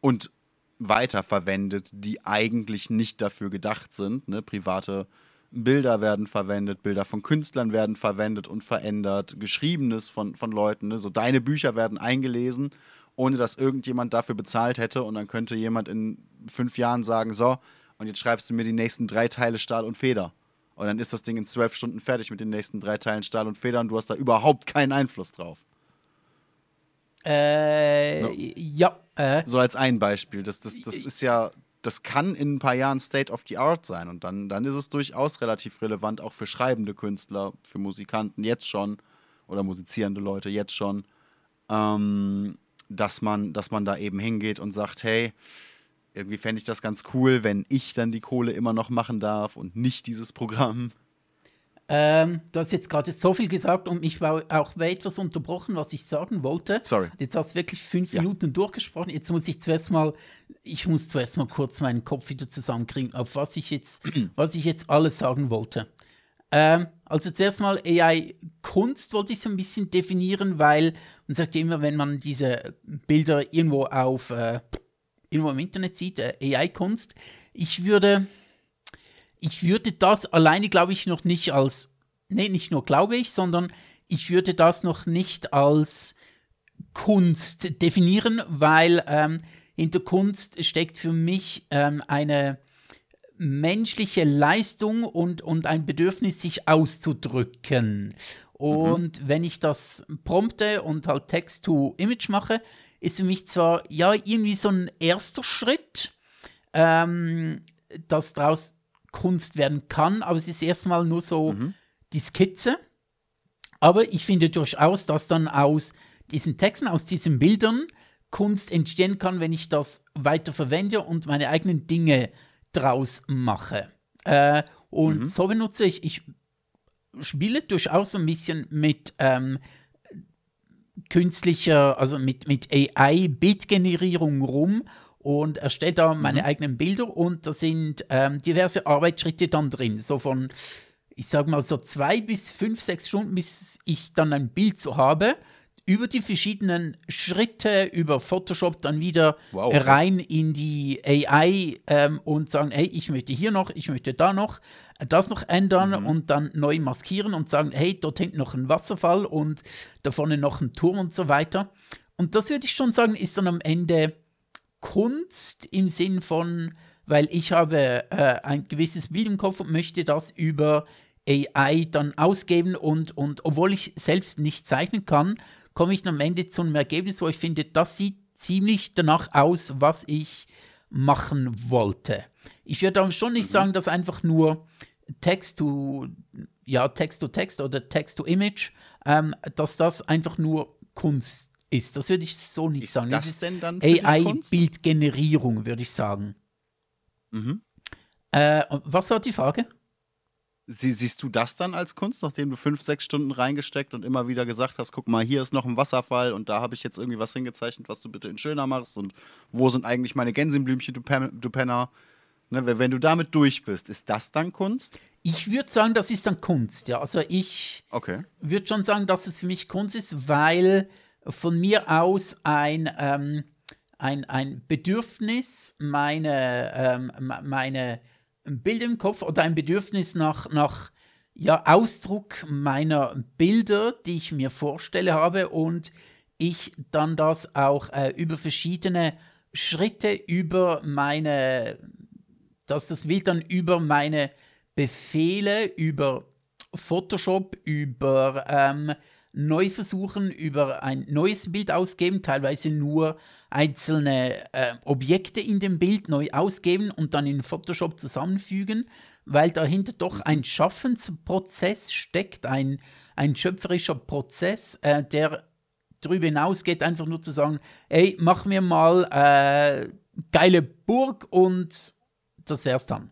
und weiterverwendet, die eigentlich nicht dafür gedacht sind. Ne? Private Bilder werden verwendet, Bilder von Künstlern werden verwendet und verändert, Geschriebenes von, von Leuten. Ne? So deine Bücher werden eingelesen, ohne dass irgendjemand dafür bezahlt hätte. Und dann könnte jemand in fünf Jahren sagen: So, und jetzt schreibst du mir die nächsten drei Teile Stahl und Feder. Und dann ist das Ding in zwölf Stunden fertig mit den nächsten drei Teilen Stahl und Feder und du hast da überhaupt keinen Einfluss drauf. Äh, No. Ja, äh, So als ein Beispiel. Das, das, das ist ja, das kann in ein paar Jahren State of the Art sein. Und dann, dann ist es durchaus relativ relevant, auch für schreibende Künstler, für Musikanten jetzt schon oder musizierende Leute jetzt schon, ähm, dass, man, dass man da eben hingeht und sagt, hey, irgendwie fände ich das ganz cool, wenn ich dann die Kohle immer noch machen darf und nicht dieses Programm. Ähm, du hast jetzt gerade so viel gesagt und mich war auch bei etwas unterbrochen, was ich sagen wollte. Sorry. Jetzt hast du wirklich fünf Ja. Minuten durchgesprochen. Jetzt muss ich zuerst mal, ich muss zuerst mal kurz meinen Kopf wieder zusammenkriegen, auf was ich jetzt, [clears throat] was ich jetzt alles sagen wollte. Ähm, also zuerst mal AI-Kunst wollte ich so ein bisschen definieren, weil man sagt ja immer, wenn man diese Bilder irgendwo auf äh, irgendwo im Internet sieht, äh, AI-Kunst, ich würde, ich würde das alleine, glaube ich, noch nicht als, nee, nicht nur glaube ich, sondern ich würde das noch nicht als Kunst definieren, weil ähm, hinter Kunst steckt für mich ähm, eine menschliche Leistung und, und ein Bedürfnis, sich auszudrücken. Und wenn ich das prompte und halt Text-to-Image mache, ist für mich zwar ja irgendwie so ein erster Schritt, ähm, dass daraus Kunst werden kann, aber es ist erstmal nur so die Skizze. Aber ich finde durchaus, dass dann aus diesen Texten, aus diesen Bildern Kunst entstehen kann, wenn ich das weiter verwende und meine eigenen Dinge draus mache. Äh, und Mhm. so benutze ich, ich spiele durchaus so ein bisschen mit ähm, künstlicher, also mit, mit AI-Bildgenerierung rum und erstelle da meine eigenen Bilder und da sind ähm, diverse Arbeitsschritte dann drin. So von, ich sag mal, so zwei bis fünf, sechs Stunden, bis ich dann ein Bild so habe. Über die verschiedenen Schritte, über Photoshop dann wieder Wow, rein in die AI ähm, und sagen, hey, ich möchte hier noch, ich möchte da noch, das noch ändern Mhm. und dann neu maskieren und sagen, hey, dort hinten noch ein Wasserfall und da vorne noch ein Turm und so weiter. Und das würde ich schon sagen, ist dann am Ende Kunst im Sinn von, weil ich habe äh, ein gewisses Bild im Kopf und möchte das über AI dann ausgeben und, und obwohl ich selbst nicht zeichnen kann, komme ich am Ende zu einem Ergebnis, wo ich finde, das sieht ziemlich danach aus, was ich machen wollte. Ich würde aber schon nicht sagen, dass einfach nur Text to, ja, Text to Text oder Text to Image, ähm, dass das einfach nur Kunst ist. Das würde ich so nicht Ist sagen. das ist denn dann? AI-Bildgenerierung, würde ich sagen. Mhm. Äh, was war die Frage? Sie, siehst du das dann als Kunst, nachdem du fünf, sechs Stunden reingesteckt und immer wieder gesagt hast, guck mal, hier ist noch ein Wasserfall und da habe ich jetzt irgendwie was hingezeichnet, was du bitte in schöner machst und wo sind eigentlich meine Gänseblümchen, du, Pen du Penner? Ne, wenn wenn du damit durch bist, ist das dann Kunst? Ich würde sagen, das ist dann Kunst, ja. Also ich Okay. würde schon sagen, dass es für mich Kunst ist, weil von mir aus ein, ähm, ein, ein Bedürfnis, meine, ähm, me- meine Bilder im Kopf oder ein Bedürfnis nach, nach ja, Ausdruck meiner Bilder, die ich mir vorstelle habe und ich dann das auch äh, über verschiedene Schritte über meine, dass das Bild dann über meine Befehle, über Photoshop, über ähm, Neuversuchen, über ein neues Bild ausgeben, teilweise nur einzelne äh, Objekte in dem Bild neu ausgeben und dann in Photoshop zusammenfügen, weil dahinter doch ein Schaffensprozess steckt, ein, ein schöpferischer Prozess, äh, der darüber hinausgeht, einfach nur zu sagen, ey, mach mir mal äh, geile Burg und das wär's dann.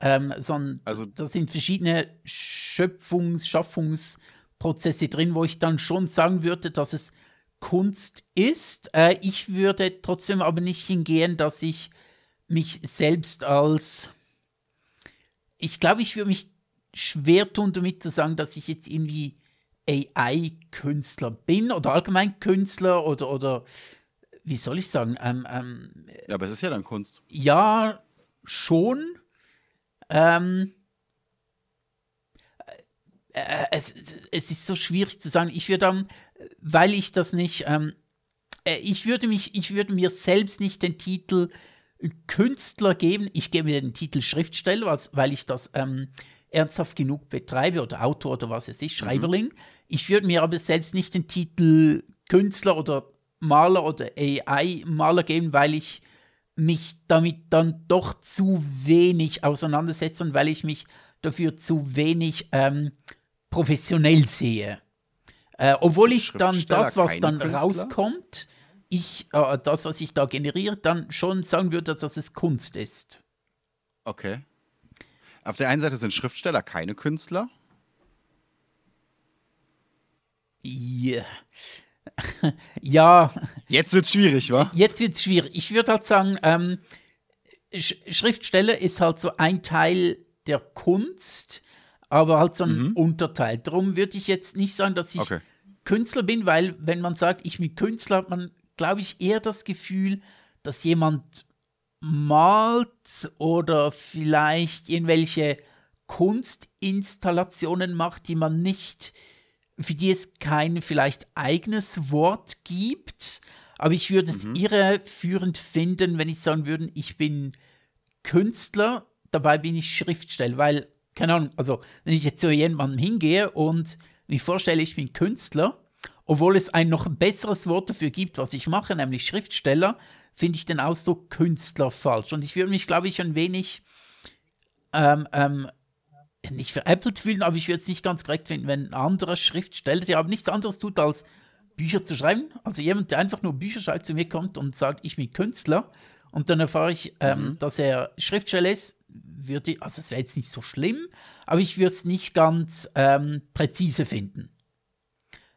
Ähm, sondern Also- da sind verschiedene Schöpfungs-, Schaffungsprozesse drin, wo ich dann schon sagen würde, dass es Kunst ist. Äh, ich würde trotzdem aber nicht hingehen, dass ich mich selbst als. Ich glaube, ich würde mich schwer tun, damit zu sagen, dass ich jetzt irgendwie AI-Künstler bin oder allgemein Künstler oder, oder wie soll ich sagen? Ähm, ähm, Ja, aber es ist ja dann Kunst. ja, schon. Ähm, äh, es, es ist so schwierig zu sagen. Ich würde dann, weil ich das nicht, ähm, äh, ich würde mich, ich würde mir selbst nicht den Titel Künstler geben. Ich gebe mir den Titel Schriftsteller, weil ich das ähm, ernsthaft genug betreibe oder Autor oder was es ist, Schreiberling. Ich würde mir aber selbst nicht den Titel Künstler oder Maler oder AI-Maler geben, weil ich mich damit dann doch zu wenig auseinandersetze und weil ich mich dafür zu wenig ähm, professionell sehe. Äh, obwohl ich dann das, was dann Künstler? rauskommt, ich, äh, das, was ich da generiere, dann schon sagen würde, dass es Kunst ist. Okay. Auf der einen Seite sind Schriftsteller keine Künstler. Ja. [laughs] ja, Jetzt wird schwierig, wa? jetzt wird es schwierig. Ich würde halt sagen, ähm, Sch Schriftsteller ist halt so ein Teil der Kunst, aber halt so ein Unterteil. Darum würde ich jetzt nicht sagen, dass ich Okay. Künstler bin, weil wenn man sagt, ich bin Künstler, hat man, glaube ich, eher das Gefühl, dass jemand malt oder vielleicht irgendwelche Kunstinstallationen macht, die man nicht, für die es kein vielleicht eigenes Wort gibt. Aber ich würde es irreführend finden, wenn ich sagen würde, ich bin Künstler, dabei bin ich Schriftsteller, weil, keine Ahnung, also wenn ich jetzt zu jemandem hingehe und mir vorstelle, ich bin Künstler, obwohl es ein noch besseres Wort dafür gibt, was ich mache, nämlich Schriftsteller, finde ich den Ausdruck Künstler falsch. Und ich würde mich, glaube ich, ein wenig ähm, ähm, nicht veräppelt fühlen, aber ich würde es nicht ganz korrekt finden, wenn ein anderer Schriftsteller, der aber nichts anderes tut als Bücher zu schreiben. Also jemand, der einfach nur Bücher schreibt, zu mir kommt und sagt, ich bin Künstler. Und dann erfahre ich, ähm, mhm. dass er Schriftsteller ist, würde, also es wäre jetzt nicht so schlimm, aber ich würde es nicht ganz ähm, präzise finden.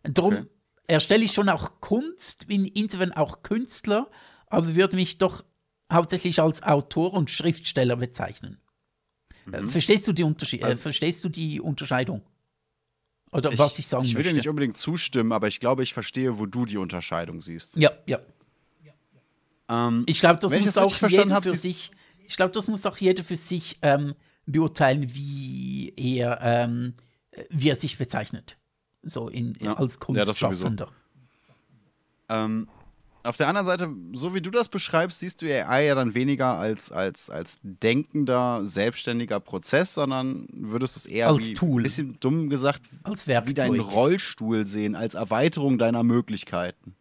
Und darum okay. erstelle ich schon auch Kunst, bin insofern auch Künstler, aber würde mich doch hauptsächlich als Autor und Schriftsteller bezeichnen. Äh, mhm. Verstehst du die Unterschied äh, also, verstehst du die Unterscheidung? Oder ich, was ich sagen? Ich würde möchte. nicht unbedingt zustimmen, aber ich glaube, ich verstehe, wo du die Unterscheidung siehst. Ja, ja. Ähm, ich glaube, das muss auch jeder hab, für sich. Ich glaube, das muss auch jeder für sich ähm, beurteilen, wie er, ähm, wie er sich bezeichnet. So in, ja. als Kunstschaffender. Ja, ähm, auf der anderen Seite, so wie du das beschreibst, siehst du AI ja dann weniger als, als, als denkender, selbstständiger Prozess, sondern würdest es eher als wie, Tool. ein bisschen dumm gesagt, als wie deinen Rollstuhl sehen, als Erweiterung deiner Möglichkeiten.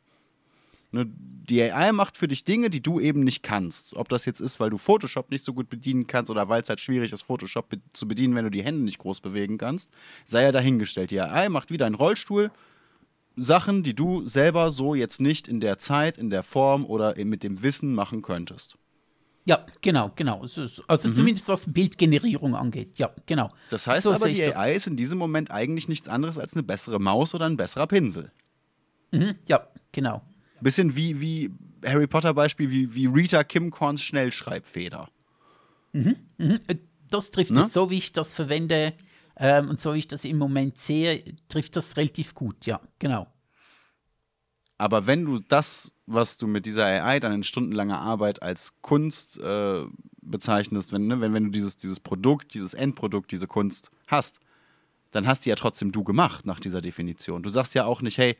Ne, die AI macht für dich Dinge, die du eben nicht kannst. Ob das jetzt ist, weil du Photoshop nicht so gut bedienen kannst oder weil es halt schwierig ist, Photoshop be zu bedienen, wenn du die Hände nicht groß bewegen kannst, sei ja dahingestellt. Die AI macht wieder einen Rollstuhl, Sachen, die du selber so jetzt nicht in der Zeit, in der Form oder mit dem Wissen machen könntest. Ja, genau, genau. Also mhm. zumindest was Bildgenerierung angeht. Ja, genau. Das heißt so aber, die AI das. ist in diesem Moment eigentlich nichts anderes als eine bessere Maus oder ein besserer Pinsel. Mhm, ja, genau. Bisschen wie, wie Harry Potter Beispiel, wie, wie Rita Kimcorns Schnellschreibfeder. Mhm, mhm. Das trifft ne? es, so wie ich das verwende ähm, und so wie ich das im Moment sehe, trifft das relativ gut, ja, genau. Aber wenn du das, was du mit dieser AI dann in stundenlanger Arbeit als Kunst äh, bezeichnest, wenn, ne, wenn, wenn du dieses, dieses Produkt, dieses Endprodukt, diese Kunst hast, dann hast du ja trotzdem du gemacht nach dieser Definition. Du sagst ja auch nicht, hey,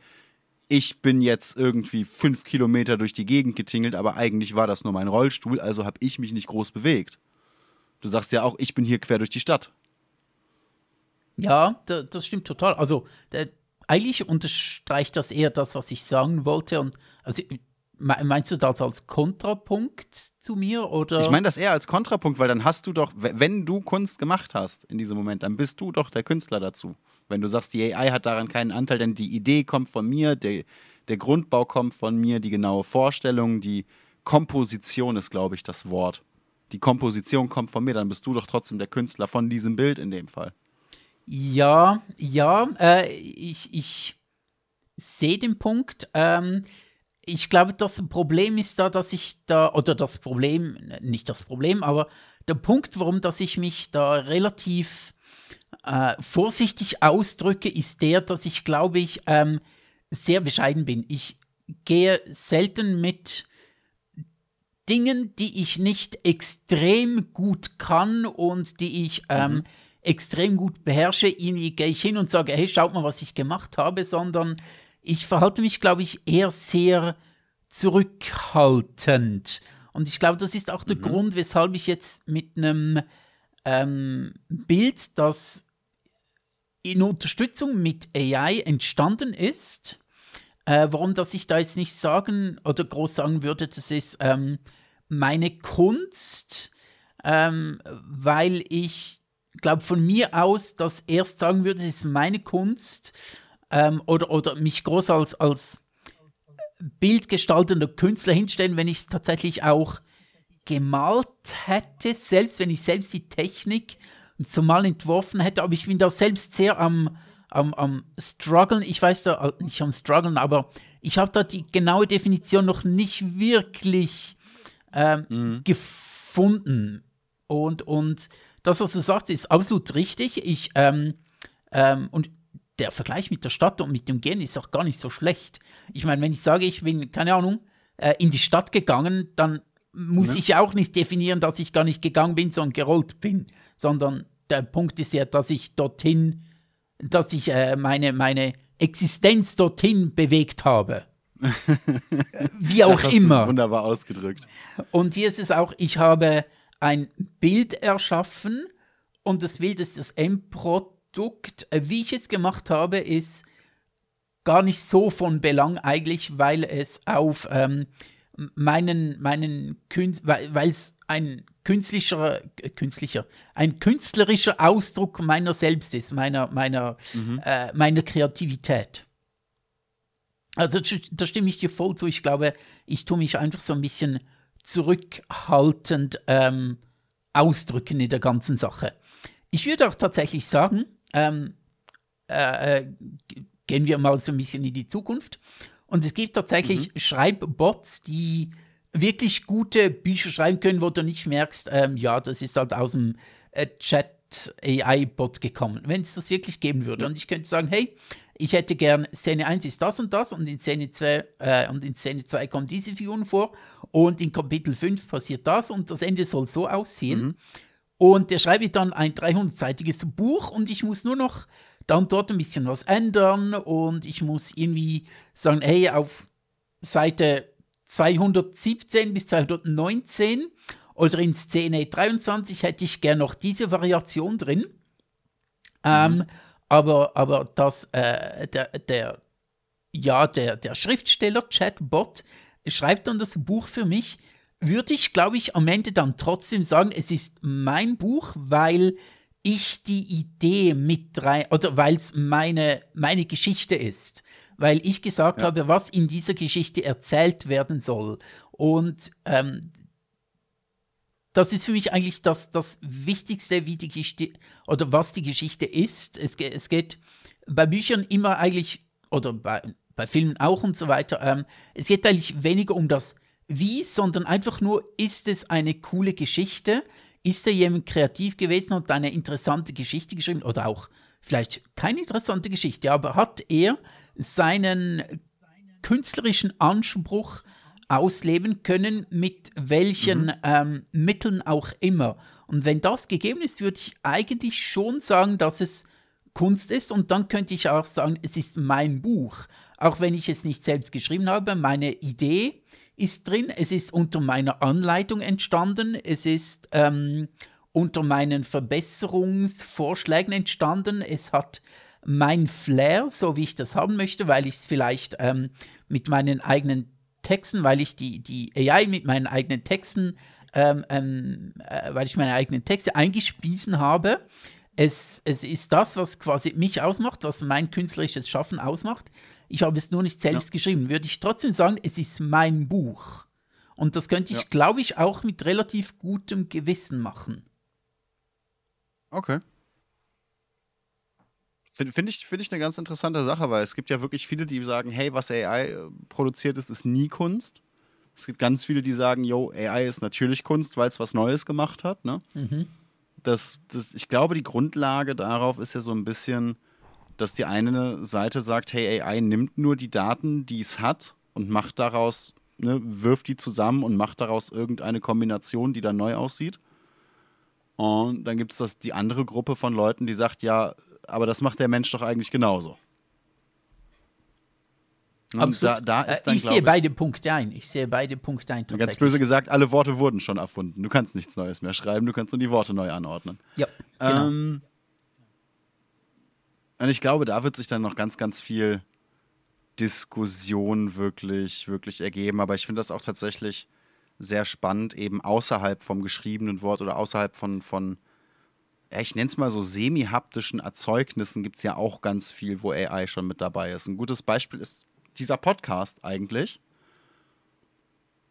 ich bin jetzt irgendwie fünf Kilometer durch die Gegend getingelt, aber eigentlich war das nur mein Rollstuhl, also habe ich mich nicht groß bewegt. Du sagst ja auch, ich bin hier quer durch die Stadt. Ja, da, das stimmt total. Also der, eigentlich unterstreicht das eher das, was ich sagen wollte. Und also meinst du das als Kontrapunkt zu mir oder? Ich meine das eher als Kontrapunkt, weil dann hast du doch, wenn du Kunst gemacht hast in diesem Moment, dann bist du doch der Künstler dazu. Wenn du sagst, die AI hat daran keinen Anteil, denn die Idee kommt von mir, der, der Grundbau kommt von mir, die genaue Vorstellung, die Komposition ist, glaube ich, das Wort. Die Komposition kommt von mir, dann bist du doch trotzdem der Künstler von diesem Bild in dem Fall. Ja, ja, äh, ich, ich sehe den Punkt. Ähm, ich glaube, das Problem ist da, dass ich da, oder das Problem, nicht das Problem, aber der Punkt, warum dass ich mich da relativ äh, vorsichtig ausdrücke, ist der, dass ich, glaube ich, ähm, sehr bescheiden bin. Ich gehe selten mit Dingen, die ich nicht extrem gut kann und die ich ähm, mhm extrem gut beherrsche, gehe ich hin und sage, hey, schaut mal, was ich gemacht habe, sondern ich verhalte mich, glaube ich, eher sehr zurückhaltend. Und ich glaube, das ist auch der mhm. Grund, weshalb ich jetzt mit einem ähm, Bild, das in Unterstützung mit AI entstanden ist, äh, warum dass ich da jetzt nicht sagen oder groß sagen würde, das ist ähm, meine Kunst, ähm, weil ich glaube von mir aus, dass erst sagen würde, es ist meine Kunst ähm, oder, oder mich groß als, als bildgestaltender Künstler hinstellen, wenn ich es tatsächlich auch gemalt hätte, selbst wenn ich selbst die Technik zumal entworfen hätte, aber ich bin da selbst sehr am, am, am struggeln. Ich weiß da äh, nicht am struggeln, aber ich habe da die genaue Definition noch nicht wirklich ähm, mhm. gefunden. Und, und das, was du sagst, ist absolut richtig. Ich, ähm, ähm, und der Vergleich mit der Stadt und mit dem Gehen ist auch gar nicht so schlecht. Ich meine, wenn ich sage, ich bin, keine Ahnung, äh, in die Stadt gegangen, dann muss ja. ich auch nicht definieren, dass ich gar nicht gegangen bin, sondern gerollt bin. Sondern der Punkt ist ja, dass ich dorthin, dass ich äh, meine, meine Existenz dorthin bewegt habe. [laughs] Wie auch das immer. Wunderbar ausgedrückt. Und hier ist es auch, ich habe ein Bild erschaffen und das Bild ist das Endprodukt. Äh, wie ich es gemacht habe, ist gar nicht so von Belang eigentlich, weil es auf ähm, meinen, meinen weil es ein künstlicher, äh, künstlicher, ein künstlerischer Ausdruck meiner selbst ist, meiner, meiner, mhm. äh, meiner Kreativität. Also da stimme ich dir voll zu. Ich glaube, ich tue mich einfach so ein bisschen zurückhaltend ähm, ausdrücken in der ganzen Sache. Ich würde auch tatsächlich sagen, ähm, äh, äh gehen wir mal so ein bisschen in die Zukunft. Und es gibt tatsächlich mhm. Schreibbots, die wirklich gute Bücher schreiben können, wo du nicht merkst, ähm, ja, das ist halt aus dem äh, Chat AI-Bot gekommen, wenn es das wirklich geben würde. Und ich könnte sagen, hey, ich hätte gern Szene 1 ist das und das und in Szene 2 äh, und in Szene 2 kommen diese Figuren vor und in Kapitel 5 passiert das und das Ende soll so aussehen. Mhm. Und der schreibe dann ein 300-seitiges Buch und ich muss nur noch da und dort ein bisschen was ändern und ich muss irgendwie sagen, hey, auf Seite 217 bis 219 oder in Szene 23 hätte ich gern noch diese Variation drin. Ähm, mhm. aber, aber das, äh, der, der, ja, der, der Schriftsteller, Chatbot, schreibt dann das Buch für mich, würde ich, glaube ich, am Ende dann trotzdem sagen, es ist mein Buch, weil ich die Idee mit rein, oder weil es meine, meine Geschichte ist. Weil ich gesagt ja. habe, was in dieser Geschichte erzählt werden soll. Und ähm, das ist für mich eigentlich das, das Wichtigste, wie die Geschichte oder was die Geschichte ist. Es, es geht bei Büchern immer eigentlich, oder bei, bei Filmen auch und so weiter, ähm, es geht eigentlich weniger um das Wie, sondern einfach nur, ist es eine coole Geschichte? ist da jemand kreativ gewesen und eine interessante Geschichte geschrieben oder auch vielleicht keine interessante Geschichte, aber hat er seinen künstlerischen Anspruch ausleben können, mit welchen mhm. ähm, Mitteln auch immer. Und wenn das gegeben ist, würde ich eigentlich schon sagen, dass es Kunst ist und dann könnte ich auch sagen, es ist mein Buch. Auch wenn ich es nicht selbst geschrieben habe, meine Idee ist drin. Es ist unter meiner Anleitung entstanden. Es ist ähm, unter meinen Verbesserungsvorschlägen entstanden. Es hat mein Flair, so wie ich das haben möchte, weil ich es vielleicht ähm, mit meinen eigenen Texten, weil ich die, die AI mit meinen eigenen Texten, ähm, ähm, äh, weil ich meine eigenen Texte eingespiesen habe. Es, es ist das, was quasi mich ausmacht, was mein künstlerisches Schaffen ausmacht. Ich habe es nur nicht selbst ja. geschrieben. Würde ich trotzdem sagen, es ist mein Buch. Und das könnte ich, ja. glaube ich, auch mit relativ gutem Gewissen machen. Okay. Finde find ich, find ich eine ganz interessante Sache, weil es gibt ja wirklich viele, die sagen, hey, was AI äh, produziert ist, ist nie Kunst. Es gibt ganz viele, die sagen, yo, AI ist natürlich Kunst, weil es was Neues gemacht hat. Ne? Mhm. Das, das, ich glaube, die Grundlage darauf ist ja so ein bisschen, dass die eine Seite sagt, hey, AI nimmt nur die Daten, die es hat und macht daraus, ne, wirft die zusammen und macht daraus irgendeine Kombination, die dann neu aussieht. Und dann gibt es die andere Gruppe von Leuten, die sagt, ja, aber das macht der Mensch doch eigentlich genauso. Da, da äh, dann, ich sehe ich, beide Punkte ein. Ich sehe beide Punkte ein. Ganz böse gesagt, alle Worte wurden schon erfunden. Du kannst nichts Neues mehr schreiben, du kannst nur die Worte neu anordnen. Ja. Genau. Ähm, und ich glaube, da wird sich dann noch ganz, ganz viel Diskussion wirklich, wirklich ergeben. Aber ich finde das auch tatsächlich sehr spannend, eben außerhalb vom geschriebenen Wort oder außerhalb von, von ich nenne es mal so semi-haptischen Erzeugnissen, gibt es ja auch ganz viel, wo AI schon mit dabei ist. Ein gutes Beispiel ist dieser Podcast eigentlich.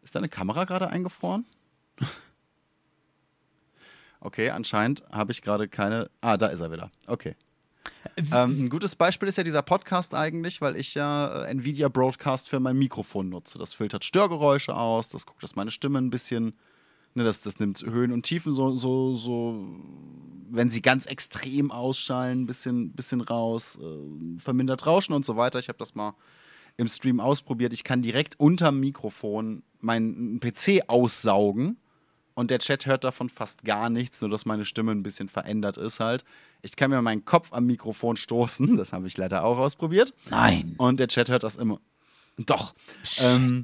Ist deine Kamera gerade eingefroren? [laughs] okay, anscheinend habe ich gerade keine. Ah, da ist er wieder. Okay. Ähm, ein gutes Beispiel ist ja dieser Podcast eigentlich, weil ich ja äh, Nvidia Broadcast für mein Mikrofon nutze. Das filtert Störgeräusche aus, das guckt, dass meine Stimme ein bisschen, ne, das, das nimmt Höhen und Tiefen so, so, so, wenn sie ganz extrem ausschallen, ein bisschen, bisschen raus, äh, vermindert Rauschen und so weiter. Ich habe das mal im Stream ausprobiert. Ich kann direkt unterm Mikrofon meinen PC aussaugen und der Chat hört davon fast gar nichts, nur dass meine Stimme ein bisschen verändert ist halt. Ich kann mir meinen Kopf am Mikrofon stoßen, [laughs] das habe ich leider auch ausprobiert. Nein. Und der Chat hört das immer. Doch. Ähm,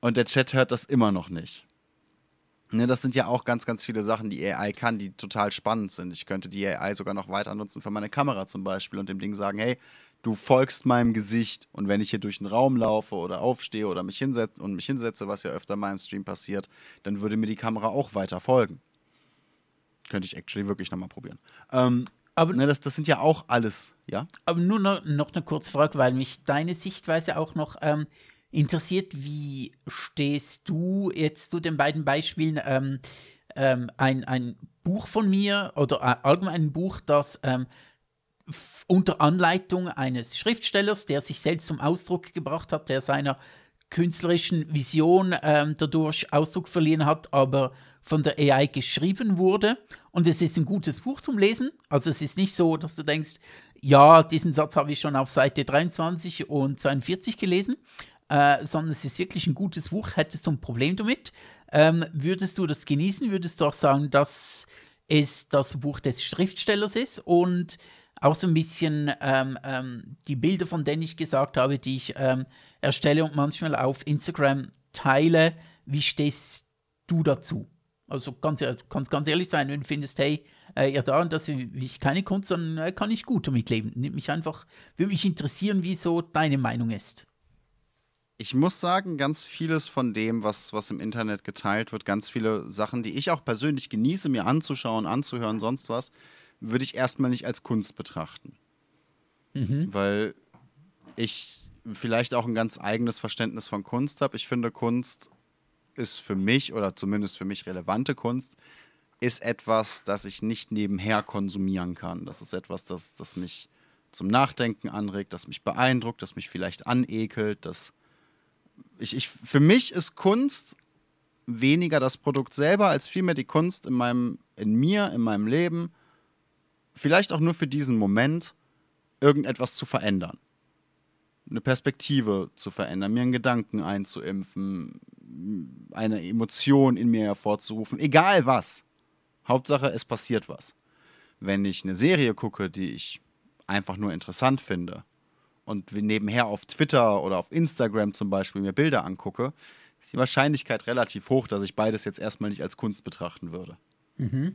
und der Chat hört das immer noch nicht. Ne, das sind ja auch ganz, ganz viele Sachen, die AI kann, die total spannend sind. Ich könnte die AI sogar noch weiter nutzen für meine Kamera zum Beispiel und dem Ding sagen, hey, du folgst meinem Gesicht und wenn ich hier durch den Raum laufe oder aufstehe oder mich hinsetze und mich hinsetze, was ja öfter mal im Stream passiert, dann würde mir die Kamera auch weiter folgen. Könnte ich actually wirklich nochmal probieren. Ähm, Aber, ne, das, das sind ja auch alles, ja. Aber nur noch, noch eine kurze Frage, weil mich deine Sichtweise auch noch ähm, interessiert. Wie stehst du jetzt zu den beiden Beispielen? Ähm, ähm, ein, ein Buch von mir oder äh, allgemein ein Buch, das ähm, unter Anleitung eines Schriftstellers, der sich selbst zum Ausdruck gebracht hat, der seiner künstlerischen Vision ähm, dadurch Ausdruck verliehen hat, aber von der AI geschrieben wurde. Und es ist ein gutes Buch zum Lesen. Also es ist nicht so, dass du denkst, ja, diesen Satz habe ich schon auf Seite 23 und 42 gelesen, äh, sondern es ist wirklich ein gutes Buch. Hättest du ein Problem damit? Ähm, würdest du das genießen? Würdest du auch sagen, dass es das Buch des Schriftstellers ist? Und auch so ein bisschen ähm, ähm, die Bilder, von denen ich gesagt habe, die ich ähm, erstelle und manchmal auf Instagram teile. Wie stehst du dazu? Also ganz, kannst ganz ehrlich sein, wenn du findest, hey, äh, ja da, das ich keine Kunst, dann äh, kann ich gut damit leben. Nimmt mich einfach, würde mich interessieren, wie so deine Meinung ist. Ich muss sagen, ganz vieles von dem, was, was im Internet geteilt wird, ganz viele Sachen, die ich auch persönlich genieße, mir anzuschauen, anzuhören, sonst was, würde ich erstmal nicht als Kunst betrachten. Mhm. Weil ich vielleicht auch ein ganz eigenes Verständnis von Kunst habe. Ich finde, Kunst ist für mich, oder zumindest für mich relevante Kunst, ist etwas, das ich nicht nebenher konsumieren kann. Das ist etwas, das, das mich zum Nachdenken anregt, das mich beeindruckt, das mich vielleicht anekelt. Das ich, ich, für mich ist Kunst weniger das Produkt selber, als vielmehr die Kunst in, meinem, in mir, in meinem Leben vielleicht auch nur für diesen Moment irgendetwas zu verändern. Eine Perspektive zu verändern, mir einen Gedanken einzuimpfen, eine Emotion in mir hervorzurufen, egal was. Hauptsache, es passiert was. Wenn ich eine Serie gucke, die ich einfach nur interessant finde und nebenher auf Twitter oder auf Instagram zum Beispiel mir Bilder angucke, ist die Wahrscheinlichkeit relativ hoch, dass ich beides jetzt erstmal nicht als Kunst betrachten würde. Mhm.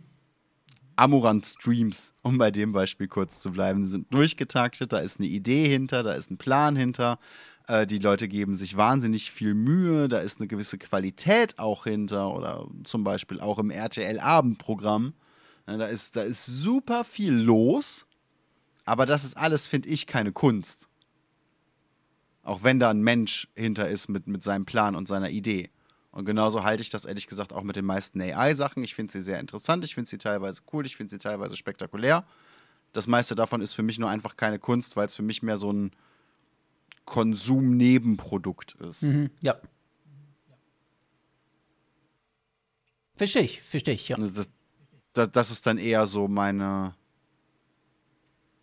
Amorant-Streams, um bei dem Beispiel kurz zu bleiben, sind durchgetaktet, da ist eine Idee hinter, da ist ein Plan hinter. Äh, die Leute geben sich wahnsinnig viel Mühe, da ist eine gewisse Qualität auch hinter oder zum Beispiel auch im RTL-Abendprogramm. Da, ist, da ist super viel los, aber das ist alles, finde ich, keine Kunst. Auch wenn da ein Mensch hinter ist mit, mit seinem Plan und seiner Idee. Und genauso halte ich das ehrlich gesagt auch mit den meisten AI-Sachen. Ich finde sie sehr interessant, ich finde sie teilweise cool, ich finde sie teilweise spektakulär. Das meiste davon ist für mich nur einfach keine Kunst, weil es für mich mehr so ein Konsum-Nebenprodukt ist. Mhm, ja. Verstehe ich, verstehe ich, ja. Das, das, das, ist dann eher so meine,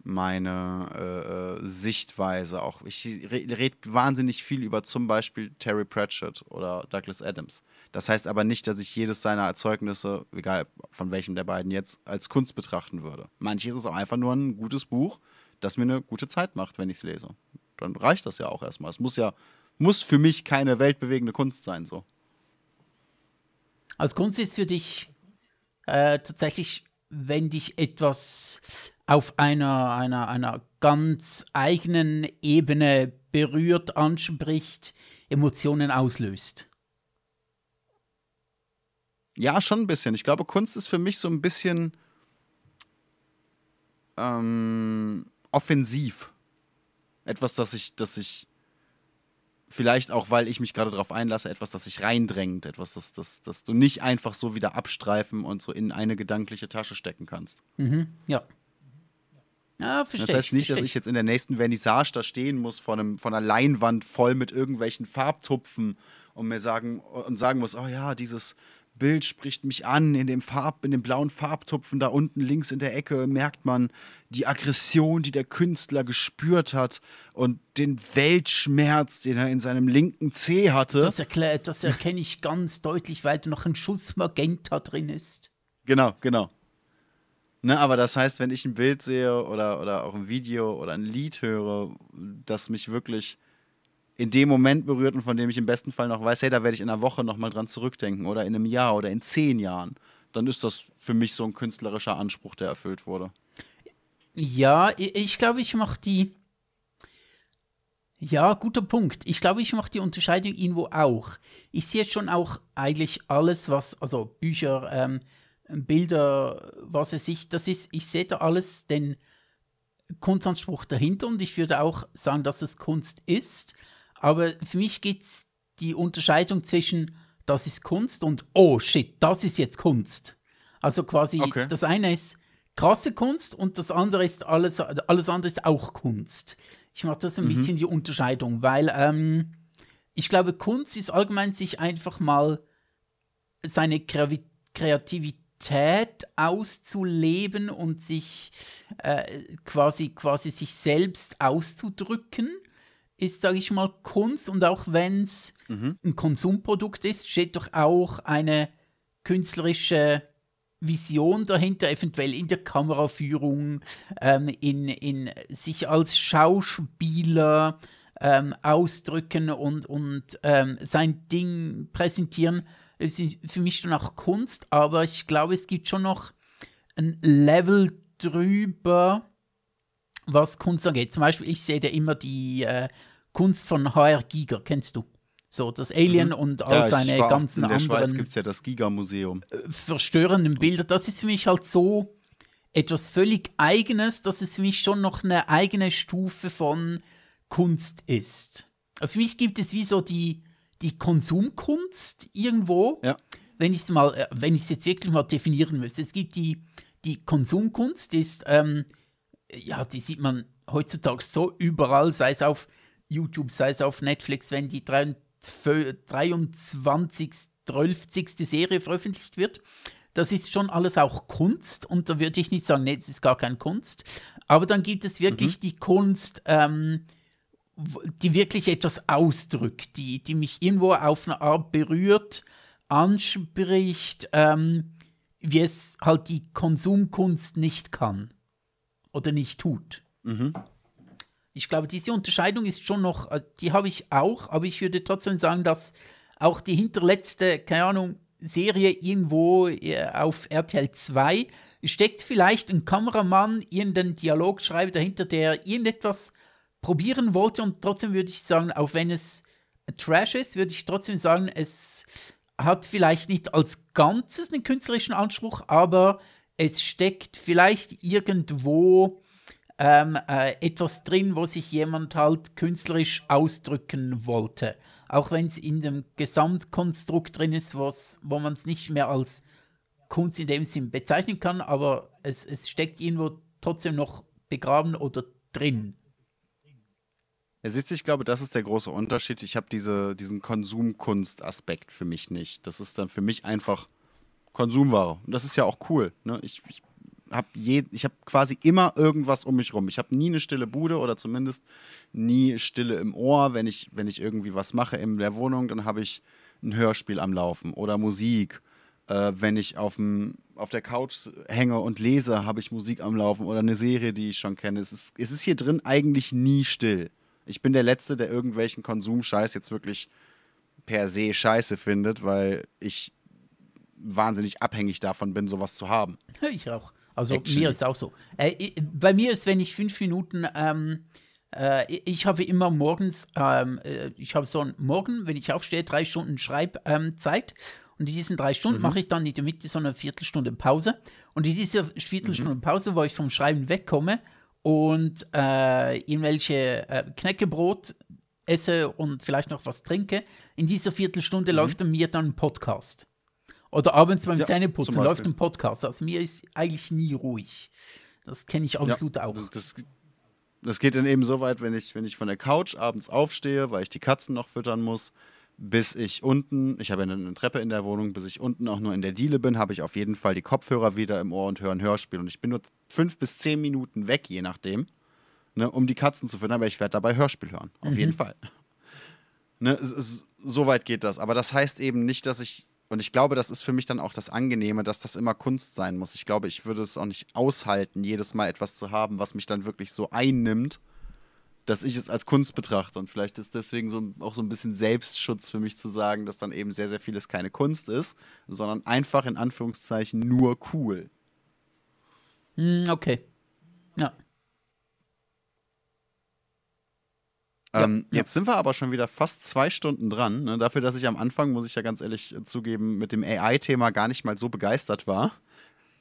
meine äh, äh, Sichtweise auch. Ich rede red wahnsinnig viel über zum Beispiel Terry Pratchett oder Douglas Adams. Das heißt aber nicht, dass ich jedes seiner Erzeugnisse, egal von welchem der beiden jetzt, als Kunst betrachten würde. Manches ist auch einfach nur ein gutes Buch, das mir eine gute Zeit macht, wenn ich es lese. Dann reicht das ja auch erstmal. Es muss ja, muss für mich keine weltbewegende Kunst sein, so. Als Kunst ist für dich äh, tatsächlich, wenn dich etwas auf einer, einer, einer ganz eigenen Ebene berührt, anspricht, Emotionen auslöst. Ja, schon ein bisschen. Ich glaube, Kunst ist für mich so ein bisschen ähm, offensiv. Etwas, das ich, das ich vielleicht auch, weil ich mich gerade darauf einlasse, etwas, das sich reindrängt, etwas, das, das, das du nicht einfach so wieder abstreifen und so in eine gedankliche Tasche stecken kannst. Mhm, ja. Ja, verstehe. Das heißt nicht, dass ich jetzt in der nächsten Vernissage da stehen muss vor, einem, vor einer Leinwand voll mit irgendwelchen Farbtupfen und mir sagen und sagen muss, oh ja, dieses Bild spricht mich an, in dem Farb, in dem blauen Farbtupfen da unten links in der Ecke merkt man die Aggression, die der Künstler gespürt hat und den Weltschmerz, den er in seinem linken Zeh hatte. Das erklärt, das erkenne ich ganz deutlich, weil da noch ein Schuss Magenta drin ist. Genau, genau. Ne, aber das heißt, wenn ich ein Bild sehe oder, oder auch ein Video oder ein Lied höre, das mich wirklich in dem Moment berührt und von dem ich im besten Fall noch weiß, hey, da werde ich in einer Woche nochmal dran zurückdenken oder in einem Jahr oder in zehn Jahren, dann ist das für mich so ein künstlerischer Anspruch, der erfüllt wurde. Ja, ich glaube, ich mache die. Ja, guter Punkt. Ich glaube, ich mache die Unterscheidung irgendwo auch. Ich sehe schon auch eigentlich alles, was, also Bücher, ähm, Bilder, was es sich, das ist, ich sehe da alles den Kunstanspruch dahinter und ich würde auch sagen, dass es Kunst ist. Aber für mich gibt es die Unterscheidung zwischen, das ist Kunst und, oh shit, das ist jetzt Kunst. Also quasi, okay. das eine ist krasse Kunst und das andere ist alles, alles andere ist auch Kunst. Ich mache das ein mhm. bisschen die Unterscheidung, weil ähm, ich glaube, Kunst ist allgemein sich einfach mal seine Kreativität auszuleben und sich äh, quasi, quasi sich selbst auszudrücken, ist, sage ich mal, Kunst. Und auch wenn es mhm. ein Konsumprodukt ist, steht doch auch eine künstlerische Vision dahinter, eventuell in der Kameraführung, ähm, in, in sich als Schauspieler ähm, ausdrücken und, und ähm, sein Ding präsentieren. Ist für mich schon auch Kunst, aber ich glaube, es gibt schon noch ein Level drüber, was Kunst angeht. Zum Beispiel, ich sehe da immer die äh, Kunst von HR Giger, kennst du? So, das Alien mhm. und all ja, seine ganzen in der anderen. Schweiz gibt es ja das Giga-Museum. Äh, verstörenden Bilder. Das ist für mich halt so etwas völlig Eigenes, dass es für mich schon noch eine eigene Stufe von Kunst ist. Für mich gibt es wie so die, die Konsumkunst irgendwo. Ja. Wenn ich es mal, äh, wenn ich es jetzt wirklich mal definieren müsste. Es gibt die, die Konsumkunst, die ist, ähm, ja, die sieht man heutzutage so überall, sei es auf YouTube, sei es auf Netflix, wenn die 23. 12. Serie veröffentlicht wird. Das ist schon alles auch Kunst und da würde ich nicht sagen, nee, das ist gar keine Kunst. Aber dann gibt es wirklich mhm. die Kunst, ähm, die wirklich etwas ausdrückt, die, die mich irgendwo auf eine Art berührt, anspricht, ähm, wie es halt die Konsumkunst nicht kann oder nicht tut. Mhm. Ich glaube, diese Unterscheidung ist schon noch, äh, die habe ich auch, aber ich würde trotzdem sagen, dass auch die hinterletzte, keine Ahnung, Serie irgendwo äh, auf RTL 2 steckt vielleicht ein Kameramann, irgendeinen Dialogschreiber dahinter, der irgendetwas probieren wollte und trotzdem würde ich sagen, auch wenn es Trash ist, würde ich trotzdem sagen, es hat vielleicht nicht als Ganzes einen künstlerischen Anspruch, aber es steckt vielleicht irgendwo ähm, äh, etwas drin, wo sich jemand halt künstlerisch ausdrücken wollte. Auch wenn es in dem Gesamtkonstrukt drin ist, wo man es nicht mehr als Kunst in dem Sinn bezeichnen kann, aber es, es steckt irgendwo trotzdem noch begraben oder drin. Ja, siehst du, ich glaube, das ist der große Unterschied. Ich habe diese, diesen Konsumkunst-Aspekt für mich nicht. Das ist dann für mich einfach Konsumware. Und das ist ja auch cool. Ne? Ich, ich habe hab quasi immer irgendwas um mich rum. Ich habe nie eine stille Bude oder zumindest nie Stille im Ohr. Wenn ich, wenn ich irgendwie was mache in der Wohnung, dann habe ich ein Hörspiel am Laufen oder Musik. Äh, wenn ich aufm, auf der Couch hänge und lese, habe ich Musik am Laufen oder eine Serie, die ich schon kenne. Es ist, es ist hier drin eigentlich nie still. Ich bin der Letzte, der irgendwelchen Konsumscheiß jetzt wirklich per se scheiße findet, weil ich wahnsinnig abhängig davon bin, sowas zu haben. Ich auch. Also Actually. mir ist auch so. Äh, bei mir ist, wenn ich fünf Minuten, ähm, äh, ich habe immer morgens, ähm, äh, ich habe so einen Morgen, wenn ich aufstehe, drei Stunden Schreibzeit. Ähm, und in diesen drei Stunden mhm. mache ich dann in der Mitte so eine Viertelstunde Pause. Und in dieser Viertelstunde mhm. Pause, wo ich vom Schreiben wegkomme, und äh, irgendwelche äh, Knäckebrot esse und vielleicht noch was trinke, in dieser Viertelstunde mhm. läuft mir dann ein Podcast. Oder abends beim ja, Zähneputzen läuft ein Podcast. Also mir ist eigentlich nie ruhig. Das kenne ich absolut ja, auch. Das, das, geht dann eben so weit, wenn ich, wenn ich von der Couch abends aufstehe, weil ich die Katzen noch füttern muss, bis ich unten, ich habe eine, eine Treppe in der Wohnung, bis ich unten auch nur in der Diele bin, habe ich auf jeden Fall die Kopfhörer wieder im Ohr und höre ein Hörspiel. Und ich bin nur fünf bis zehn Minuten weg, je nachdem, ne, um die Katzen zu finden, aber ich werde dabei Hörspiel hören. Auf mhm. jeden Fall. Ne, so weit geht das. Aber das heißt eben nicht, dass ich, und ich glaube, das ist für mich dann auch das Angenehme, dass das immer Kunst sein muss. Ich glaube, ich würde es auch nicht aushalten, jedes Mal etwas zu haben, was mich dann wirklich so einnimmt dass ich es als Kunst betrachte. Und vielleicht ist deswegen so, auch so ein bisschen Selbstschutz für mich zu sagen, dass dann eben sehr, sehr vieles keine Kunst ist, sondern einfach in Anführungszeichen nur cool. Hm, okay. Ja. Ähm, ja, Jetzt sind wir aber schon wieder fast zwei Stunden dran. Ne? Dafür, dass ich am Anfang, muss ich ja ganz ehrlich zugeben, mit dem AI-Thema gar nicht mal so begeistert war.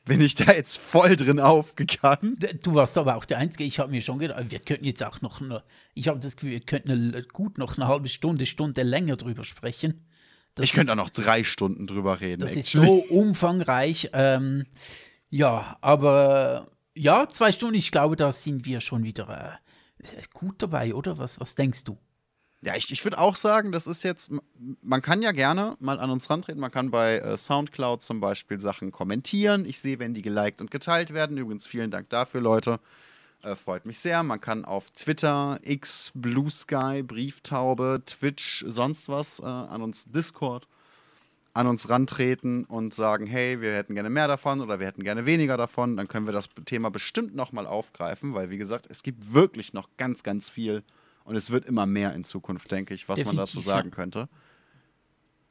Bin ich da jetzt voll drin aufgegangen. Du warst aber auch der Einzige. Ich habe mir schon gedacht, wir könnten jetzt auch noch, eine, ich habe das Gefühl, wir könnten eine, gut noch eine halbe Stunde, Stunde länger drüber sprechen. Das, ich könnte auch noch drei Stunden drüber reden. Das actually. ist so umfangreich. Ähm, ja, aber ja, zwei Stunden, ich glaube, da sind wir schon wieder äh, gut dabei, oder? Was, was denkst du? Ja, ich, ich würde auch sagen, das ist jetzt, man kann ja gerne mal an uns rantreten. Man kann bei äh, Soundcloud zum Beispiel Sachen kommentieren. Ich sehe, wenn die geliked und geteilt werden. Übrigens, vielen Dank dafür, Leute. Äh, freut mich sehr. Man kann auf Twitter, X, Blue Sky, Brieftaube, Twitch, sonst was äh, an uns Discord an uns rantreten und sagen, hey, wir hätten gerne mehr davon oder wir hätten gerne weniger davon, dann können wir das Thema bestimmt nochmal aufgreifen, weil wie gesagt, es gibt wirklich noch ganz, ganz viel und es wird immer mehr in Zukunft, denke ich, was Definitiv, man dazu sagen könnte.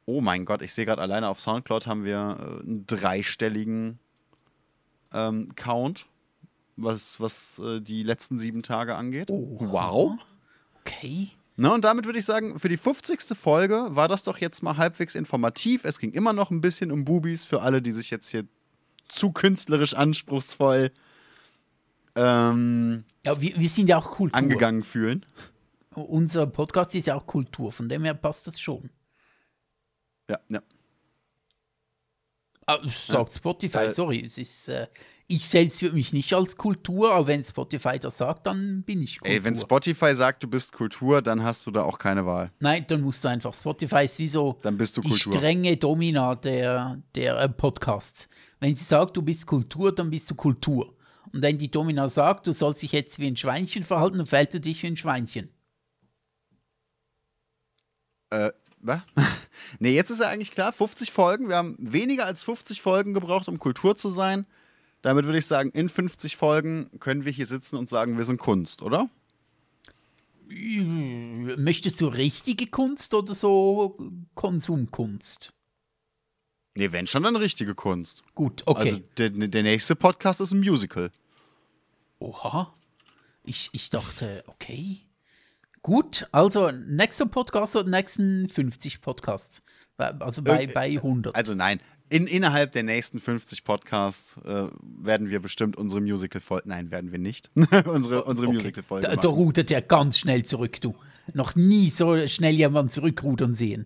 Oh mein Gott, ich sehe gerade alleine auf Soundcloud haben wir äh, einen dreistelligen ähm, Count, was, was äh, die letzten sieben Tage angeht. Oh, wow. Okay. Na, und damit würde ich sagen, für die 50. Folge war das doch jetzt mal halbwegs informativ. Es ging immer noch ein bisschen um Bubis für alle, die sich jetzt hier zu künstlerisch anspruchsvoll ähm, ja, wir, wir sind ja auch Kultur. angegangen fühlen unser Podcast ist ja auch Kultur, von dem her passt das schon. Ja, ja. Ah, sagt ja. Spotify, äh, sorry, es ist, äh, ich selbst für mich nicht als Kultur, aber wenn Spotify das sagt, dann bin ich Kultur. Ey, wenn Spotify sagt, du bist Kultur, dann hast du da auch keine Wahl. Nein, dann musst du einfach, Spotify ist wie so dann bist du die Kultur. strenge Domina der, der äh, Podcasts. Wenn sie sagt, du bist Kultur, dann bist du Kultur. Und wenn die Domina sagt, du sollst dich jetzt wie ein Schweinchen verhalten, dann fällt du dich wie ein Schweinchen. Äh, was? [laughs] nee, jetzt ist ja eigentlich klar, 50 Folgen. Wir haben weniger als 50 Folgen gebraucht, um Kultur zu sein. Damit würde ich sagen, in 50 Folgen können wir hier sitzen und sagen, wir sind Kunst, oder? Möchtest du richtige Kunst oder so Konsumkunst? Nee, wenn schon, dann richtige Kunst. Gut, okay. Also der, der nächste Podcast ist ein Musical. Oha. Ich, ich dachte, okay. Gut, also nächster Podcast oder nächsten 50 Podcasts? Also bei, äh, bei 100. Also nein, in, innerhalb der nächsten 50 Podcasts äh, werden wir bestimmt unsere Musical-Folge. Nein, werden wir nicht. [laughs] unsere unsere okay. Musical-Folge. Da, da rudert er ganz schnell zurück, du. Noch nie so schnell jemanden zurückrudern sehen.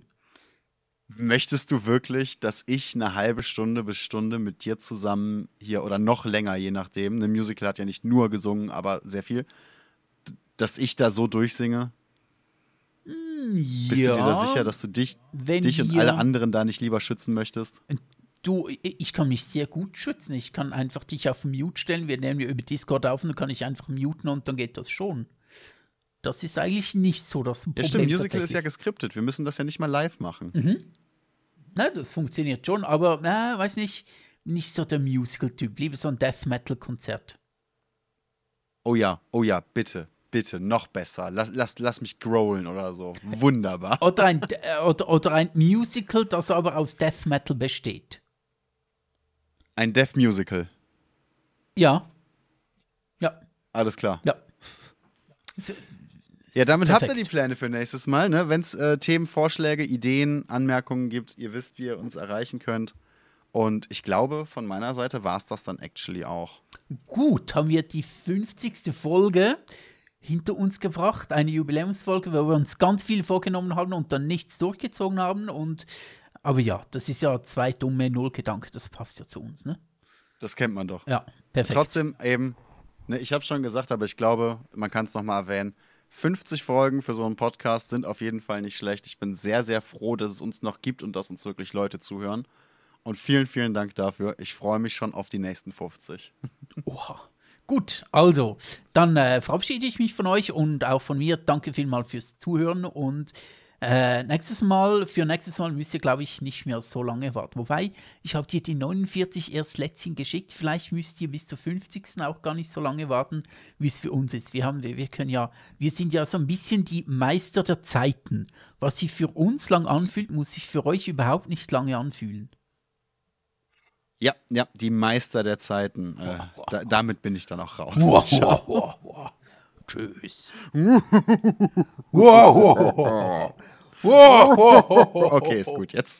Möchtest du wirklich, dass ich eine halbe Stunde bis Stunde mit dir zusammen hier oder noch länger, je nachdem, eine Musical hat ja nicht nur gesungen, aber sehr viel, dass ich da so durchsinge? Ja. Bist du dir da sicher, dass du dich, dich und alle anderen da nicht lieber schützen möchtest? Du, ich kann mich sehr gut schützen. Ich kann einfach dich auf Mute stellen. Wir nehmen wir über Discord auf und dann kann ich einfach muten und dann geht das schon. Das ist eigentlich nicht so das Problem. Ja, stimmt, Musical ist ja geskriptet. Wir müssen das ja nicht mal live machen. Mhm. Na, das funktioniert schon, aber, na, weiß nicht, nicht so der Musical-Typ. Lieber so ein Death Metal-Konzert. Oh ja, oh ja, bitte. Bitte, noch besser. Lass, lass, lass mich growlen oder so. Wunderbar. [laughs] Oder ein, oder, oder ein Musical, das aber aus Death Metal besteht. Ein Death Musical. Ja. Ja. Alles klar. Ja. Ja, damit Perfekt. habt ihr die Pläne für nächstes Mal. Ne? Wenn es äh, Themen, Vorschläge, Ideen, Anmerkungen gibt, ihr wisst, wie ihr uns erreichen könnt. Und ich glaube, von meiner Seite war es das dann actually auch. Gut, haben wir die 50. Folge hinter uns gebracht. Eine Jubiläumsfolge, wo wir uns ganz viel vorgenommen haben und dann nichts durchgezogen haben. Und, aber ja, das ist ja zwei dumme Nullgedanken, das passt ja zu uns, ne? Das kennt man doch. Ja, perfekt. Trotzdem eben, ne, ich habe schon gesagt, aber ich glaube, man kann es nochmal erwähnen. 50 Folgen für so einen Podcast sind auf jeden Fall nicht schlecht. Ich bin sehr, sehr froh, dass es uns noch gibt und dass uns wirklich Leute zuhören. Und vielen, vielen Dank dafür. Ich freue mich schon auf die nächsten 50. Oha. Gut, also, dann äh, verabschiede ich mich von euch und auch von mir. Danke vielmals fürs Zuhören und äh, nächstes Mal, für nächstes Mal müsst ihr, glaube ich, nicht mehr so lange warten. Wobei, ich habe dir die 49 erst letztens geschickt. Vielleicht müsst ihr bis zur 50. auch gar nicht so lange warten, wie es für uns ist. Wir, haben, wir, wir können ja, wir sind ja so ein bisschen die Meister der Zeiten. Was sich für uns lang anfühlt, muss sich für euch überhaupt nicht lange anfühlen. Ja, ja, die Meister der Zeiten. Äh, da, damit bin ich dann auch raus. Wow, wow, wow, wow. Tschüss. [laughs] okay, ist gut jetzt.